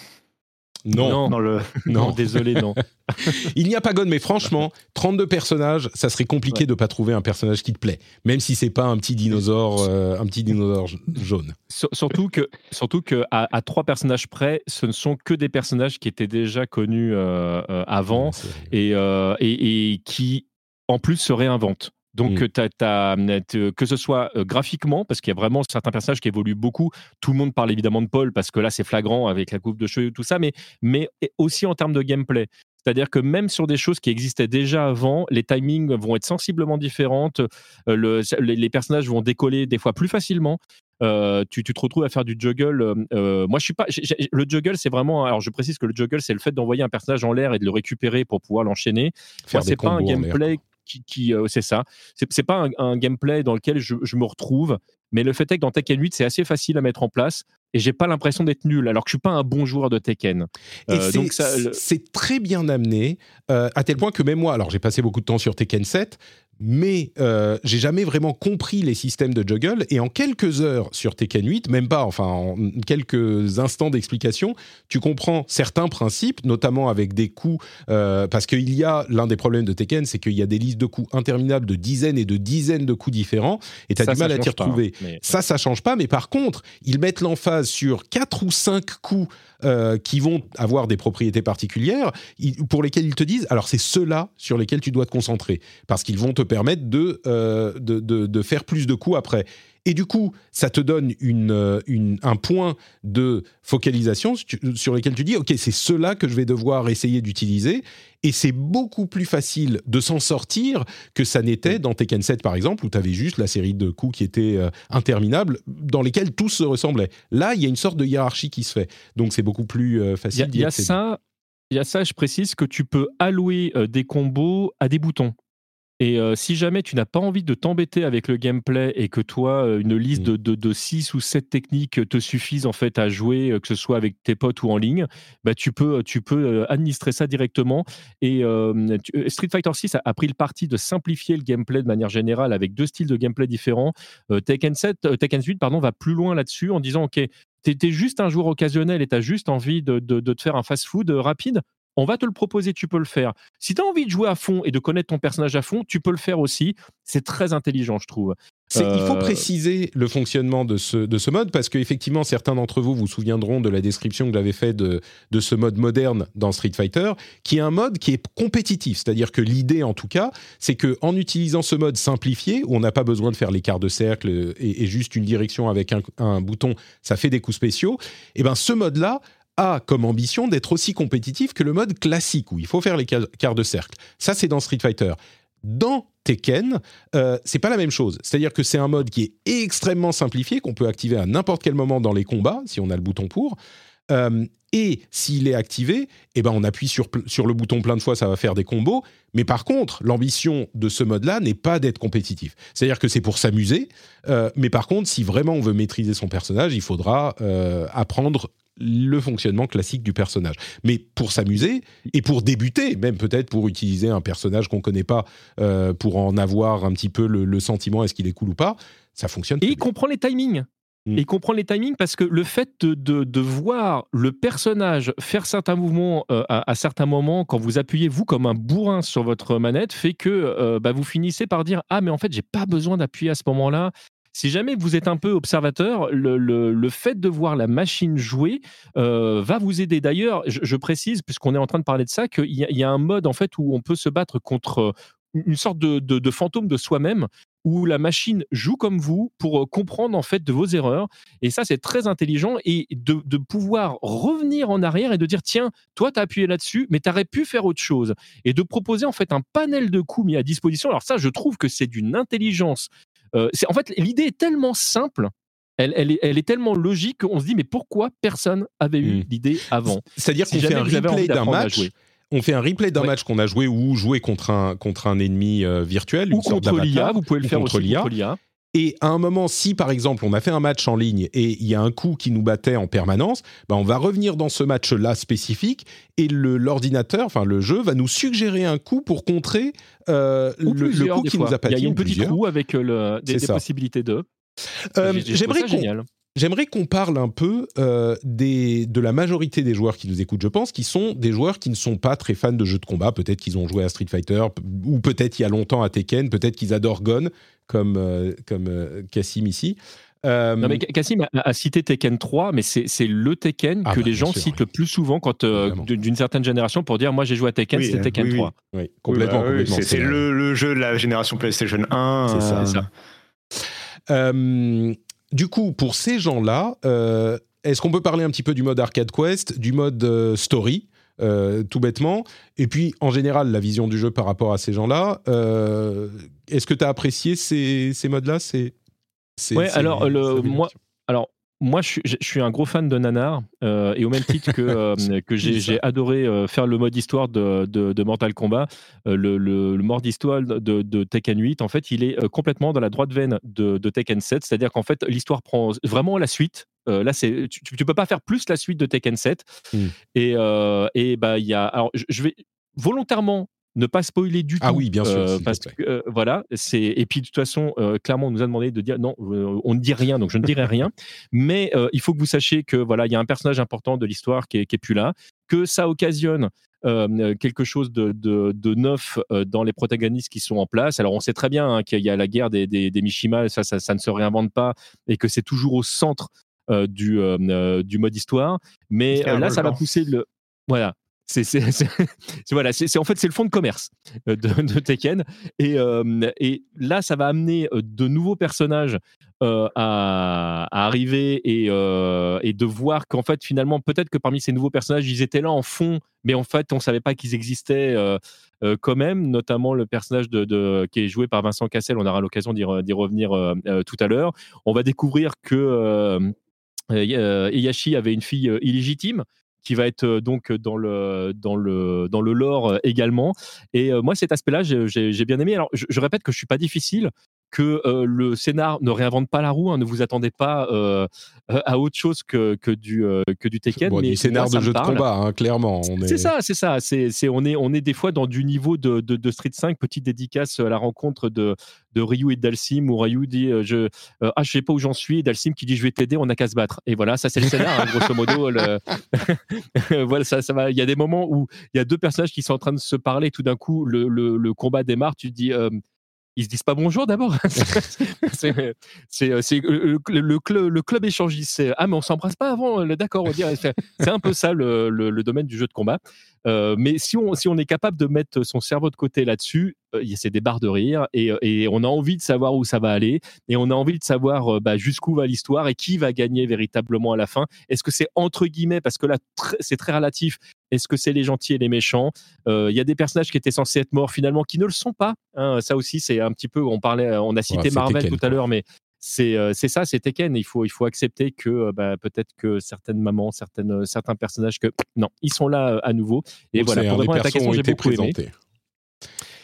Non, non, le... non. désolé, non. Il n'y a pas Gone, mais franchement, 32 personnages, ça serait compliqué de de pas trouver un personnage qui te plaît, même si c'est pas un petit dinosaure, euh, un petit dinosaure jaune. Surtout que, surtout que à, trois personnages près, ce ne sont que des personnages qui étaient déjà connus euh, euh, avant et, et, et, qui, en plus, se réinventent. Donc, mmh. que ce soit graphiquement, parce qu'il y a vraiment certains personnages qui évoluent beaucoup. Tout le monde parle évidemment de Paul, parce que là, c'est flagrant avec la coupe de cheveux et tout ça, mais, mais aussi en termes de gameplay. C'est-à-dire que même sur des choses qui existaient déjà avant, les timings vont être sensiblement différentes. Le, les, personnages vont décoller des fois plus facilement. tu, tu, te retrouves à faire du juggle. moi, je suis pas. le juggle, c'est vraiment. Alors, je précise que le juggle, c'est le fait d'envoyer un personnage en l'air et de le récupérer pour pouvoir l'enchaîner. Moi, c'est pas un gameplay qui, euh, c'est ça. C'est pas un, gameplay dans lequel je, me retrouve, mais le fait est que dans Tekken 8, c'est assez facile à mettre en place et j'ai pas l'impression d'être nul, alors que je suis pas un bon joueur de Tekken. Euh, c'est très bien amené, euh, à tel point que même moi, alors j'ai passé beaucoup de temps sur Tekken 7, mais euh, j'ai jamais vraiment compris les systèmes de juggle. Et en quelques heures sur Tekken 8, même pas, enfin en quelques instants d'explication, tu comprends certains principes, notamment avec des coups, euh, parce qu'il y a l'un des problèmes de Tekken, c'est qu'il y a des listes de coups interminables de dizaines et de dizaines de coups différents, et tu as du mal à t'y retrouver. Hein, ça, ça change pas, mais par contre, ils mettent l'emphase sur quatre ou cinq coups euh, qui vont avoir des propriétés particulières, pour lesquelles ils te disent, alors c'est ceux-là sur lesquels tu dois te concentrer, parce qu'ils vont te permettre de, euh, de, de, faire plus de coups après. Et du coup, ça te donne une, euh, une, un point de focalisation sur lequel tu dis, OK, c'est cela que je vais devoir essayer d'utiliser. Et c'est beaucoup plus facile de s'en sortir que ça n'était dans Tekken 7, par exemple, où tu avais juste la série de coups qui étaient euh, interminables, dans lesquels tous se ressemblaient. Là, il y a une sorte de hiérarchie qui se fait. Donc, c'est beaucoup plus euh, facile Il y, a ça. Il y a ça, je précise que tu peux allouer des combos à des boutons. Et euh, si jamais tu n'as pas envie de t'embêter avec le gameplay et que toi, euh, une liste mm. de, de, 6 ou 7 techniques te suffisent en fait à jouer, euh, que ce soit avec tes potes ou en ligne, bah, tu peux, tu peux administrer ça directement. Et Street Fighter 6 a, pris le parti de simplifier le gameplay de manière générale avec deux styles de gameplay différents. Tekken 7, Tekken 8 pardon, va plus loin là-dessus en disant, OK, tu es juste un joueur occasionnel et tu as juste envie de, de, de te faire un fast-food rapide, on va te le proposer, tu peux le faire. Si tu as envie de jouer à fond et de connaître ton personnage à fond, tu peux le faire aussi. C'est très intelligent, je trouve. Il faut euh, préciser le fonctionnement de ce, de ce mode parce qu'effectivement, certains d'entre vous vous souviendront de la description que j'avais faite de, de ce mode moderne dans Street Fighter, qui est un mode qui est compétitif. C'est-à-dire que l'idée, en tout cas, c'est qu'en utilisant ce mode simplifié, où on n'a pas besoin de faire l'écart de cercle et, juste une direction avec un, un, bouton, ça fait des coups spéciaux, et eh ben ce mode-là a comme ambition d'être aussi compétitif que le mode classique où il faut faire les quarts de cercle. Ça, c'est dans Street Fighter. Dans Tekken, euh, c'est pas la même chose. C'est-à-dire que c'est un mode qui est extrêmement simplifié, qu'on peut activer à n'importe quel moment dans les combats, si on a le bouton pour. Euh, et s'il est activé, eh ben on appuie sur, sur le bouton plein de fois, ça va faire des combos. Mais par contre, l'ambition de ce mode-là n'est pas d'être compétitif. C'est-à-dire que c'est pour s'amuser. Euh, mais par contre, si vraiment on veut maîtriser son personnage, il faudra euh, apprendre le fonctionnement classique du personnage. Mais pour s'amuser et pour débuter, même peut-être pour utiliser un personnage qu'on ne connaît pas, euh, pour en avoir un petit peu le, sentiment est-ce qu'il est cool ou pas, ça fonctionne. Et il comprend les timings. Mm. Et il comprend les timings parce que le fait de, de, voir le personnage faire certains mouvements euh, à, certains moments, quand vous appuyez vous comme un bourrin sur votre manette, fait que euh, bah, vous finissez par dire ah mais en fait j'ai pas besoin d'appuyer à ce moment-là. Si jamais vous êtes un peu observateur, le, fait de voir la machine jouer euh, va vous aider. D'ailleurs, je, précise, puisqu'on est en train de parler de ça, qu'il y, a un mode en fait où on peut se battre contre une sorte de, fantôme de soi-même où la machine joue comme vous pour euh, comprendre en fait de vos erreurs. Et ça, c'est très intelligent et de, de, pouvoir revenir en arrière et de dire tiens, toi, tu as appuyé là-dessus, mais tu aurais pu faire autre chose. Et de proposer en fait un panel de coups mis à disposition. Alors ça, je trouve que c'est d'une intelligence euh, en fait, l'idée est tellement simple. Elle, elle, est, elle, est, tellement logique qu'on se dit mais pourquoi personne avait eu hmm. l'idée avant? C'est-à-dire qu'on fait un replay d'un match on fait un replay d'un match qu'on a joué ou joué contre un, contre un ennemi euh, virtuel. Ou contre l'IA, vous pouvez le faire contre l'IA. Et à un moment, si par exemple on a fait un match en ligne et il y a un coup qui nous battait en permanence, bah on va revenir dans ce match-là spécifique et l'ordinateur, enfin le jeu, va nous suggérer un coup pour contrer euh, le, coup qui nous a pas Il y a un petit coup avec euh, le, des, possibilités de. Euh, J'aimerais qu'on J'aimerais qu'on parle un peu euh, des, de la majorité des joueurs qui nous écoutent, je pense, qui sont des joueurs qui ne sont pas très fans de jeux de combat. Peut-être qu'ils ont joué à Street Fighter, ou peut-être il y a longtemps à Tekken, peut-être qu'ils adorent Gon, comme, euh, comme euh, Cassim ici. Non mais Cassim a, cité Tekken 3, mais c'est le Tekken ah que bah, les gens citent le plus souvent quand d'une certaine génération pour dire moi j'ai joué à Tekken, c'était Tekken 3. Oui, complètement. Bah c'est le, le, jeu de la génération PlayStation 1. C'est ça. Du coup, pour ces gens-là, euh, est-ce qu'on peut parler un petit peu du mode arcade quest, du mode euh, story euh, tout bêtement? Et puis, en général, la vision du jeu par rapport à ces gens-là. Est-ce que tu as apprécié ces, ces modes-là? C'est, Ouais, alors, le, moi, moi, je suis, un gros fan de Nanar, euh, et au même titre que, euh, que j'ai adoré euh, faire le mode histoire de, de, Mortal Kombat, le, le, mode histoire de, de, Tekken 8, en fait, il est complètement dans la droite veine de, Tekken 7, c'est-à-dire qu'en fait, l'histoire prend vraiment la suite. là, c'est tu, tu peux pas faire plus la suite de Tekken 7. Hmm. Et, et bah, il y a. Alors, je vais volontairement ne pas spoiler du ah tout. Ah oui, bien sûr. Euh, parce que euh, voilà, c'est et puis de toute façon, euh, clairement, on nous a demandé de dire non, on ne dit rien, donc je ne dirai rien. Mais il faut que vous sachiez que voilà, il y a un personnage important de l'histoire qui est, qui est plus là, que ça occasionne quelque chose de, de, neuf dans les protagonistes qui sont en place. Alors on sait très bien hein, qu'il y a la guerre des, des, des Mishima, ça, ça, ça, ne se réinvente pas, et que c'est toujours au centre du, du mode histoire. Mais là, ça va pousser le voilà, c'est voilà, c'est en fait c'est le fond de commerce euh, de, Tekken. Et, euh, et, là ça va amener euh, de nouveaux personnages à, arriver et, de voir qu'en fait finalement peut-être que parmi ces nouveaux personnages ils étaient là en fond mais en fait on savait pas qu'ils existaient quand même. Notamment le personnage qui est joué par Vincent Cassel on aura l'occasion d'y revenir tout à l'heure. On va découvrir que Eyashi avait une fille illégitime qui va être donc dans le, dans le, dans le lore également. Et moi, cet aspect-là, j'ai bien aimé. Alors, je, je, répète que je suis pas difficile que euh, le scénar ne réinvente pas la roue, hein, ne vous attendez pas euh, à autre chose que, que du, euh, que du Tekken. mais du scénar de jeu de combat, hein, clairement. C'est ça, c'est ça. C'est, on, est, on est des fois dans du niveau de, de, Street 5, petite dédicace à la rencontre de, de Ryu et Dalsim, où Ryu dit je, Ah, je sais pas où j'en suis, et Dalsim qui dit Je vais t'aider, on n'a qu'à se battre. Et voilà, ça c'est le scénar, hein, grosso modo. voilà, ça, ça va. Il y a des moments où il y a deux personnages qui sont en train de se parler, tout d'un coup, le, le, le combat démarre, tu te dis ils se disent pas bonjour d'abord. c'est euh, euh, le, le, le, club échangiste. Ah, mais on s'embrasse pas avant, d'accord, on dirait. C'est un peu ça le, domaine du jeu de combat. Euh, mais si on, si on est capable de mettre son cerveau de côté là-dessus, euh, c'est des barres de rire et, et, on a envie de savoir où ça va aller et on a envie de savoir bah, jusqu'où va l'histoire et qui va gagner véritablement à la fin. Est-ce que c'est entre guillemets, parce que là c'est très relatif, est-ce que c'est les gentils et les méchants? Il y a des personnages qui étaient censés être morts finalement qui ne le sont pas. Hein. ça aussi, c'est un petit peu. On parlait, on a cité Marvel tout à l'heure, mais c'est ça, c'est Tekken. Il faut, il faut accepter que bah, peut-être que certaines mamans, certaines, certains personnages, que non, ils sont là à nouveau. Et voilà, pour répondre à ta question, j'ai beaucoup aimé.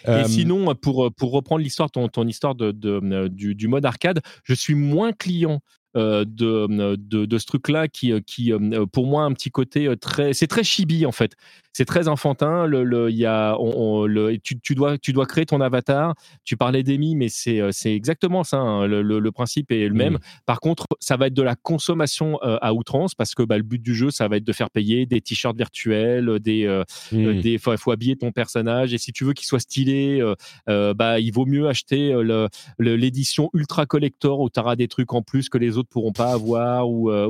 Et sinon, pour, pour reprendre l'histoire, ton, ton histoire de, de, du, du, mode arcade, je suis moins client euh, de, de, ce truc-là qui, euh, qui, euh, pour moi, un petit côté très. C'est très chibi, en fait. C'est très enfantin. Le, le, y a, on, le, tu, tu, dois, tu dois créer ton avatar. Tu parlais d'Emi, mais c'est exactement ça. Hein. Le, le, principe est le même. Mmh. Par contre, ça va être de la consommation à outrance parce que bah, le but du jeu, ça va être de faire payer des t-shirts virtuels, des. Il des faut, faut, habiller ton personnage. Et si tu veux qu'il soit stylé, bah, il vaut mieux acheter l'édition ultra collector où tu auras des trucs en plus que les autres pourront pas avoir ou, euh,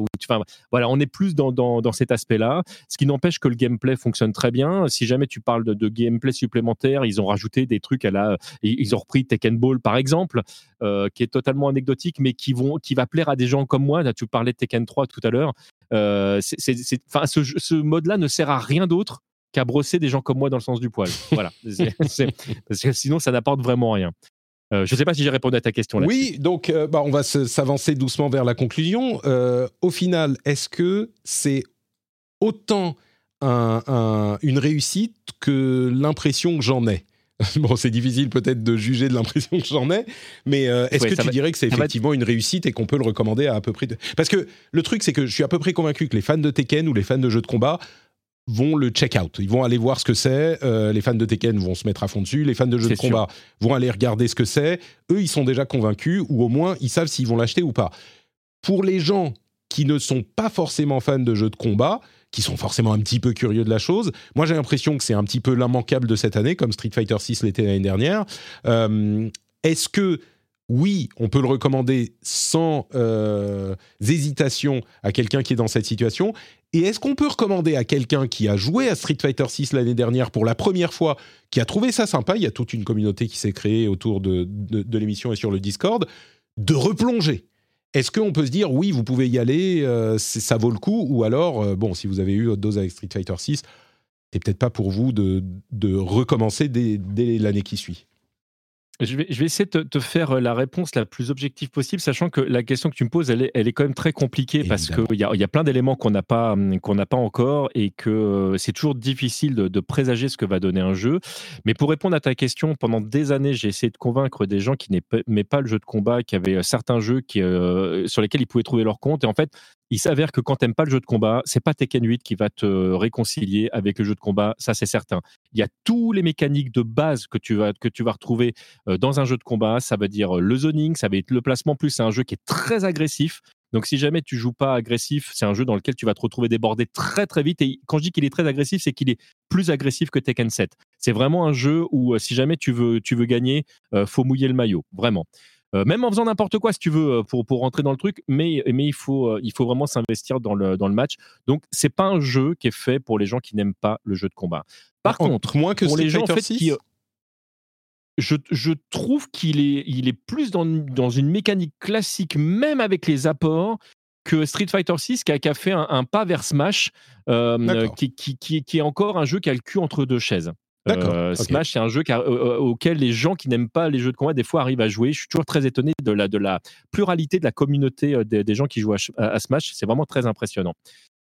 voilà, on est plus dans, dans, cet aspect-là. Ce qui n'empêche que le gameplay fonctionne très bien. Si jamais tu parles de, gameplay supplémentaire, ils ont rajouté des trucs à la, ils ont repris Tekken Ball par exemple, euh, qui est totalement anecdotique, mais qui vont, qui va plaire à des gens comme moi. Là, tu parlais de Tekken 3 tout à l'heure. Euh, ce, ce mode-là ne sert à rien d'autre qu'à brosser des gens comme moi dans le sens du poil. Voilà. parce que sinon, ça n'apporte vraiment rien. Euh, je ne sais pas si j'ai répondu à ta question. Là oui, donc euh, bah, on va s'avancer doucement vers la conclusion. Euh, au final, est-ce que c'est autant une réussite que l'impression que j'en ai Bon, c'est difficile peut-être de juger de l'impression que j'en ai, mais est-ce que tu dirais que c'est effectivement une réussite et qu'on peut le recommander à à peu près Parce que le truc, c'est que je suis à peu près convaincu que les fans de Tekken ou les fans de jeux de combat vont le check out. Ils vont aller voir ce que c'est. Euh, les fans de Tekken vont se mettre à fond dessus. Les fans de jeux de combat vont aller regarder ce que c'est. Eux, ils sont déjà convaincus ou au moins ils savent s'ils vont l'acheter ou pas. Pour les gens qui ne sont pas forcément fans de jeux de combat, qui sont forcément un petit peu curieux de la chose, moi j'ai l'impression que c'est un petit peu l'immanquable de cette année, comme Street Fighter 6 l'était l'année dernière. Euh, est-ce que oui, on peut le recommander sans euh, hésitation à quelqu'un qui est dans cette situation? Et est-ce qu'on peut recommander à quelqu'un qui a joué à Street Fighter 6 l'année dernière pour la première fois, qui a trouvé ça sympa, il y a toute une communauté qui s'est créée autour de, l'émission et sur le Discord, de replonger est-ce qu'on peut se dire, oui, vous pouvez y aller, euh, ça vaut le coup Ou alors, euh, bon, si vous avez eu votre dose avec Street Fighter 6, c'est peut-être pas pour vous de, recommencer dès l'année qui suit? Je vais, je vais, essayer de te faire euh, la réponse la plus objective possible, sachant que la question que tu me poses, elle est, elle est quand même très compliquée parce qu'il y a, y a plein d'éléments qu'on n'a pas, hum, qu'on n'a pas encore et que euh, c'est toujours difficile de, de, présager ce que va donner un jeu. Mais pour répondre à ta question, pendant des années, j'ai essayé de convaincre des gens qui n'aimaient pas le jeu de combat, qui avaient euh, certains jeux qui, sur lesquels ils pouvaient trouver leur compte. Et en fait, il s'avère que quand tu n'aimes pas le jeu de combat, c'est pas Tekken 8 qui va te réconcilier avec le jeu de combat, ça c'est certain. Il y a tous les mécaniques de base que tu vas, que tu vas retrouver euh, dans un jeu de combat, ça veut dire le zoning, ça va être le placement plus, c'est un jeu qui est très agressif. Donc si jamais tu joues pas agressif, c'est un jeu dans lequel tu vas te retrouver débordé très très vite. Et quand je dis qu'il est très agressif, c'est qu'il est plus agressif que Tekken 7. C'est vraiment un jeu où euh, si jamais tu veux, tu veux gagner, euh, faut mouiller le maillot, vraiment. Euh, même en faisant n'importe quoi si tu veux euh, pour, pour rentrer dans le truc, mais, mais il, faut, euh, il faut vraiment s'investir dans le, dans le match. Donc, c'est pas un jeu qui est fait pour les gens qui n'aiment pas le jeu de combat. Par contre, moins que pour les gens en fait, qui, je, je, trouve qu'il est, il est plus dans, dans, une mécanique classique, même avec les apports, que Street Fighter 6 qui a, fait un, pas vers Smash, qui, qui, qui, qui, est encore un jeu qui a le cul entre deux chaises. Euh, Smash, c'est un jeu auquel les gens qui n'aiment pas les jeux de combat des fois arrivent à jouer. Je suis toujours très étonné de la, de la pluralité de la communauté euh, des, gens qui jouent à, Smash. C'est vraiment très impressionnant.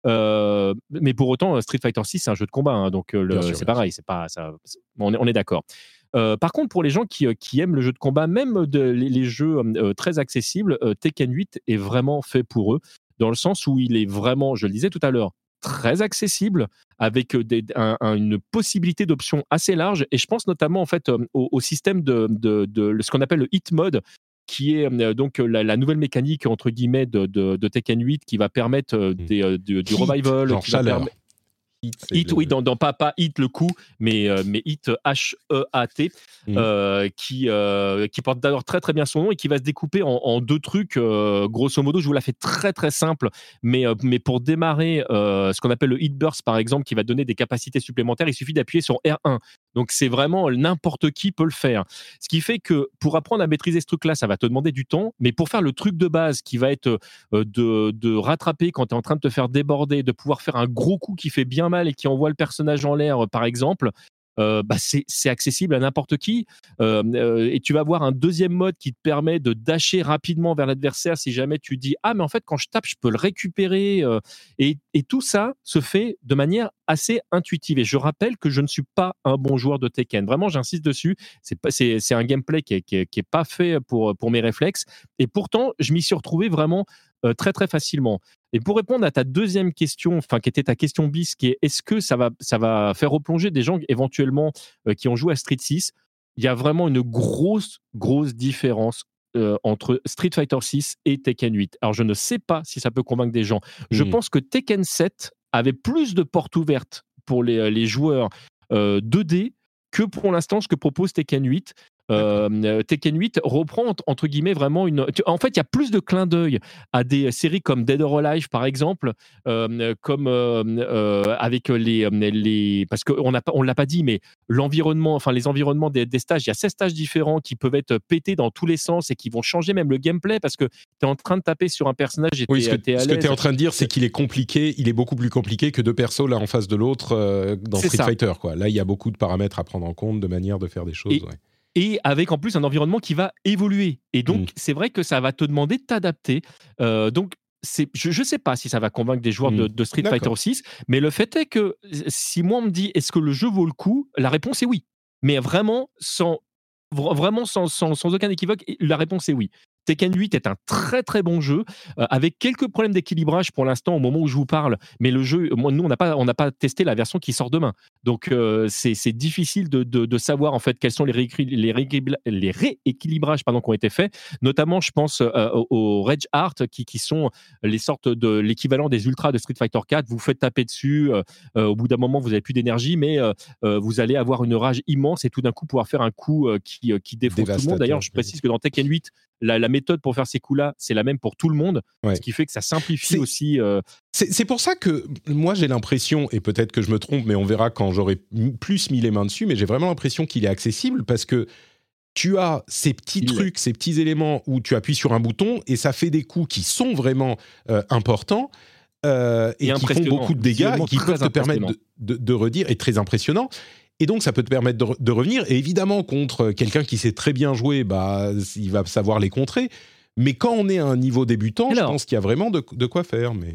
mais pour autant, Street Fighter 6, c'est un jeu de combat, hein, donc c'est pareil, c'est pas ça. On est, on est d'accord. par contre, pour les gens qui, qui, aiment le jeu de combat, même de, les, jeux très accessibles, Tekken 8 est vraiment fait pour eux, dans le sens où il est vraiment, je le disais tout à l'heure, très accessible avec une possibilité d'options assez large et je pense notamment en fait au, système de, de, ce qu'on appelle le hit mode qui est donc la, nouvelle mécanique entre guillemets de, Tekken 8 qui va permettre mmh. des, du revival, genre Hit, oui, dans, pas, pas Hit le coup, mais, euh, mais Hit H-E-A-T, mmh. euh, qui, euh, qui porte d'ailleurs très très bien son nom et qui va se découper en, deux trucs. grosso modo, je vous la fais très très simple, mais, mais pour démarrer ce qu'on appelle le Hit Burst par exemple, qui va donner des capacités supplémentaires, il suffit d'appuyer sur R1. Donc c'est vraiment n'importe qui peut le faire. Ce qui fait que pour apprendre à maîtriser ce truc-là, ça va te demander du temps, mais pour faire le truc de base qui va être de, de rattraper quand tu es en train de te faire déborder, de pouvoir faire un gros coup qui fait bien et qui envoie le personnage en l'air, par exemple, euh, bah c'est accessible à n'importe qui. Euh, euh, et tu vas avoir un deuxième mode qui te permet de dasher rapidement vers l'adversaire si jamais tu dis Ah, mais en fait, quand je tape, je peux le récupérer. Et, tout ça se fait de manière assez intuitive. Et je rappelle que je ne suis pas un bon joueur de Tekken. Vraiment, j'insiste dessus. C'est un gameplay qui n'est qui est, pas fait pour, pour mes réflexes. Et pourtant, je m'y suis retrouvé vraiment très, très facilement. Et pour répondre à ta deuxième question, enfin qui était ta question bis, qui est est-ce que ça va, ça va faire replonger des gens éventuellement euh, qui ont joué à Street 6 Il y a vraiment une grosse, grosse différence euh, entre Street Fighter 6 et Tekken 8. Alors je ne sais pas si ça peut convaincre des gens. Je hmm. pense que Tekken 7 avait plus de portes ouvertes pour les, les joueurs 2D euh, que pour l'instant ce que propose Tekken 8. Euh, Tekken 8 reprend entre guillemets vraiment une. En fait, il y a plus de clins d'œil à des séries comme Dead or Alive par exemple, euh, comme euh, avec les, les parce qu'on n'a pas on l'a pas dit, mais l'environnement, enfin les environnements des, stages, il y a 16 stages différents qui peuvent être pétés dans tous les sens et qui vont changer même le gameplay parce que tu es en train de taper sur un personnage. Et oui, ce que tu es en train de dire, c'est qu'il est compliqué, il est beaucoup plus compliqué que deux persos là en face de l'autre dans Street Fighter. Quoi. Là, il y a beaucoup de paramètres à prendre en compte, de manière de faire des choses et avec en plus un environnement qui va évoluer. Et donc, mmh. c'est vrai que ça va te demander de t'adapter. Euh, donc, je ne sais pas si ça va convaincre des joueurs de, mmh. Street Fighter 6, mais le fait est que si moi on me dit est-ce que le jeu vaut le coup, la réponse est oui. Mais vraiment, sans, vraiment sans, sans, sans, aucun équivoque, la réponse est oui. Tekken 8 est un très très bon jeu euh, avec quelques problèmes d'équilibrage pour l'instant au moment où je vous parle. Mais le jeu, moi, nous on n'a pas on n'a pas testé la version qui sort demain, donc euh, c'est difficile de, de, savoir en fait quels sont les, les, rééquilibrages pardon qui ont été faits. Notamment, je pense euh, aux Rage Art qui, qui sont les sortes de l'équivalent des ultras de Street Fighter 4. Vous faites taper dessus, au bout d'un moment vous avez plus d'énergie, mais vous allez avoir une rage immense et tout d'un coup pouvoir faire un coup qui qui défonce tout le monde. D'ailleurs, je précise que dans Tekken 8 la, méthode pour faire ces coups-là, c'est la même pour tout le monde, ce qui fait que ça simplifie aussi. Euh, c'est pour ça que moi j'ai l'impression, et peut-être que je me trompe, mais on verra quand j'aurai plus mis les mains dessus, mais j'ai vraiment l'impression qu'il est accessible parce que tu as ces petits trucs, ces petits éléments où tu appuies sur un bouton et ça fait des coups qui sont vraiment euh, importants. Euh, et, qui font beaucoup de dégâts, qui peuvent te permettre de, de, de, redire, et très impressionnant. Et donc, ça peut te permettre de, revenir. Et évidemment, contre quelqu'un qui sait très bien jouer, bah, il va savoir les contrer. Mais quand on est à un niveau débutant, je pense qu'il y a vraiment de, quoi faire. Mais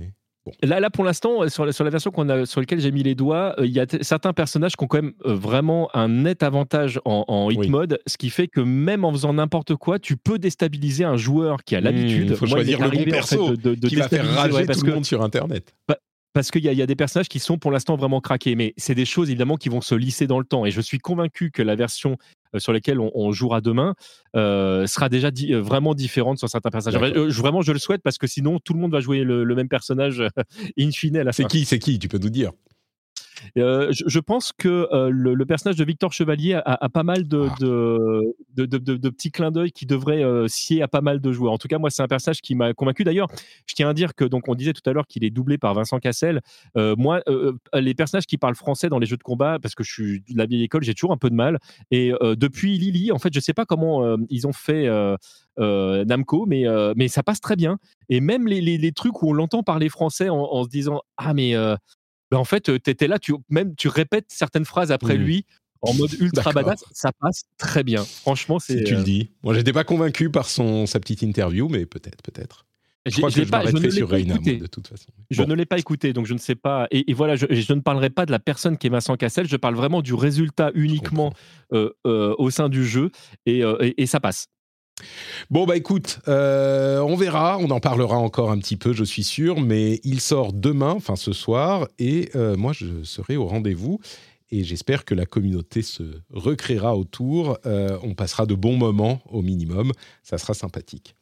Là, là, pour l'instant, sur la, sur la version qu'on a, sur laquelle j'ai mis les doigts, euh, il y a certains personnages qui ont quand même euh, vraiment un net avantage en, hit mode, ce qui fait que même en faisant n'importe quoi, tu peux déstabiliser un joueur qui a mmh, l'habitude. Il faut choisir le bon perso de, qui va faire rager tout le monde sur Internet. Bah, parce qu'il y, y, a des personnages qui sont pour l'instant vraiment craqués, mais c'est des choses évidemment qui vont se lisser dans le temps. Et je suis convaincu que la version euh, sur laquelle on, jouera demain euh, sera déjà euh, vraiment différente sur certains personnages. vraiment, je le souhaite parce que sinon, tout le monde va jouer le, le même personnage in fine à la fin. C'est qui C'est qui Tu peux nous dire euh, je, pense que euh, le, personnage de Victor Chevalier a, pas mal ah. de, de, de, petits clins d'œil qui devraient euh, scier à pas mal de joueurs. En tout cas, moi, c'est un personnage qui m'a convaincu. D'ailleurs, je tiens à dire que, donc, on disait tout à l'heure qu'il est doublé par Vincent Cassel. moi, les personnages qui parlent français dans les jeux de combat, parce que je suis de la vieille école, j'ai toujours un peu de mal. Et depuis Lily, en fait, je sais pas comment ils ont fait. Namco, mais, mais ça passe très bien. Et même les, les, trucs où on l'entend parler français en, en, se disant Ah, mais ben, en fait, tu étais là, tu, même tu répètes certaines phrases après mmh. lui en mode ultra badass, ça passe très bien. Franchement, c'est. Si tu le dis. Moi, j'étais pas convaincu par son sa petite interview, mais peut-être, peut-être. Je crois que je, pas, je ne sur Reina, de toute façon. Je ne l'ai pas écouté, donc je ne sais pas. Et, voilà, je, ne parlerai pas de la personne qui est Vincent Cassel, je parle vraiment du résultat uniquement euh, euh, au sein du jeu, euh, et, et, ça passe. Bon, bah écoute, on verra, on en parlera encore un petit peu, je suis sûr, mais il sort demain, enfin ce soir, et moi je serai au rendez-vous et j'espère que la communauté se recréera autour. on passera de bons moments au minimum. Ça sera sympathique.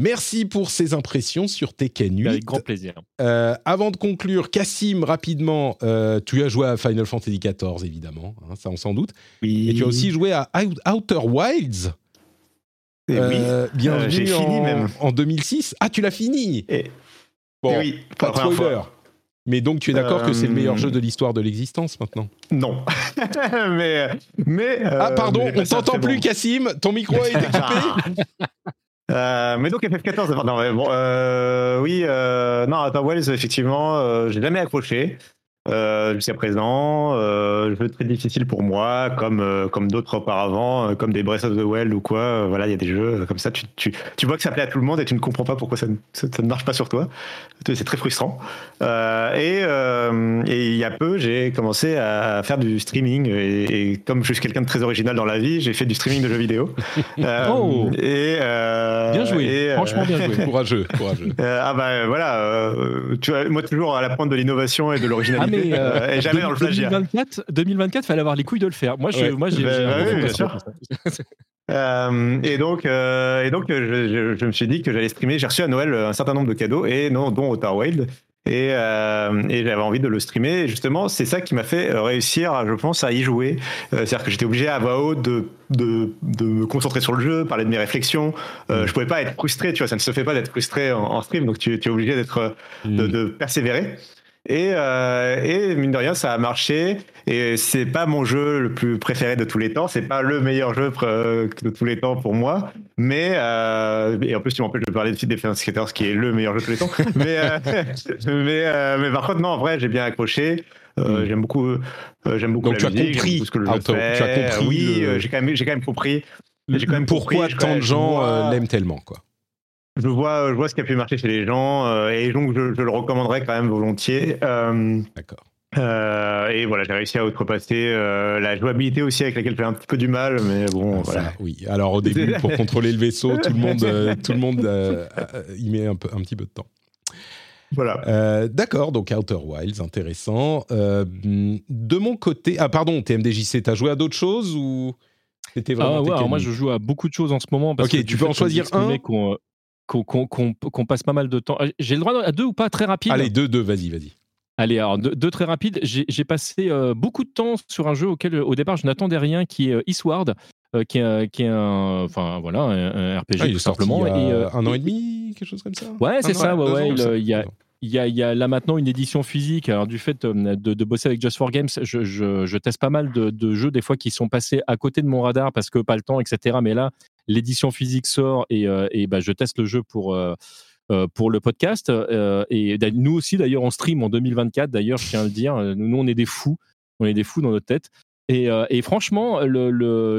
Merci pour ces impressions sur Tekken 8. Avec grand plaisir. Euh, avant de conclure, Cassim, rapidement, euh, tu as joué à Final Fantasy XIV, évidemment, hein, ça on s'en doute. Oui. Et tu as aussi joué à Outer Wilds. Eh euh, oui. Bienvenue J'ai fini même. En 2006. Ah, tu l'as fini Et... Bon, oui, pas de spoiler. Mais donc tu es d'accord que c'est le meilleur jeu de l'histoire de l'existence maintenant Non. mais mais ah pardon, on t'entend plus, Cassim. Ton micro est équipé. Euh, mais donc FF14, non, bon, euh, oui, euh, non, Outer Wells, effectivement, euh, j'ai jamais accroché. Euh, jusqu'à présent. Euh, jeu très difficile pour moi, comme, euh, comme d'autres auparavant, euh, comme des Breath of the Wild ou quoi. voilà, il y a des jeux comme ça. Tu, tu, tu, vois que ça plaît à tout le monde et tu ne comprends pas pourquoi ça ne, ça, ne marche pas sur toi. C'est très frustrant. et, et il y a peu, j'ai commencé à faire du streaming. Et, et comme je suis quelqu'un de très original dans la vie, j'ai fait du streaming de jeux vidéo. oh et, bien joué. Franchement, bien joué. courageux. courageux. ah bah voilà, tu vois, moi toujours à la pointe de l'innovation et de l'originalité. Euh, et jamais dans le plagiat. 2024, 2024, fallait avoir les couilles de le faire. Moi, je, moi, j'ai. Ben, bien sûr. Euh, et donc, euh, et donc je, je, me suis dit que j'allais streamer. J'ai reçu à Noël un certain nombre de cadeaux, et non, dont Outer Wild. Et, euh, et j'avais envie de le streamer. Et justement, c'est ça qui m'a fait réussir, je pense, à y jouer. C'est-à-dire que j'étais obligé à voix haute de, de, de, me concentrer sur le jeu, parler de mes réflexions. Euh, je pouvais pas être frustré, tu vois, ça ne se fait pas d'être frustré en, stream, donc tu, tu es obligé d'être, de, de, persévérer. Et, euh, et, mine de rien, ça a marché. Et c'est pas mon jeu le plus préféré de tous les temps. C'est pas le meilleur jeu de tous les temps pour moi. Mais euh, et en plus, tu m'empêches de parler de Defense Skaters, qui est le meilleur jeu de tous les temps. mais, euh, mais, euh, mais par contre, non, en vrai, j'ai bien accroché. Euh, hmm. J'aime beaucoup, euh, j'aime beaucoup Donc la tu as compris, ce que le jeu fait. Tu as compris. Oui, j'ai quand même, j'ai quand même compris. J'ai quand même pourquoi tant de gens l'aiment tellement, quoi? Je vois, je vois ce qui a pu marcher chez les gens euh, et donc je, le recommanderais quand même volontiers. Euh, D'accord. Euh, et voilà, j'ai réussi à outrepasser la jouabilité aussi avec laquelle j'ai un petit peu du mal, mais bon, ah, voilà. oui, alors au début, pour contrôler le vaisseau, tout le monde, tout le monde y met un, peu, un petit peu de temps. Voilà. D'accord, donc Outer Wilds, intéressant. de mon côté, ah pardon, TMDJC, t'as joué à d'autres choses ou c'était vraiment ah, ouais, Moi, je joue à beaucoup de choses en ce moment. Parce ok, tu peux en choisir un qu'on passe pas mal de temps. J'ai le droit à deux ou pas très rapide Allez, deux, deux, vas-y, vas-y. Allez, alors deux, très rapides. J'ai passé euh, beaucoup de temps sur un jeu auquel au départ je n'attendais rien, qui est euh, Eastward, euh, qui, est, qui, est, un, enfin voilà, un, RPG ah, tout simplement. Il y a un an et demi, quelque chose comme ça. Ouais, c'est ça. Ouais, ouais, il, y a, il y, a, il y, a, là maintenant une édition physique. Alors, du fait de, de bosser avec Just for Games, je, je, je teste pas mal de, de, jeux, des fois, qui sont passés à côté de mon radar parce que pas le temps, etc. Mais là, l'édition physique sort et, euh, bah, je teste le jeu pour euh, euh, pour le podcast. et nous aussi, d'ailleurs, on stream en 2024. D'ailleurs, je tiens à le dire. Nous, on est des fous. On est des fous dans notre tête. Et, franchement,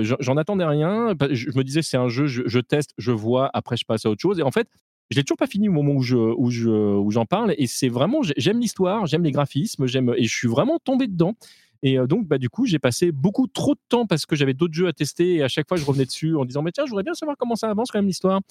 j'en attendais rien. Je me disais, c'est un jeu, je, teste, je vois, après, je passe à autre chose. Et en fait, je l'ai toujours pas fini au moment où où je où j'en parle et c'est vraiment j'aime l'histoire, j'aime les graphismes, j'aime et je suis vraiment tombé dedans. Et euh, donc, bah, du coup, j'ai passé beaucoup trop de temps parce que j'avais d'autres jeux à tester et à chaque fois, je revenais dessus en disant, mais tiens, je voudrais bien savoir comment ça avance quand même l'histoire.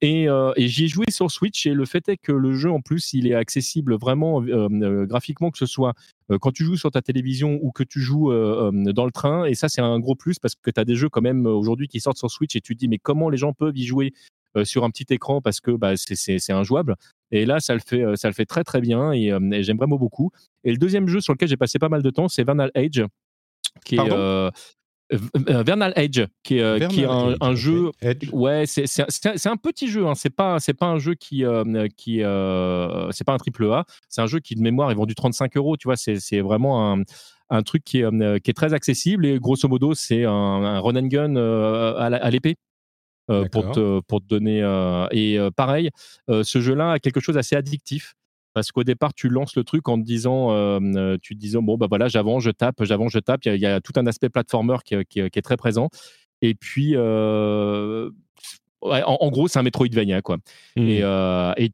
Et, euh, j'y ai joué sur Switch et le fait est que le jeu, en plus, il est accessible vraiment euh, graphiquement, que ce soit quand tu joues sur ta télévision ou que tu joues dans le train. Et ça, c'est un gros plus parce que tu as des jeux quand même aujourd'hui qui sortent sur Switch et tu te dis, mais comment les gens peuvent y jouer sur un petit écran parce que bah, c'est injouable. Et là, ça le fait, ça le fait très très bien et, j'aime vraiment beaucoup. Et le deuxième jeu sur lequel j'ai passé pas mal de temps, c'est Vernal Age, qui est Vernal Age, qui est, qui est un, jeu. Ouais, c'est un, petit jeu. Hein. C'est pas c'est pas un jeu qui qui c'est pas un triple A. C'est un jeu qui de mémoire est vendu 35 euros. Tu vois, c'est vraiment un un truc qui est, qui est très accessible et grosso modo c'est un, un run and gun à l'épée euh, pour, te, pour te donner. Euh, et euh, pareil, ce jeu-là a quelque chose d'assez addictif parce qu'au départ tu lances le truc en te disant tu te disant bon bah voilà j'avance je tape j'avance je tape il y, a tout un aspect platformer qui, qui, est très présent et puis en, gros, c'est un Metroidvania, quoi. Mmh. Et,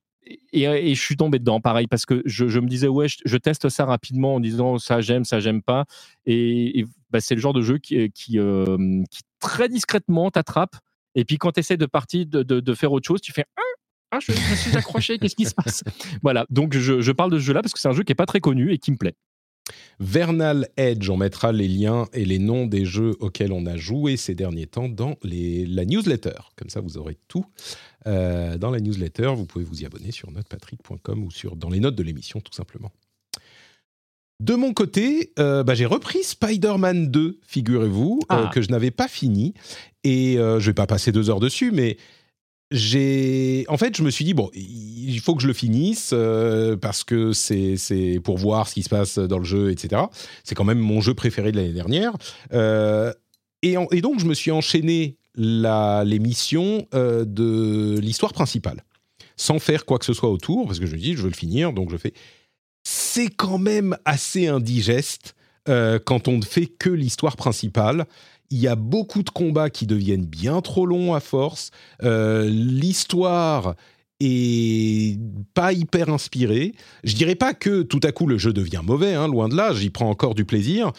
et, je suis tombé dedans, pareil, parce que je, me disais, ouais, je, teste ça rapidement en disant ça j'aime, ça j'aime pas. Et, bah, c'est le genre de jeu qui, qui, qui très discrètement t'attrape. Et puis quand tu essaies de partir, de, de, faire autre chose, tu fais ah, je, suis accroché, qu'est-ce qui se passe? Voilà, donc je, je, parle de ce jeu-là parce que c'est un jeu qui est pas très connu et qui me plaît. Vernal Edge, on mettra les liens et les noms des jeux auxquels on a joué ces derniers temps dans les, la newsletter. Comme ça, vous aurez tout euh, dans la newsletter. Vous pouvez vous y abonner sur notrepatrick.com ou sur, dans les notes de l'émission, tout simplement. De mon côté, euh, bah, j'ai repris Spider-Man 2, figurez-vous, euh, ah. que je n'avais pas fini. Et je ne vais pas passer deux heures dessus, mais j'ai en fait je me suis dit bon il faut que je le finisse euh, parce que c'est pour voir ce qui se passe dans le jeu etc c'est quand même mon jeu préféré de l'année dernière. Euh, et, donc je me suis enchaîné la les euh, de l'histoire principale. Sans faire quoi que ce soit autour parce que je me dis je veux le finir donc je fais. C'est quand même assez indigeste quand on ne fait que l'histoire principale il y a beaucoup de combats qui deviennent bien trop longs à force. Euh, l'histoire est pas hyper inspirée. Je dirais pas que tout à coup le jeu devient mauvais, hein, loin de là, j'y prends encore du plaisir.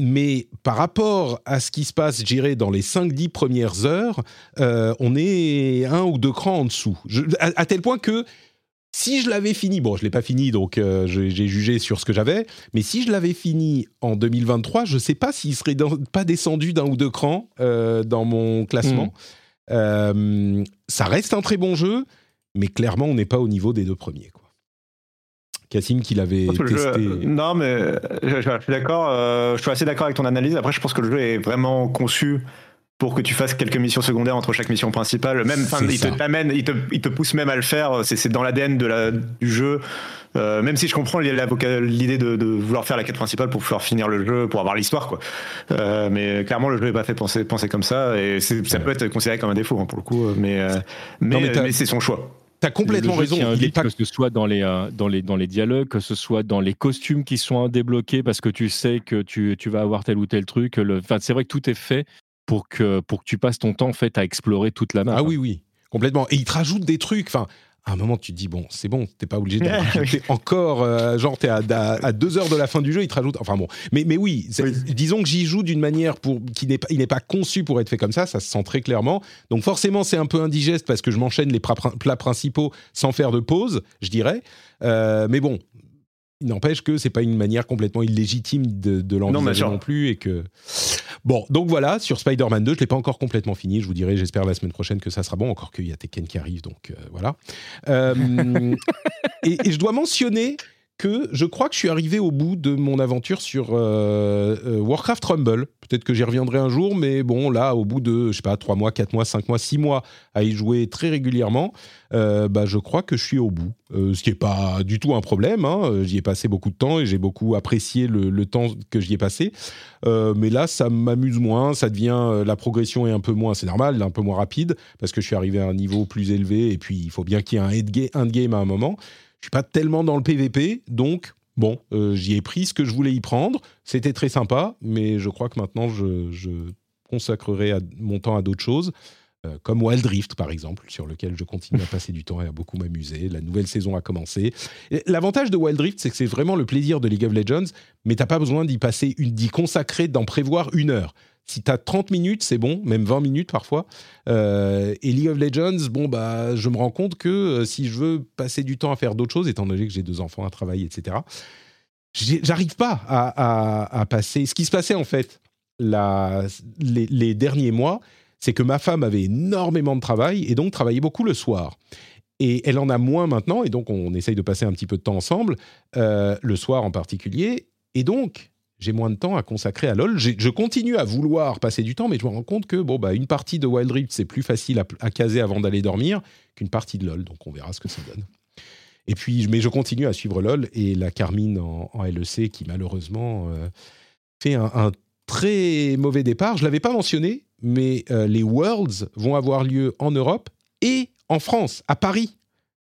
Mais par rapport à ce qui se passe, j'irai dans les 5-10 premières heures, euh, on est un ou deux crans en dessous. à, tel point que si je l'avais fini, bon, je l'ai pas fini, donc euh, j'ai jugé sur ce que j'avais, mais si je l'avais fini en 2023, je sais pas s'il serait pas descendu d'un ou deux crans euh, dans mon classement. Hmm. Euh, ça reste un très bon jeu, mais clairement, on n'est pas au niveau des deux premiers. Quoi. Cassim qui l'avait testé. non, mais je, je suis d'accord. je suis assez d'accord avec ton analyse. Après, je pense que le jeu est vraiment conçu pour que tu fasses quelques missions secondaires entre chaque mission principale. Même, il te t'amène, il te, il te, pousse même à le faire. C'est dans l'ADN de la, du jeu. Euh, même si je comprends l'idée de, de, vouloir faire la quête principale pour pouvoir finir le jeu, pour avoir l'histoire, quoi. Euh, mais clairement, le jeu n'est pas fait penser, penser comme ça, et ça peut être considéré comme un défaut hein, pour le coup. Mais, euh, mais, mais, c'est son choix. T'as complètement raison. Il est pas... Que ce soit dans les, dans, les, dans les dialogues, que ce soit dans les costumes qui sont débloqués parce que tu sais que tu, tu vas avoir tel ou tel truc. Enfin, c'est vrai que tout est fait pour que, pour que tu passes ton temps en fait à explorer toute la map. Ah oui, oui, complètement. Et il te rajoute des trucs. Enfin, à un moment, tu te dis, bon, c'est bon, t'es pas obligé de encore, euh, genre, t'es à, à, deux heures de la fin du jeu, il te rajoute. Enfin bon, mais, mais oui, disons que j'y joue d'une manière pour, qui n'est pas, il n'est pas conçu pour être fait comme ça, ça se sent très clairement. Donc forcément, c'est un peu indigeste parce que je m'enchaîne les plats principaux sans faire de pause, je dirais. Euh, mais bon, il n'empêche que c'est pas une manière complètement illégitime de, de l'envisager non, plus et que bon donc voilà sur Spider-Man 2 je l'ai pas encore complètement fini. Je vous dirai j'espère la semaine prochaine que ça sera bon encore qu'il y a Tekken qui arrive donc euh, voilà. Euh, et, je dois mentionner que je crois que je suis arrivé au bout de mon aventure sur euh, euh, Warcraft Rumble. Peut-être que j'y reviendrai un jour, mais bon, là, au bout de, je sais pas, 3 mois, 4 mois, 5 mois, 6 mois à y jouer très régulièrement, euh, bah, je crois que je suis au bout. ce qui n'est pas du tout un problème. Hein. J'y ai passé beaucoup de temps et j'ai beaucoup apprécié le, temps que j'y ai passé. mais là, ça m'amuse moins, ça devient, la progression est un peu moins, c'est normal, un peu moins rapide, parce que je suis arrivé à un niveau plus élevé et puis il faut bien qu'il y ait un endgame à un moment. Je suis pas tellement dans le PVP, donc bon, euh, j'y ai pris ce que je voulais y prendre. C'était très sympa, mais je crois que maintenant je, consacrerai mon temps à d'autres choses. Euh, comme Wild Rift par exemple, sur lequel je continue à passer du temps et à beaucoup m'amuser. La nouvelle saison a commencé. L'avantage de Wild Rift, c'est que c'est vraiment le plaisir de League of Legends, mais t'as pas besoin d'y passer, d'y consacrer, d'en prévoir une heure. Si tu as 30 minutes, c'est bon, même 20 minutes parfois. Euh, et League of Legends, bon, bah, je me rends compte que euh, si je veux passer du temps à faire d'autres choses, étant donné que j'ai deux enfants à travailler, etc., j'arrive pas à, passer. Ce qui se passait en fait les, derniers mois, c'est que ma femme avait énormément de travail et donc travaillait beaucoup le soir. Et elle en a moins maintenant, et donc on essaye de passer un petit peu de temps ensemble, euh, le soir en particulier. Et donc, j'ai moins de temps à consacrer à LoL. Je continue à vouloir passer du temps, mais je me rends compte que bon, bah, une partie de Wild Rift, c'est plus facile à, caser avant d'aller dormir qu'une partie de LoL. Donc on verra ce que ça donne. Et puis, mais je continue à suivre LoL et la Carmine en, LEC qui malheureusement euh, fait un, très mauvais départ. Je l'avais pas mentionné, mais euh, les Worlds vont avoir lieu en Europe et en France, à Paris.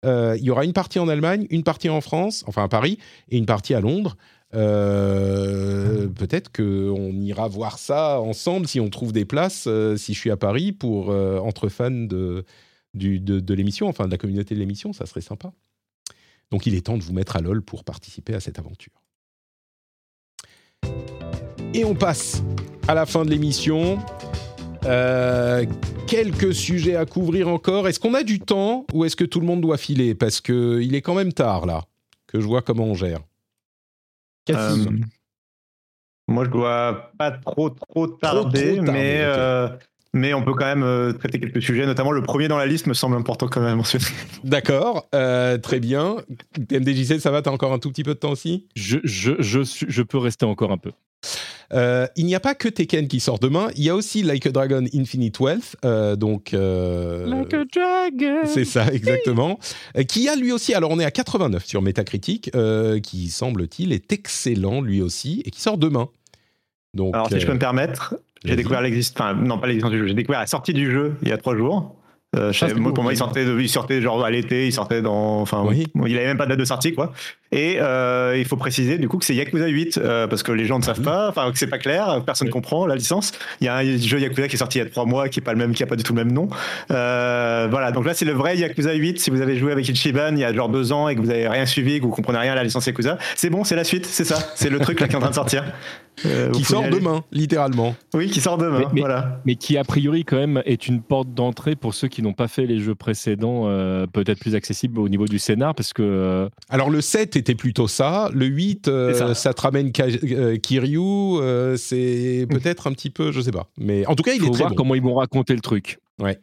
Euh, il y aura une partie en Allemagne, une partie en France, enfin à Paris, et une partie à Londres. Peut-être qu'on ira voir ça ensemble si on trouve des places, si je suis à Paris, pour entre fans de, de, l'émission, enfin de la communauté de l'émission, ça serait sympa. Donc il est temps de vous mettre à LoL pour participer à cette aventure. Et on passe à la fin de l'émission. Euh, quelques sujets à couvrir encore. Est-ce qu'on a du temps ou est-ce que tout le monde doit filer? Parce qu'il est quand même tard là, que je vois comment on gère. Euh, moi, je dois pas trop trop tarder, mais euh, mais on peut quand même euh, traiter quelques sujets, notamment le premier dans la liste me semble important quand même mentionner. D'accord, euh, très bien. MDJC, ça va? T'as encore un tout petit peu de temps aussi? Je, je, je, je peux rester encore un peu. Euh, il n'y a pas que Tekken qui sort demain, il y a aussi Like a Dragon Infinite Wealth, donc... like a Dragon C'est ça, exactement. qui a lui aussi, alors on est à 89 sur Metacritic, qui semble-t-il est excellent lui aussi, et qui sort demain. Donc, alors si je peux me permettre, j'ai découvert l'existence, enfin non pas l'existence du jeu, j'ai découvert la sortie du jeu il y a trois jours. Euh, ah, moi, pour moi, il sortait, il sortait genre à l'été, il sortait dans, enfin, oui. il avait même pas de date de sortie, quoi. Et euh, il faut préciser du coup que c'est Yakuza 8 euh, parce que les gens ne savent pas, enfin que c'est pas clair, personne ne comprend la licence. Il y a un jeu Yakuza qui est sorti il y a trois mois qui est pas le même, qui a pas du tout le même nom. Euh, voilà, donc là c'est le vrai Yakuza 8. Si vous avez joué avec Ichiban il y a genre deux ans et que vous avez rien suivi, que vous comprenez rien à la licence Yakuza, c'est bon, c'est la suite, c'est ça, c'est le truc là qui est en train de sortir. qui sort demain, littéralement. Oui, qui sort demain. Mais, voilà. mais qui a priori quand même est une porte d'entrée pour ceux qui n'ont pas fait les jeux précédents, peut-être plus accessible au niveau du scénar, parce que. Alors le 7 était plutôt ça. Le 8, euh, ça. te ramène euh, Kiryu. Euh, c'est peut-être un petit peu, je sais pas. Mais en tout cas, il faut est très voir comment ils vont raconter le truc. Ouais.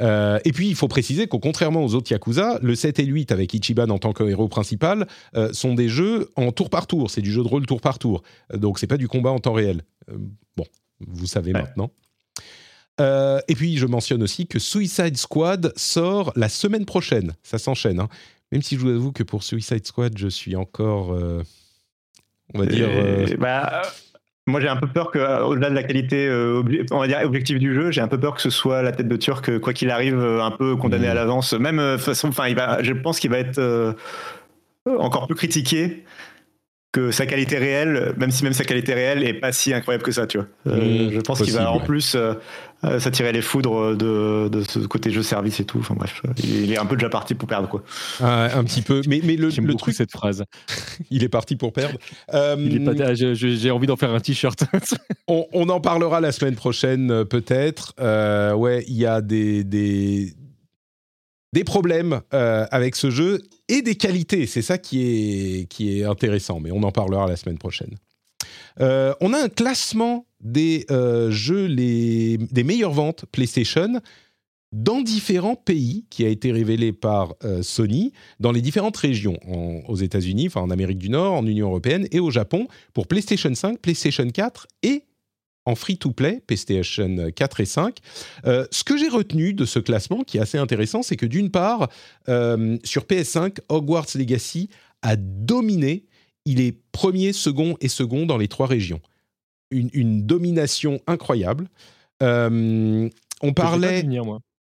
et puis, il faut préciser qu'au contrairement aux autres Yakuza, le 7 et le 8, avec Ichiban en tant que héros principal, sont des jeux en tour par tour. C'est du jeu de rôle tour par tour. donc, c'est pas du combat en temps réel. bon, vous savez maintenant. et puis, je mentionne aussi que Suicide Squad sort la semaine prochaine. Ça s'enchaîne. Hein. Même si je vous avoue que pour Suicide Squad, je suis encore, euh, on va dire. Euh, bah, moi, j'ai un peu peur que, au-delà de la qualité, euh, on va dire objective du jeu, j'ai un peu peur que ce soit la tête de Turc, quoi qu'il arrive, un peu condamné à mm. l'avance. Même façon, enfin, je pense qu'il va être encore plus critiqué que sa qualité réelle, même si même sa qualité réelle est pas si incroyable que ça, tu vois. Mm. je pense qu'il va en plus euh, ça tirait les foudres de, de, ce côté jeu service et tout. Enfin bref, il est un peu déjà parti pour perdre quoi. Ah, un petit peu, mais, mais le, le truc cette phrase. il est parti pour perdre. Euh, j'ai envie d'en faire un t-shirt. on, on, en parlera la semaine prochaine euh, peut-être. Euh, ouais, il y a des, des des problèmes euh, avec ce jeu et des qualités. C'est ça qui est, qui est intéressant, mais on en parlera la semaine prochaine. Euh, on a un classement des euh, jeux, des meilleures ventes PlayStation dans différents pays qui a été révélé par euh, Sony dans les différentes régions, aux États-Unis, enfin en Amérique du Nord, en Union européenne et au Japon pour PlayStation 5, PlayStation 4 et en free-to-play, PlayStation 4 et 5. ce que j'ai retenu de ce classement, qui est assez intéressant, c'est que d'une part, sur PS5, Hogwarts Legacy a dominé premier, second et second dans les trois régions. Une, domination incroyable. Euh, on parlait.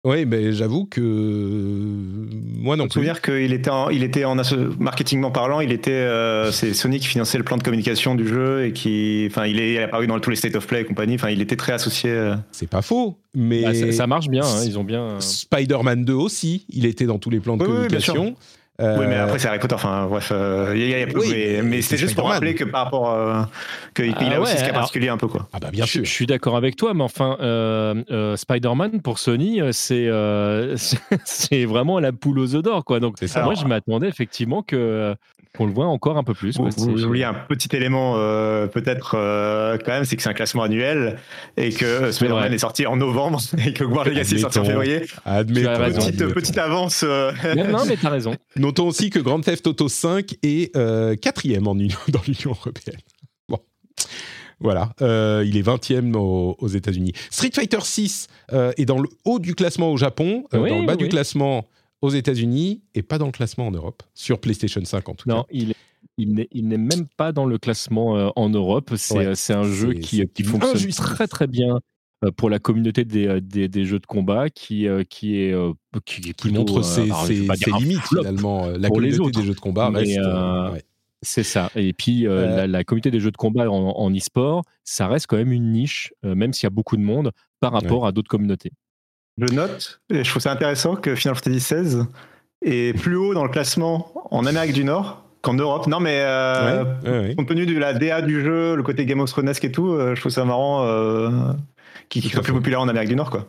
Oui, mais j'avoue que moi non plus. dire qu'il était en, il était en marketingment parlant, il était, euh, c'est Sony qui finançait le plan de communication du jeu et qui, enfin, il est apparu dans tous les state of play et compagnie. Enfin, il était très associé. Euh. C'est pas faux, mais bah, ça, marche bien. Hein, ils ont bien. Spider-Man 2 aussi, il était dans tous les plans de communication. Oui, mais après, c'est Harry Potter. Enfin, bref. Euh, y a, oui, mais, c'était juste pour rappeler que par rapport. Euh, qu'il ah a aussi ce cas particulier un peu, quoi. Ah, bah, bien sûr. Je, suis d'accord avec toi, mais enfin, euh, euh Spider-Man, pour Sony, c'est c'est vraiment la poule aux œufs d'or, quoi. Donc, moi, je m'attendais effectivement que qu'on le voit encore un peu plus. Vous, oubliez un petit élément peut-être quand même, c'est que c'est un classement annuel et que Spider-Man est, sorti en novembre et que War Legacy est sorti en février. Petite, petite avance. non, mais t'as raison. Notons aussi que Grand Theft Auto 5 est euh, quatrième en dans l'Union européenne. Bon. Voilà, euh, il est 20e aux, États-Unis. Street Fighter 6 euh, est dans le haut du classement au Japon, dans le bas du classement aux États-Unis et pas dans le classement en Europe, sur PlayStation 5 en tout cas. Non, il il n'est même pas dans le classement en Europe. C'est un jeu qui, qui fonctionne très très bien euh, pour la communauté des, euh, des, des, jeux de combat qui, euh, qui est qui, montre ses, ses, limites finalement. La communauté des jeux de combat reste. C'est ça. Et puis, la, communauté des jeux de combat en, e-sport, ça reste quand même une niche, même s'il y a beaucoup de monde, par rapport à d'autres communautés. Je note, et je trouve ça intéressant que Final Fantasy XVI est plus haut dans le classement en Amérique du Nord qu'en Europe. Non, mais euh, compte tenu de la DA du jeu, le côté Game of Thrones et tout, euh, je trouve ça marrant euh, qu'il soit plus populaire en Amérique du Nord, quoi.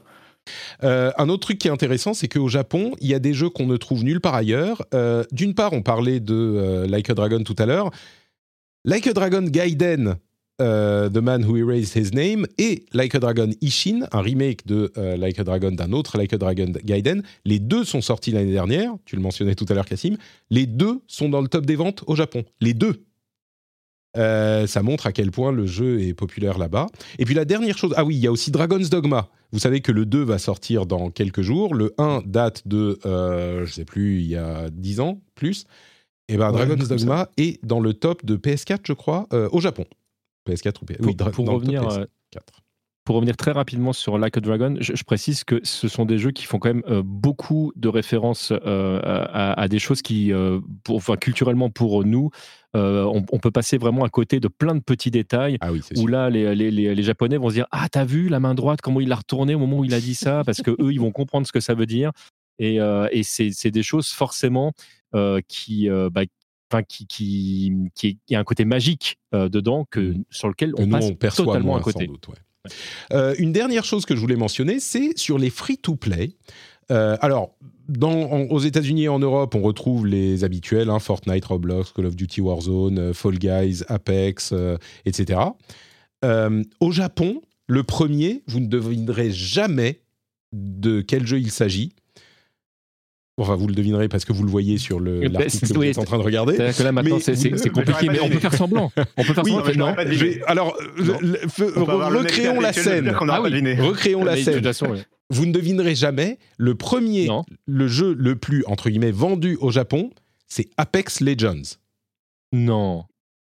un autre truc qui est intéressant, c'est qu'au Japon, il y a des jeux qu'on ne trouve nulle part ailleurs. D'une part, on parlait de Like a Dragon tout à l'heure. Like a Dragon Gaiden, euh, The Man Who Erased His Name et Like a Dragon Ishin, un remake de euh, Like a Dragon d'un autre Like a Dragon Gaiden. Les deux sont sortis l'année dernière, tu le mentionnais tout à l'heure Cassim. Les deux sont dans le top des ventes au Japon. Les deux. Euh, ça montre à quel point le jeu est populaire là-bas. Et puis la dernière chose, ah oui, il y a aussi Dragon's Dogma. Vous savez que le 2 va sortir dans quelques jours. Le 1 date de, je sais plus, il y a 10 ans, plus. Et ben Dragon's Dogma est dans le top de PS4, je crois, au Japon. PS4 ou PS4 oui, pour, revenir, euh, pour revenir très rapidement sur Like a Dragon, je, précise que ce sont des jeux qui font quand même euh, beaucoup de références euh, à, des choses qui, pour, enfin, culturellement pour nous, on, peut passer vraiment à côté de plein de petits détails ah où là, les, les, les, Japonais vont se dire Ah, t'as vu la main droite, comment il l'a retournée au moment où il a dit ça? Parce que eux, ils vont comprendre ce que ça veut dire. Et, et c'est des choses forcément qui, bah, enfin, qui, qui, qui, a un côté magique euh, dedans que, mmh. sur lequel on passe perçoit totalement à côté. Euh, une dernière chose que je voulais mentionner, c'est sur les free-to-play. Euh, alors, dans, aux États-Unis et en Europe, on retrouve les habituels hein, Fortnite, Roblox, Call of Duty Warzone, Fall Guys, Apex, etc. au Japon, le premier, vous ne devinerez jamais de quel jeu il s'agit. Enfin, vous le devinerez parce que vous le voyez sur le bah, l'article que vous êtes en train de regarder. Que là maintenant, c'est compliqué, mais on peut faire semblant. On peut faire oui, semblant. Non, alors, recréons la scène. Ah recréons la scène. Vous ne devinerez jamais. Le premier, le jeu le plus entre guillemets vendu au Japon, c'est Apex Legends. Non.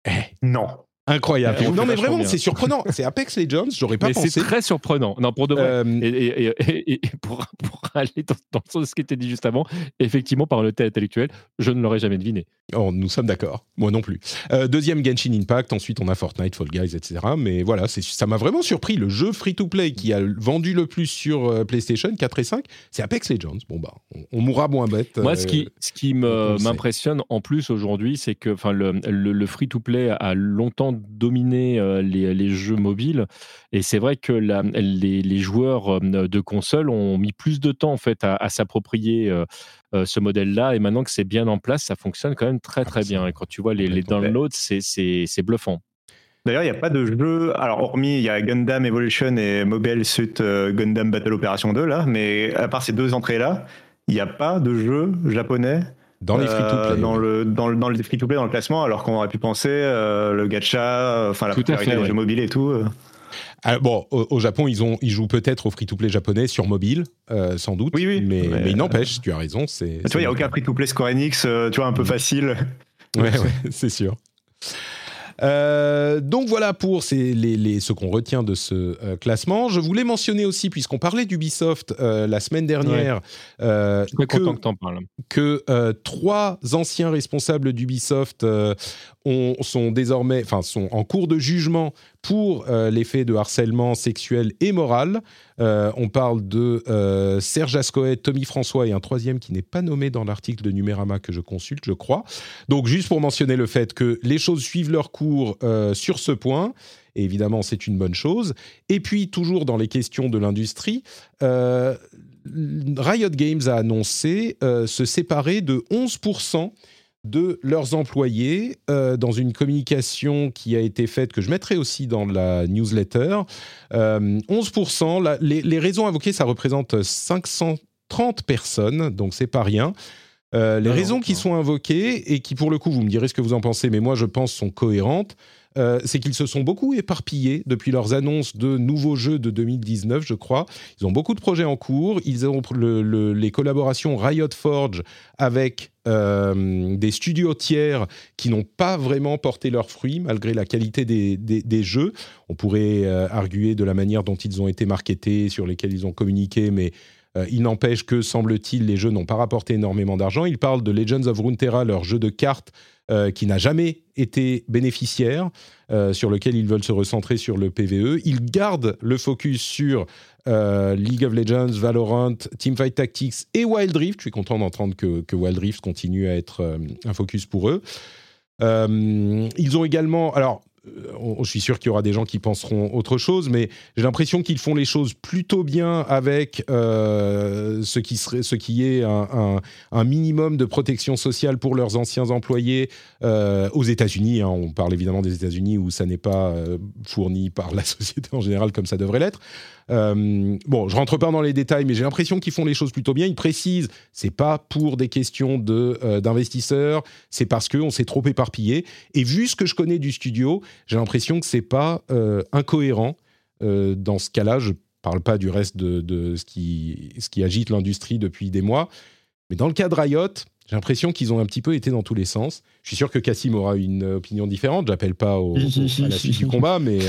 Eh. Non. Incroyable. non, mais vraiment, c'est surprenant. C'est Apex Legends, j'aurais pas pensé. C'est très surprenant. Non, pour de vrai. Euh, et, pour, aller dans, le sens de ce qui était dit juste avant, effectivement, par le intellectuel, je ne l'aurais jamais deviné. Oh, nous sommes d'accord. Moi non plus. Euh, deuxième Genshin Impact. Ensuite, on a Fortnite, Fall Guys, etc. Mais voilà, ça m'a vraiment surpris. Le jeu free-to-play qui a vendu le plus sur euh, PlayStation 4 et 5, c'est Apex Legends. Bon, bah, on, mourra moins bête. Moi, ce qui, ce qui m'impressionne en plus aujourd'hui, c'est que le, le, le free-to-play a longtemps dominer euh, les, jeux mobiles. Et c'est vrai que les, joueurs euh, de console ont mis plus de temps en fait à, s'approprier euh, ce modèle-là. Et maintenant que c'est bien en place, ça fonctionne quand même très très bien. Et quand tu vois les, les downloads, c'est bluffant. D'ailleurs, il n'y a pas de jeu. Alors, hormis, il y a Gundam Evolution et Mobile Suit Gundam Battle Operation 2, là. Mais à part ces deux entrées-là, il n'y a pas de jeu japonais dans les free-to-play. Euh, dans, le, dans, le, dans les free-to-play, dans le classement, alors qu'on aurait pu penser euh, le gacha, enfin la popularité des jeux mobiles et tout. Euh. Ah, bon, au, Japon, ils, ont, ils jouent peut-être au free-to-play japonais sur mobile, sans doute. Oui, oui. Mais, mais, il n'empêche, tu as raison. C'est, tu vois, il n'y a aucun free-to-play Square Enix, tu vois, un peu mm. facile. Ouais, ouais, c'est sûr. Euh, donc voilà pour les, ce qu'on retient de ce euh, classement. Je voulais mentionner aussi, puisqu'on parlait d'Ubisoft euh, la semaine dernière, que, que trois anciens responsables d'Ubisoft sont désormais, enfin, sont en cours de jugement pour les faits de harcèlement sexuel et moral. on parle de Serge Ascoët, Tommy François et un troisième qui n'est pas nommé dans l'article de Numérama que je consulte, je crois. Donc juste pour mentionner le fait que les choses suivent leur cours euh, sur ce point. évidemment, c'est une bonne chose. Et puis, toujours dans les questions de l'industrie, euh, Riot Games a annoncé euh, se séparer de 11% de leurs employés dans une communication qui a été faite, que je mettrai aussi dans la newsletter. 11%, les, les, raisons invoquées, ça représente 530 personnes, donc c'est pas rien. Euh, les raisons qui sont invoquées et qui, pour le coup, vous me direz ce que vous en pensez, mais moi je pense sont cohérentes, euh, c'est qu'ils se sont beaucoup éparpillés depuis leurs annonces de nouveaux jeux de 2019, je crois. Ils ont beaucoup de projets en cours. Ils ont les collaborations Riot Forge avec euh, des studios tiers qui n'ont pas vraiment porté leurs fruits malgré la qualité des, des jeux. On pourrait arguer de la manière dont ils ont été marketés, sur lesquels ils ont communiqué, mais il n'empêche que, semble-t-il, les jeux n'ont pas rapporté énormément d'argent. Il parle de Legends of Runeterra, leur jeu de cartes qui n'a jamais été bénéficiaire, sur lequel ils veulent se recentrer sur le PVE. Ils gardent le focus sur League of Legends, Valorant, Teamfight Tactics et Wild Rift. Je suis content d'entendre que, que, Wild Rift continue à être un focus pour eux. ils ont également... Alors, euh, je suis sûr qu'il y aura des gens qui penseront autre chose, mais j'ai l'impression qu'ils font les choses plutôt bien avec euh, ce, qui serait, ce qui est un, minimum de protection sociale pour leurs anciens employés euh, aux États-Unis. Hein. on parle évidemment des États-Unis où ça n'est pas fourni par la société en général comme ça devrait l'être. Euh, bon, je rentre pas dans les détails, mais j'ai l'impression qu'ils font les choses plutôt bien. Ils précisent, c'est pas pour des questions de euh, d'investisseurs, c'est parce qu'on s'est trop éparpillé. Et vu ce que je connais du studio, j'ai l'impression que c'est pas euh, incohérent dans ce cas-là. Je parle pas du reste de, de ce qui ce qui agite l'industrie depuis des mois, mais dans le cas de Riot, j'ai l'impression qu'ils ont un petit peu été dans tous les sens. Je suis sûr que Cassim aura une opinion différente. J'appelle pas au, à la suite du combat, mais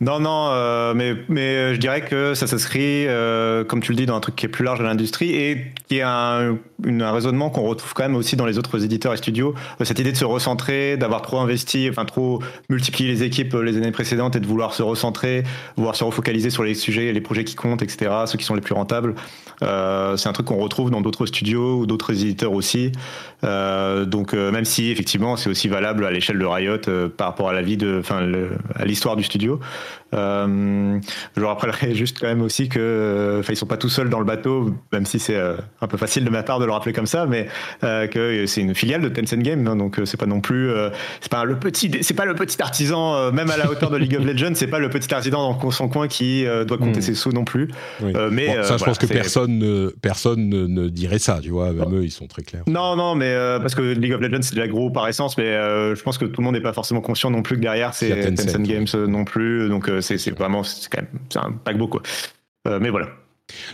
non, non, euh, mais, mais je dirais que ça s'inscrit, euh, comme tu le dis, dans un truc qui est plus large de l'industrie et qui est un, un raisonnement qu'on retrouve quand même aussi dans les autres éditeurs et studios. Euh, cette idée de se recentrer, d'avoir trop investi, enfin trop multiplié les équipes les années précédentes et de vouloir se recentrer, vouloir se refocaliser sur les sujets, les projets qui comptent, etc., ceux qui sont les plus rentables. C'est un truc qu'on retrouve dans d'autres studios ou d'autres éditeurs aussi. donc, même si effectivement, c'est aussi valable à l'échelle de Riot par rapport à la vie de, enfin, à l'histoire du studio. Euh, je rappellerai juste quand même aussi que, enfin, ils sont pas tout seuls dans le bateau, même si c'est euh, un peu facile de ma part de le rappeler comme ça, mais euh, que c'est une filiale de Tencent Game, hein, donc c'est pas non plus, c'est pas le petit, c'est pas le petit artisan, même à la hauteur de League of Legends, c'est pas le petit artisan dans son coin qui doit compter hmm. ses sous non plus. mais ça, je pense que personne, ne, personne ne, dirait ça, tu vois. Même eux, ils sont très clairs. Non, non, mais parce que League of Legends c'est de l'agro par essence, mais je pense que tout le monde n'est pas forcément conscient non plus que derrière c'est Tencent, Tencent Games non plus, donc c'est vraiment, c'est quand même un paquebot, quoi. Euh, mais voilà.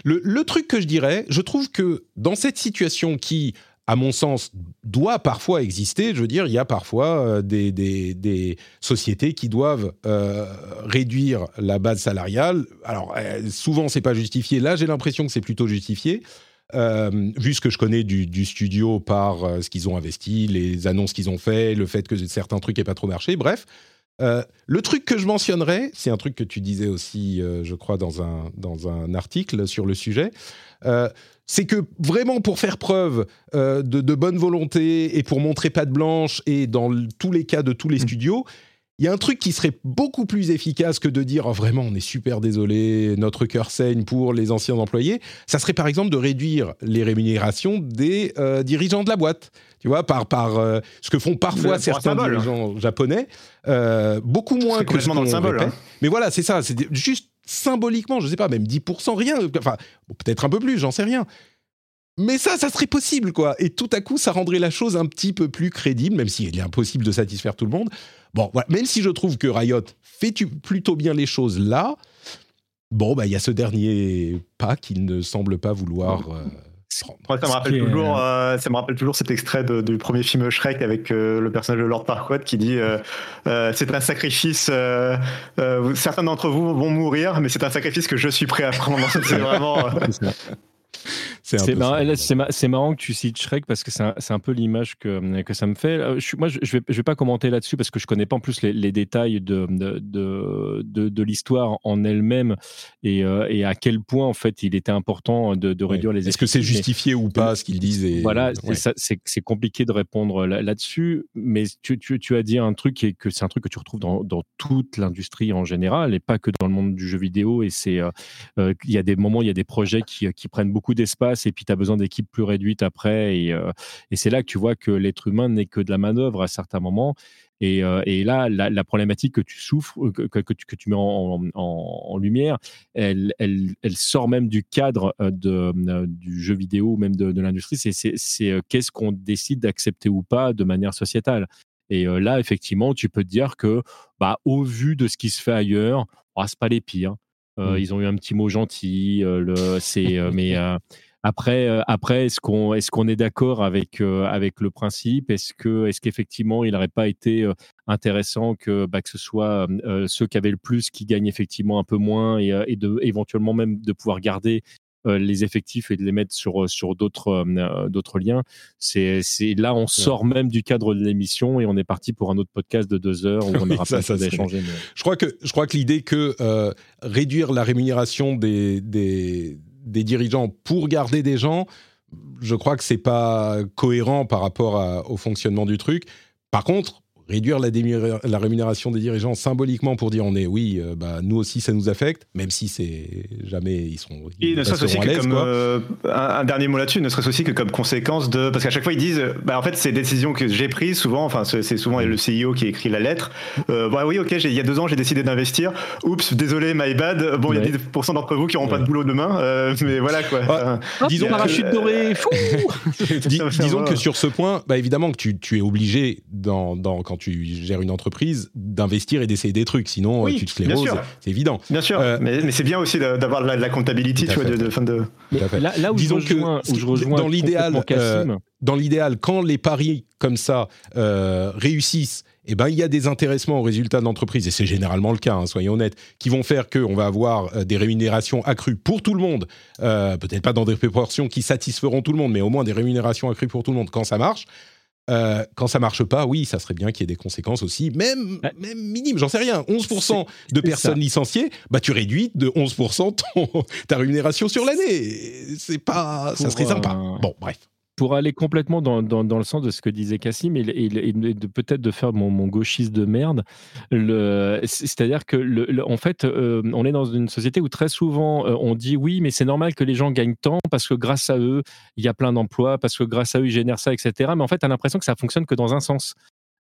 Le, truc que je dirais, je trouve que dans cette situation qui, à mon sens, doit parfois exister, je veux dire, il y a parfois euh, des, sociétés qui doivent euh, réduire la base salariale. Alors, souvent, c'est pas justifié. Là, j'ai l'impression que c'est plutôt justifié. vu ce que je connais du studio par ce qu'ils ont investi, les annonces qu'ils ont fait, le fait que certains trucs n'aient pas trop marché, bref, euh, le truc que je mentionnerais, c'est un truc que tu disais aussi, euh, je crois, dans un, dans un article sur le sujet, euh, c'est que vraiment pour faire preuve de, de, bonne volonté et pour montrer patte blanche, et dans tous les cas de tous les mmh. studios, il y a un truc qui serait beaucoup plus efficace que de dire oh, vraiment on est super désolé, notre cœur saigne pour les anciens employés. Ça serait par exemple de réduire les rémunérations des dirigeants de la boîte. Tu vois, par, par euh, ce que font parfois certains dirigeants japonais, euh, beaucoup moins que ce dans le symbole. Hein. Mais voilà, c'est ça, c'est juste symboliquement, je sais pas, même 10%, rien, enfin, peut-être un peu plus, j'en sais rien. Mais ça, ça serait possible, quoi. Et tout à coup, ça rendrait la chose un petit peu plus crédible, même s'il est impossible de satisfaire tout le monde. Bon, voilà. même si je trouve que Riot fait plutôt bien les choses là, bon, bah, il y a ce dernier pas qu'il ne semble pas vouloir. Euh, ça, me rappelle toujours, euh, ça me rappelle toujours cet extrait du premier film Shrek avec euh, le personnage de Lord Farquaad qui dit c'est un sacrifice. certains d'entre vous vont mourir, mais c'est un sacrifice que je suis prêt à prendre. c'est vraiment. C'est marrant, que tu cites Shrek parce que c'est un, peu l'image que, que ça me fait. Euh, je, moi, je ne vais, je vais pas commenter là-dessus parce que je connais pas en plus les, détails de, de, de, l'histoire en elle-même et, euh, et, à quel point en fait il était important de, réduire les. Est-ce que c'est justifié ou pas ce qu'il disent Voilà, c'est compliqué de répondre là-dessus, mais tu, tu, tu, as dit un truc et que c'est un truc que tu retrouves dans, dans toute l'industrie en général et pas que dans le monde du jeu vidéo. Et c'est euh, il y a des moments, il y a des projets qui, qui prennent beaucoup d'espace et puis tu as besoin d'équipes plus réduites après. Euh, et, c'est là que tu vois que l'être humain n'est que de la manœuvre à certains moments. Et, euh, là, la, problématique que tu souffres, euh, que, que, tu, mets en, lumière, elle, elle, sort même du cadre de, du jeu vidéo ou même de, l'industrie. C'est qu'est-ce qu'on décide d'accepter ou pas de manière sociétale. Et là, effectivement, tu peux te dire que, bah, au vu de ce qui se fait ailleurs, oh, c'est pas les pires. Mmh. Ils ont eu un petit mot gentil. le, c'est, mais après, euh, après est-ce qu'on est, qu'on est d'accord avec, euh, avec le principe? Est-ce que est qu'effectivement, il n'aurait pas été euh, intéressant que, bah, que ce soit ceux qui avaient le plus qui gagnent effectivement un peu moins et, et de, éventuellement même de pouvoir garder les effectifs et de les mettre sur, sur d'autres d'autres liens? C'est là, on sort même du cadre de l'émission et on est parti pour un autre podcast de deux heures où on aura pas ça, d'échanger. Je crois que, je crois que l'idée que réduire la rémunération des, des, des dirigeants pour garder des gens, je crois que c'est pas cohérent par rapport au fonctionnement du truc. Par contre, réduire la, la, rémunération des dirigeants symboliquement pour dire on est oui, euh, bah, nous aussi ça nous affecte, même si c'est jamais ils seront. Et ne serait-ce aussi que comme euh, un, dernier mot là-dessus, ne serait-ce aussi que comme conséquence de parce qu'à chaque fois ils disent bah en fait ces décisions que j'ai prises souvent, enfin c'est souvent le CEO qui écrit la lettre. Euh, bah oui ok il y a deux ans j'ai décidé d'investir. Oups désolé my bad. Bon il y a 10% d'entre vous qui n'auront pas de boulot demain, mais voilà quoi. Ah, disons parachute doré. Fou disons que sur ce point, bah évidemment que tu, tu es obligé dans, dans quand tu gères une entreprise, d'investir et d'essayer des trucs. Sinon, tu te scléroses, c'est évident. Bien sûr, euh, mais, c'est bien aussi d'avoir la, la, comptabilité, tu vois, de, de, Là, où, Disons je rejoins, que, je rejoins dans l'idéal, euh, dans l'idéal, quand les paris comme ça euh, réussissent, eh ben, il y a des intéressements aux résultats de l'entreprise, et c'est généralement le cas, hein, soyons honnêtes, qui vont faire qu'on va avoir des rémunérations accrues pour tout le monde, peut-être pas dans des proportions qui satisferont tout le monde, mais au moins des rémunérations accrues pour tout le monde. Quand ça marche. Euh, quand ça marche pas, oui, ça serait bien qu'il y ait des conséquences aussi, même, même minimes, j'en sais rien. 11% de personnes licenciées, bah tu réduis de 11% ta rémunération sur l'année. C'est pas, ça serait sympa. Bon, bref pour aller complètement dans, dans, le sens de ce que disait Cassim et, de, peut-être de faire mon, gauchiste de merde, c'est-à-dire que en fait, euh, on est dans une société où très souvent euh, on dit oui, mais c'est normal que les gens gagnent tant parce que grâce à eux, il y a plein d'emplois, parce que grâce à eux, ils génèrent ça, etc. Mais en fait, tu as l'impression que ça fonctionne que dans un sens.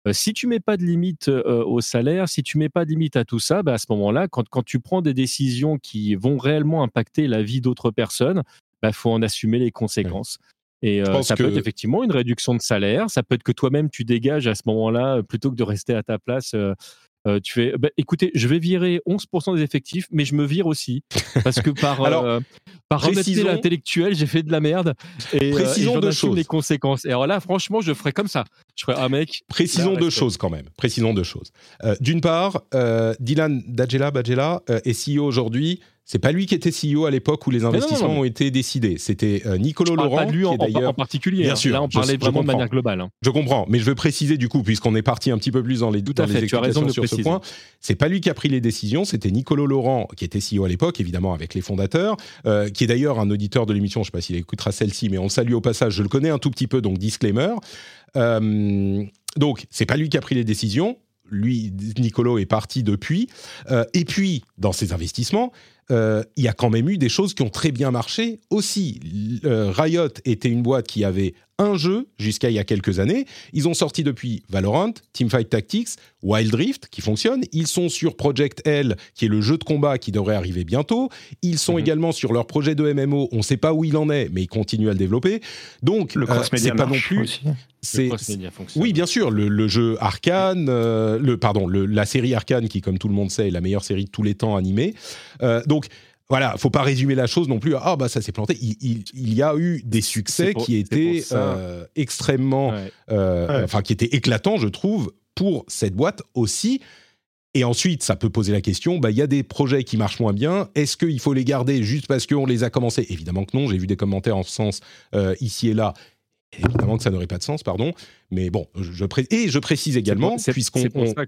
Euh, si tu mets pas de limite au salaire, si tu mets pas de limite à tout ça, bah à ce moment-là, quand, quand tu prends des décisions qui vont réellement impacter la vie d'autres personnes, il bah, faut en assumer les conséquences. Et euh, ça peut être effectivement une réduction de salaire. Ça peut être que toi-même, tu dégages à ce moment-là, plutôt que de rester à ta place. Euh, euh, tu fais, bah, écoutez, je vais virer 11% des effectifs, mais je me vire aussi. Parce que par, Alors, par honnêteté intellectuelle, j'ai fait de la merde. Et, précisons deux choses. les conséquences. Et alors là, franchement, je ferais comme ça. Je ferais, un ah, mec. Précisons deux choses quand même. Précisons deux choses. D'une part, Dylan Dajela Bajela est CEO aujourd'hui c'est pas lui qui était CEO à l'époque où les investissements ont été décidés. C'était euh, Nicolo Laurent. Pas de lui en, en, particulier. Bien hein. sûr. Là, on parlait vraiment de manière globale. Hein. Je comprends, mais je veux préciser du coup, puisqu'on est parti un petit peu plus dans les, doutes les tu as raison de sur ce point. C'est pas lui qui a pris les décisions. C'était Nicolo Laurent qui était CEO à l'époque, évidemment avec les fondateurs, euh, qui est d'ailleurs un auditeur de l'émission. Je sais pas s'il écoutera celle-ci, mais on le salue au passage. Je le connais un tout petit peu, donc disclaimer. Euh, donc, c'est pas lui qui a pris les décisions lui, Nicolo est parti depuis. Euh, et puis, dans ses investissements, il y a quand même eu des choses qui ont très bien marché aussi. Euh, Riot était une boîte qui avait un jeu jusqu'à il y a quelques années. Ils ont sorti depuis Valorant, Teamfight Tactics, Wild Rift qui fonctionne. Ils sont sur Project L qui est le jeu de combat qui devrait arriver bientôt. Ils sont mhm. également sur leur projet de MMO. On ne sait pas où il en est, mais ils continuent à le développer. Donc le cross c'est pas non plus. C'est oui, bien sûr, le, jeu Arkane, euh, le pardon, la série Arkane qui, comme tout le monde sait, est la meilleure série de tous les temps animée. donc voilà, faut pas résumer la chose non plus. Ah bah ça s'est planté. Il, y a eu des succès qui étaient euh, extrêmement, euh, enfin qui étaient éclatants, je trouve, pour cette boîte aussi. Et ensuite, ça peut poser la question, bah, il y a des projets qui marchent moins bien, est-ce qu'il faut les garder juste parce qu'on les a commencés? Évidemment que non, j'ai vu des commentaires en ce sens euh, ici et là, Évidemment que ça n'aurait pas de sens, pardon. Mais bon, je et je précise également, puisqu'on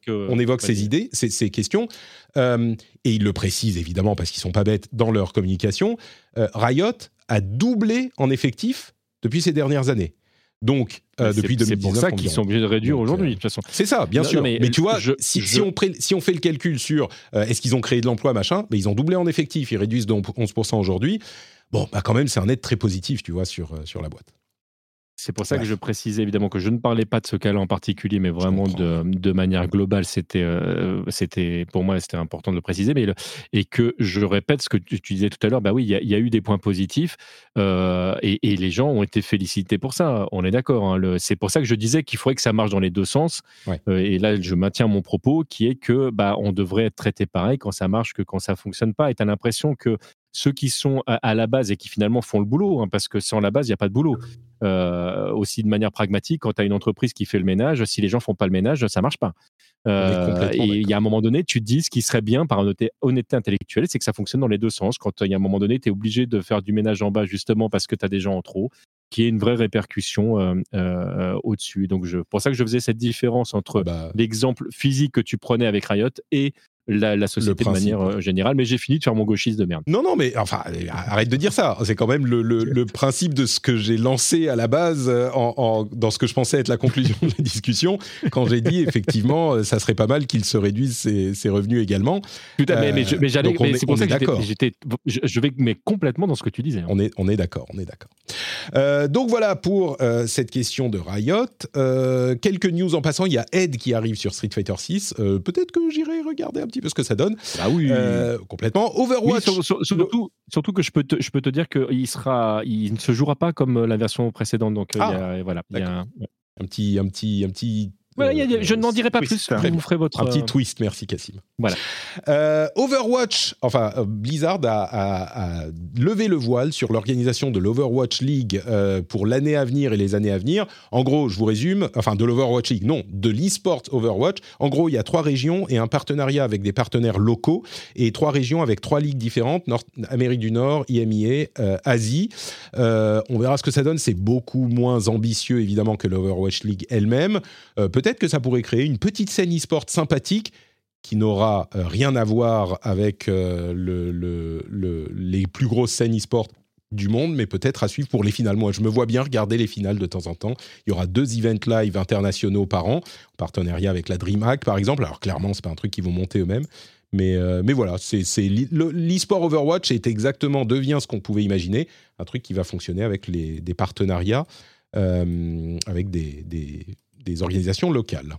on, évoque ces idées, ces, questions, euh, et ils le précisent évidemment parce qu'ils sont pas bêtes dans leur communication, euh, Riot a doublé en effectif depuis ces dernières années. Donc, euh, depuis 2019. C'est pour ça qu'ils sont obligés de réduire aujourd'hui, de toute façon. C'est ça, bien sûr. mais, tu vois, si, si, on si, on fait le calcul sur est-ce qu'ils ont créé de l'emploi, machin, mais ils ont doublé en effectif, ils réduisent de 11% aujourd'hui. Bon, bah quand même, c'est un net très positif, tu vois, sur, sur la boîte. C'est pour ça que je précisais évidemment que je ne parlais pas de ce cas-là en particulier, mais vraiment de, de, manière globale. C'était, euh, c'était pour moi, c'était important de le préciser. Mais et que je répète ce que tu, disais tout à l'heure. Bah oui, il y, a eu des points positifs euh, et, et, les gens ont été félicités pour ça. On est d'accord. Hein, c'est pour ça que je disais qu'il faudrait que ça marche dans les deux sens. Euh, et là, je maintiens mon propos qui est que bah on devrait être traité pareil quand ça marche que quand ça fonctionne pas. Et tu as l'impression que ceux qui sont à, la base et qui finalement font le boulot, hein, parce que sans la base, il n'y a pas de boulot. Euh, aussi de manière pragmatique, quand tu as une entreprise qui fait le ménage, si les gens font pas le ménage, ça marche pas. Euh, et il y a un moment donné, tu te dis ce qui serait bien par honnêteté intellectuelle, c'est que ça fonctionne dans les deux sens. Quand il y a un moment donné, tu es obligé de faire du ménage en bas justement parce que tu as des gens en trop, qui ait une vraie répercussion euh, euh, au-dessus. Donc, je, pour ça que je faisais cette différence entre ah bah. l'exemple physique que tu prenais avec Riot et la, société de manière euh, générale, mais j'ai fini de faire mon gauchiste de merde. Non, non, mais enfin, arrête de dire ça. C'est quand même le, principe de ce que j'ai lancé à la base euh, en, dans ce que je pensais être la conclusion de la discussion, quand j'ai dit effectivement, euh, ça serait pas mal qu'il se réduise ses, revenus également. Tout à fait, mais, j'allais, c'est pour ça que j'étais, je vais mais complètement dans ce que tu disais. Hein. On est, on est d'accord, on est d'accord. donc voilà pour cette question de Riot. quelques news en passant, il y a Ed qui arrive sur Street Fighter 6. Peut-être que j'irai regarder un petit peu ce que ça donne. Ah oui. Euh, complètement. Overwatch. surtout, surtout, que je peux te, je peux te dire qu'il sera, il ne se jouera pas comme la version précédente. Donc euh, ah, voilà. Il y a un petit, un petit, un petit je n'en dirai pas plus. Vous ferez votre. Un petit euh, twist, merci Cassim. Voilà. Euh, Overwatch, enfin euh, Blizzard a, levé le voile sur l'organisation de l'Overwatch League pour l'année à venir et les années à venir. En gros, je vous résume, enfin de l'Overwatch League, non, de l'eSport Overwatch. En gros, il y a trois régions et un partenariat avec des partenaires locaux et trois régions avec trois ligues différentes Nord Amérique du Nord, IMIA, Asie. on verra ce que ça donne. C'est beaucoup moins ambitieux évidemment que l'Overwatch League elle-même. Peut-être peut-être que ça pourrait créer une petite scène e-sport sympathique qui n'aura euh, rien à voir avec euh, le, les plus grosses scènes e-sport du monde, mais peut-être à suivre pour les finales. Moi, je me vois bien regarder les finales de temps en temps. Il y aura deux events live internationaux par an, en partenariat avec la DreamHack, par exemple. Alors, clairement, c'est pas un truc qu'ils vont monter eux-mêmes. Mais, euh, mais voilà, c'est, l'e-sport Overwatch est exactement, devient ce qu'on pouvait imaginer, un truc qui va fonctionner avec des partenariats, avec des, des organisations locales.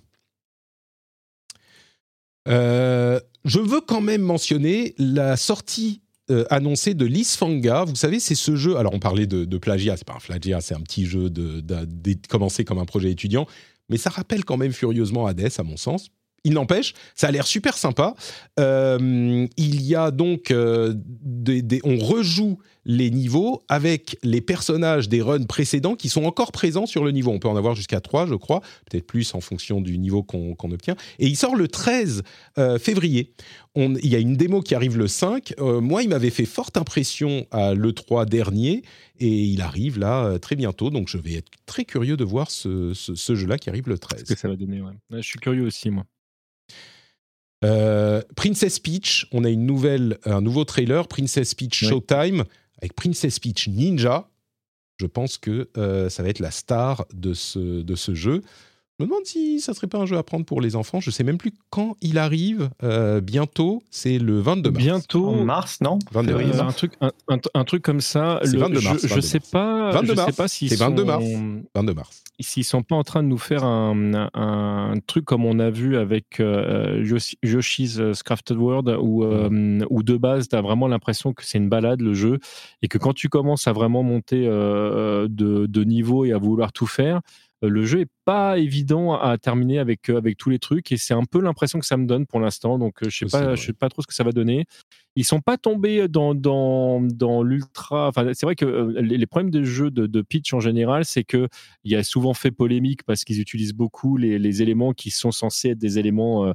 Euh, je veux quand même mentionner la sortie euh, annoncée de Lisfanga. Vous savez, c'est ce jeu. Alors, on parlait de, de plagiat. C'est pas un plagiat, c'est un petit jeu de, de, commencer comme un projet étudiant, mais ça rappelle quand même furieusement Hades, à mon sens. Il n'empêche, ça a l'air super sympa. Euh, il y a donc des, on rejoue les niveaux avec les personnages des runs précédents qui sont encore présents sur le niveau. On peut en avoir jusqu'à 3, je crois, peut-être plus en fonction du niveau qu'on obtient. Et il sort le 13 euh, février. On, il y a une démo qui arrive le 5. Euh, moi, il m'avait fait forte impression à l'E3 dernier et il arrive là euh, très bientôt. Donc, je vais être très curieux de voir ce, jeu-là qui arrive le 13. Ce que ça va donner, ouais. Je suis curieux aussi, moi. Princess Peach, on a une nouvelle, un nouveau trailer, Princess Peach Showtime avec Princess Peach Ninja. Je pense que euh, ça va être la star de ce, de ce jeu. Je me demande si ça serait pas un jeu à prendre pour les enfants. Je sais même plus quand il arrive. Euh, bientôt, c'est le 22 mars. Bientôt. En mars, non 22 mars. Un truc, un, truc comme ça. C'est 22 mars. Je, ne sais pas. 22 mars. sais pas si c'est 22 mars. 22 mars. S'ils sont pas en train de nous faire un, un truc comme on a vu avec euh, Yoshi's Crafted World, où, euh, où de base, tu as vraiment l'impression que c'est une balade le jeu, et que quand tu commences à vraiment monter de, de niveau et à vouloir tout faire, euh, le jeu est pas évident à terminer avec, euh, avec tous les trucs et c'est un peu l'impression que ça me donne pour l'instant. Donc euh, je sais pas, je sais pas trop ce que ça va donner. Ils sont pas tombés dans, dans, dans l'ultra. Enfin, c'est vrai que les, problèmes des jeux de, pitch en général, c'est que il y a souvent fait polémique parce qu'ils utilisent beaucoup les, les, éléments qui sont censés être des éléments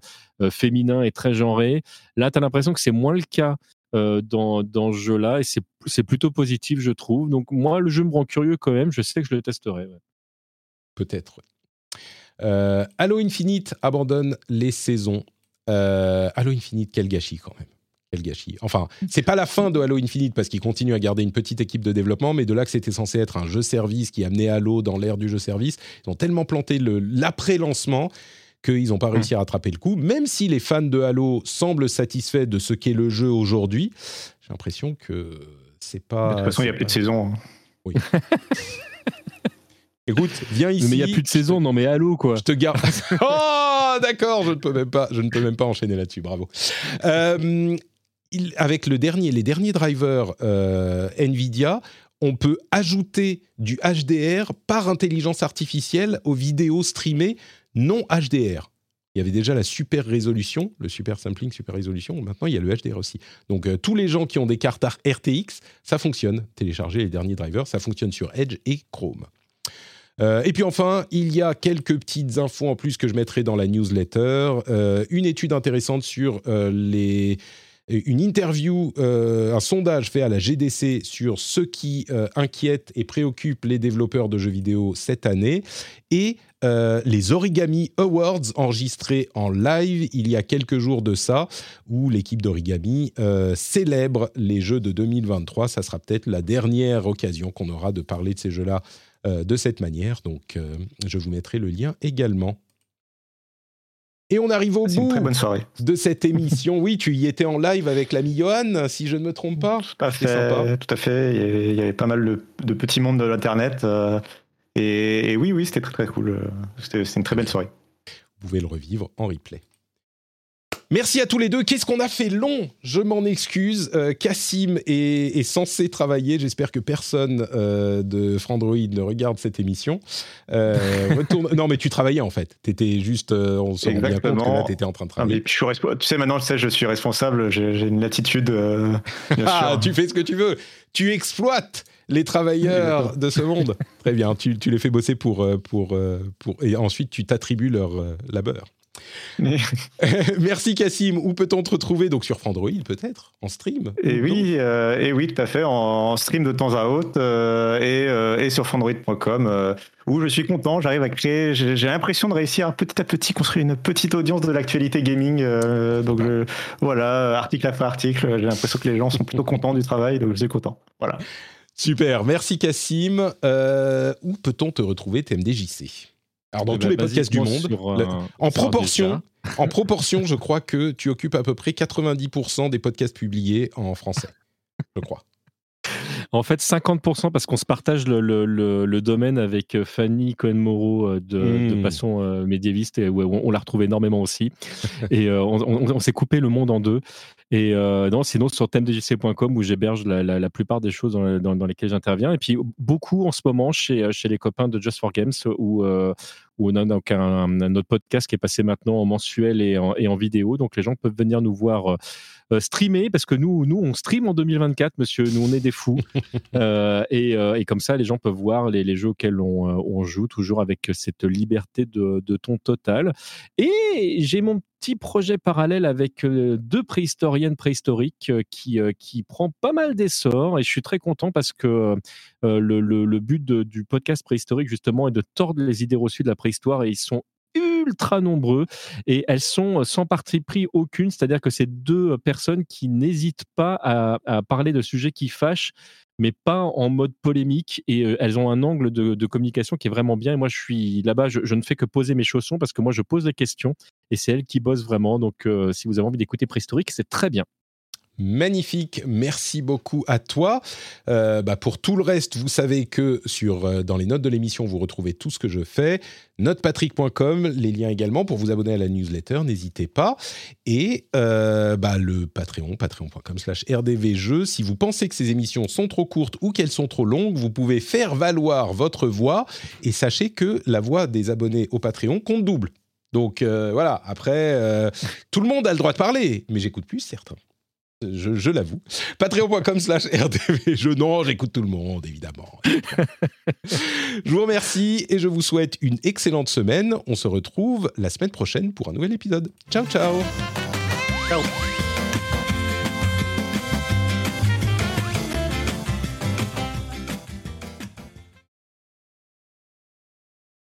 féminins et très genrés. Là, tu as l'impression que c'est moins le cas. dans, dans ce jeu-là et c'est plutôt positif je trouve donc moi le jeu me rend curieux quand même je sais que je le testerai Peut-être. Euh, Halo Infinite abandonne les saisons. Euh, Halo Infinite, quel gâchis quand même. Quel gâchis. Enfin, c'est pas la fin de Halo Infinite parce qu'ils continuent à garder une petite équipe de développement, mais de là que c'était censé être un jeu service qui amenait Halo dans l'ère du jeu service, ils ont tellement planté l'après-lancement qu'ils n'ont pas hmm. réussi à rattraper le coup. Même si les fans de Halo semblent satisfaits de ce qu'est le jeu aujourd'hui, j'ai l'impression que c'est pas. de toute façon, il n'y a plus de saison. Hein. Oui. Écoute, viens ici. Mais il n'y a plus de saison, non mais allô quoi. Je te garde. oh, d'accord, je ne peux même pas, je ne peux même pas enchaîner là-dessus. Bravo. Euh, avec le dernier, les derniers drivers euh, Nvidia, on peut ajouter du HDR par intelligence artificielle aux vidéos streamées non HDR. Il y avait déjà la super résolution, le super sampling, super résolution. Maintenant, il y a le HDR aussi. Donc, euh, tous les gens qui ont des cartes RTX, ça fonctionne. Télécharger les derniers drivers, ça fonctionne sur Edge et Chrome. Euh, et puis enfin, il y a quelques petites infos en plus que je mettrai dans la newsletter. Euh, une étude intéressante sur les une interview, un sondage fait à la GDC sur ce qui inquiète et préoccupe les développeurs de jeux vidéo cette année, et euh, les Origami Awards enregistrés en live il y a quelques jours de ça, où l'équipe d'Origami euh, célèbre les jeux de 2023. Ça sera peut-être la dernière occasion qu'on aura de parler de ces jeux-là euh, de cette manière. Donc, je vous mettrai le lien également. Et on arrive au bout bonne de cette émission. oui, tu y étais en live avec l'ami Johan, si je ne me trompe pas. Tout à fait. Tout à fait. Il, y avait, pas mal de, petits mondes de l'Internet. Et, oui, oui, c'était très très cool. C'était une très belle soirée. Vous pouvez le revivre en replay. Merci à tous les deux. Qu'est-ce qu'on a fait long? Je m'en excuse. Euh, Cassim est, censé travailler. J'espère que personne euh, de Frandroid ne regarde cette émission. Euh, non, mais tu travaillais en fait. Tu étais juste. on se rend bien compte que là, tu étais en train de travailler. je suis tu sais, maintenant, je sais, je suis responsable. J'ai une latitude. ah, tu fais ce que tu veux. Tu exploites les travailleurs de ce monde. Très bien, tu, les fais bosser pour, euh, pour, euh, pour, et ensuite tu t'attribues leur euh, Merci Cassim. Où peut-on te retrouver? Donc sur Frandroid peut-être En stream Et oui, et oui, tout à fait. En, stream de temps à autre et, et, sur frandroid.com où je suis content. J'arrive à créer. J'ai l'impression de réussir petit à petit construire une petite audience de l'actualité gaming. donc voilà, article après article. J'ai l'impression que les gens sont plutôt contents du travail, donc je suis content. Voilà. Super, merci Cassim. Euh, où peut-on te retrouver TMDJC alors dans eh tous ben, les podcasts du monde, en proportion, en proportion, je crois que tu occupes à peu près 90% des podcasts publiés en français, je crois. En fait, 50% parce qu'on se partage le, domaine avec euh, Fanny Cohen-Moreau euh, de, hmm. Passion euh, médiéviste et on, l'a retrouve énormément aussi. et on, s'est coupé le monde en deux. Et non, sinon sur thèmedjc.com où j'héberge la, plupart des choses dans, lesquelles j'interviens. Et puis beaucoup en ce moment chez, chez les copains de Just for Games où, où on a donc un, autre podcast qui est passé maintenant en mensuel et en, et en vidéo. Donc les gens peuvent venir nous voir euh, streamer, parce que nous, nous, on stream en 2024, monsieur. Nous, on est des fous. Euh, euh, et, comme ça, les gens peuvent voir les, jeux auxquels on, joue, toujours avec cette liberté de, ton total. Et j'ai mon petit projet parallèle avec deux préhistoriennes préhistoriques qui, qui prend pas mal d'essor et je suis très content parce que le, le, but du podcast préhistorique justement est de tordre les idées reçues de la préhistoire et ils sont ultra nombreux et elles sont sans parti pris aucune, c'est-à-dire que c'est deux personnes qui n'hésitent pas à, parler de sujets qui fâchent mais pas en mode polémique. Et euh, elles ont un angle de, communication qui est vraiment bien. Et moi, je suis là-bas, je, ne fais que poser mes chaussons parce que moi, je pose des questions et c'est elles qui bossent vraiment. Donc, euh, si vous avez envie d'écouter Préhistorique, c'est très bien. Magnifique, merci beaucoup à toi. Euh, bah, pour tout le reste, vous savez que sur, euh, dans les notes de l'émission, vous retrouvez tout ce que je fais. Notepatrick.com, les liens également pour vous abonner à la newsletter, n'hésitez pas. Et euh, bah, le Patreon, patreon.com slash rdvjeux. Si vous pensez que ces émissions sont trop courtes ou qu'elles sont trop longues, vous pouvez faire valoir votre voix et sachez que la voix des abonnés au Patreon compte double. Donc voilà, après, tout le monde a le droit de parler, mais j'écoute plus certains je, l'avoue. Patreon.com slash RDV. Je, non, j'écoute tout le monde, évidemment. je vous remercie et je vous souhaite une excellente semaine. On se retrouve la semaine prochaine pour un nouvel épisode. Ciao, ciao. Ciao.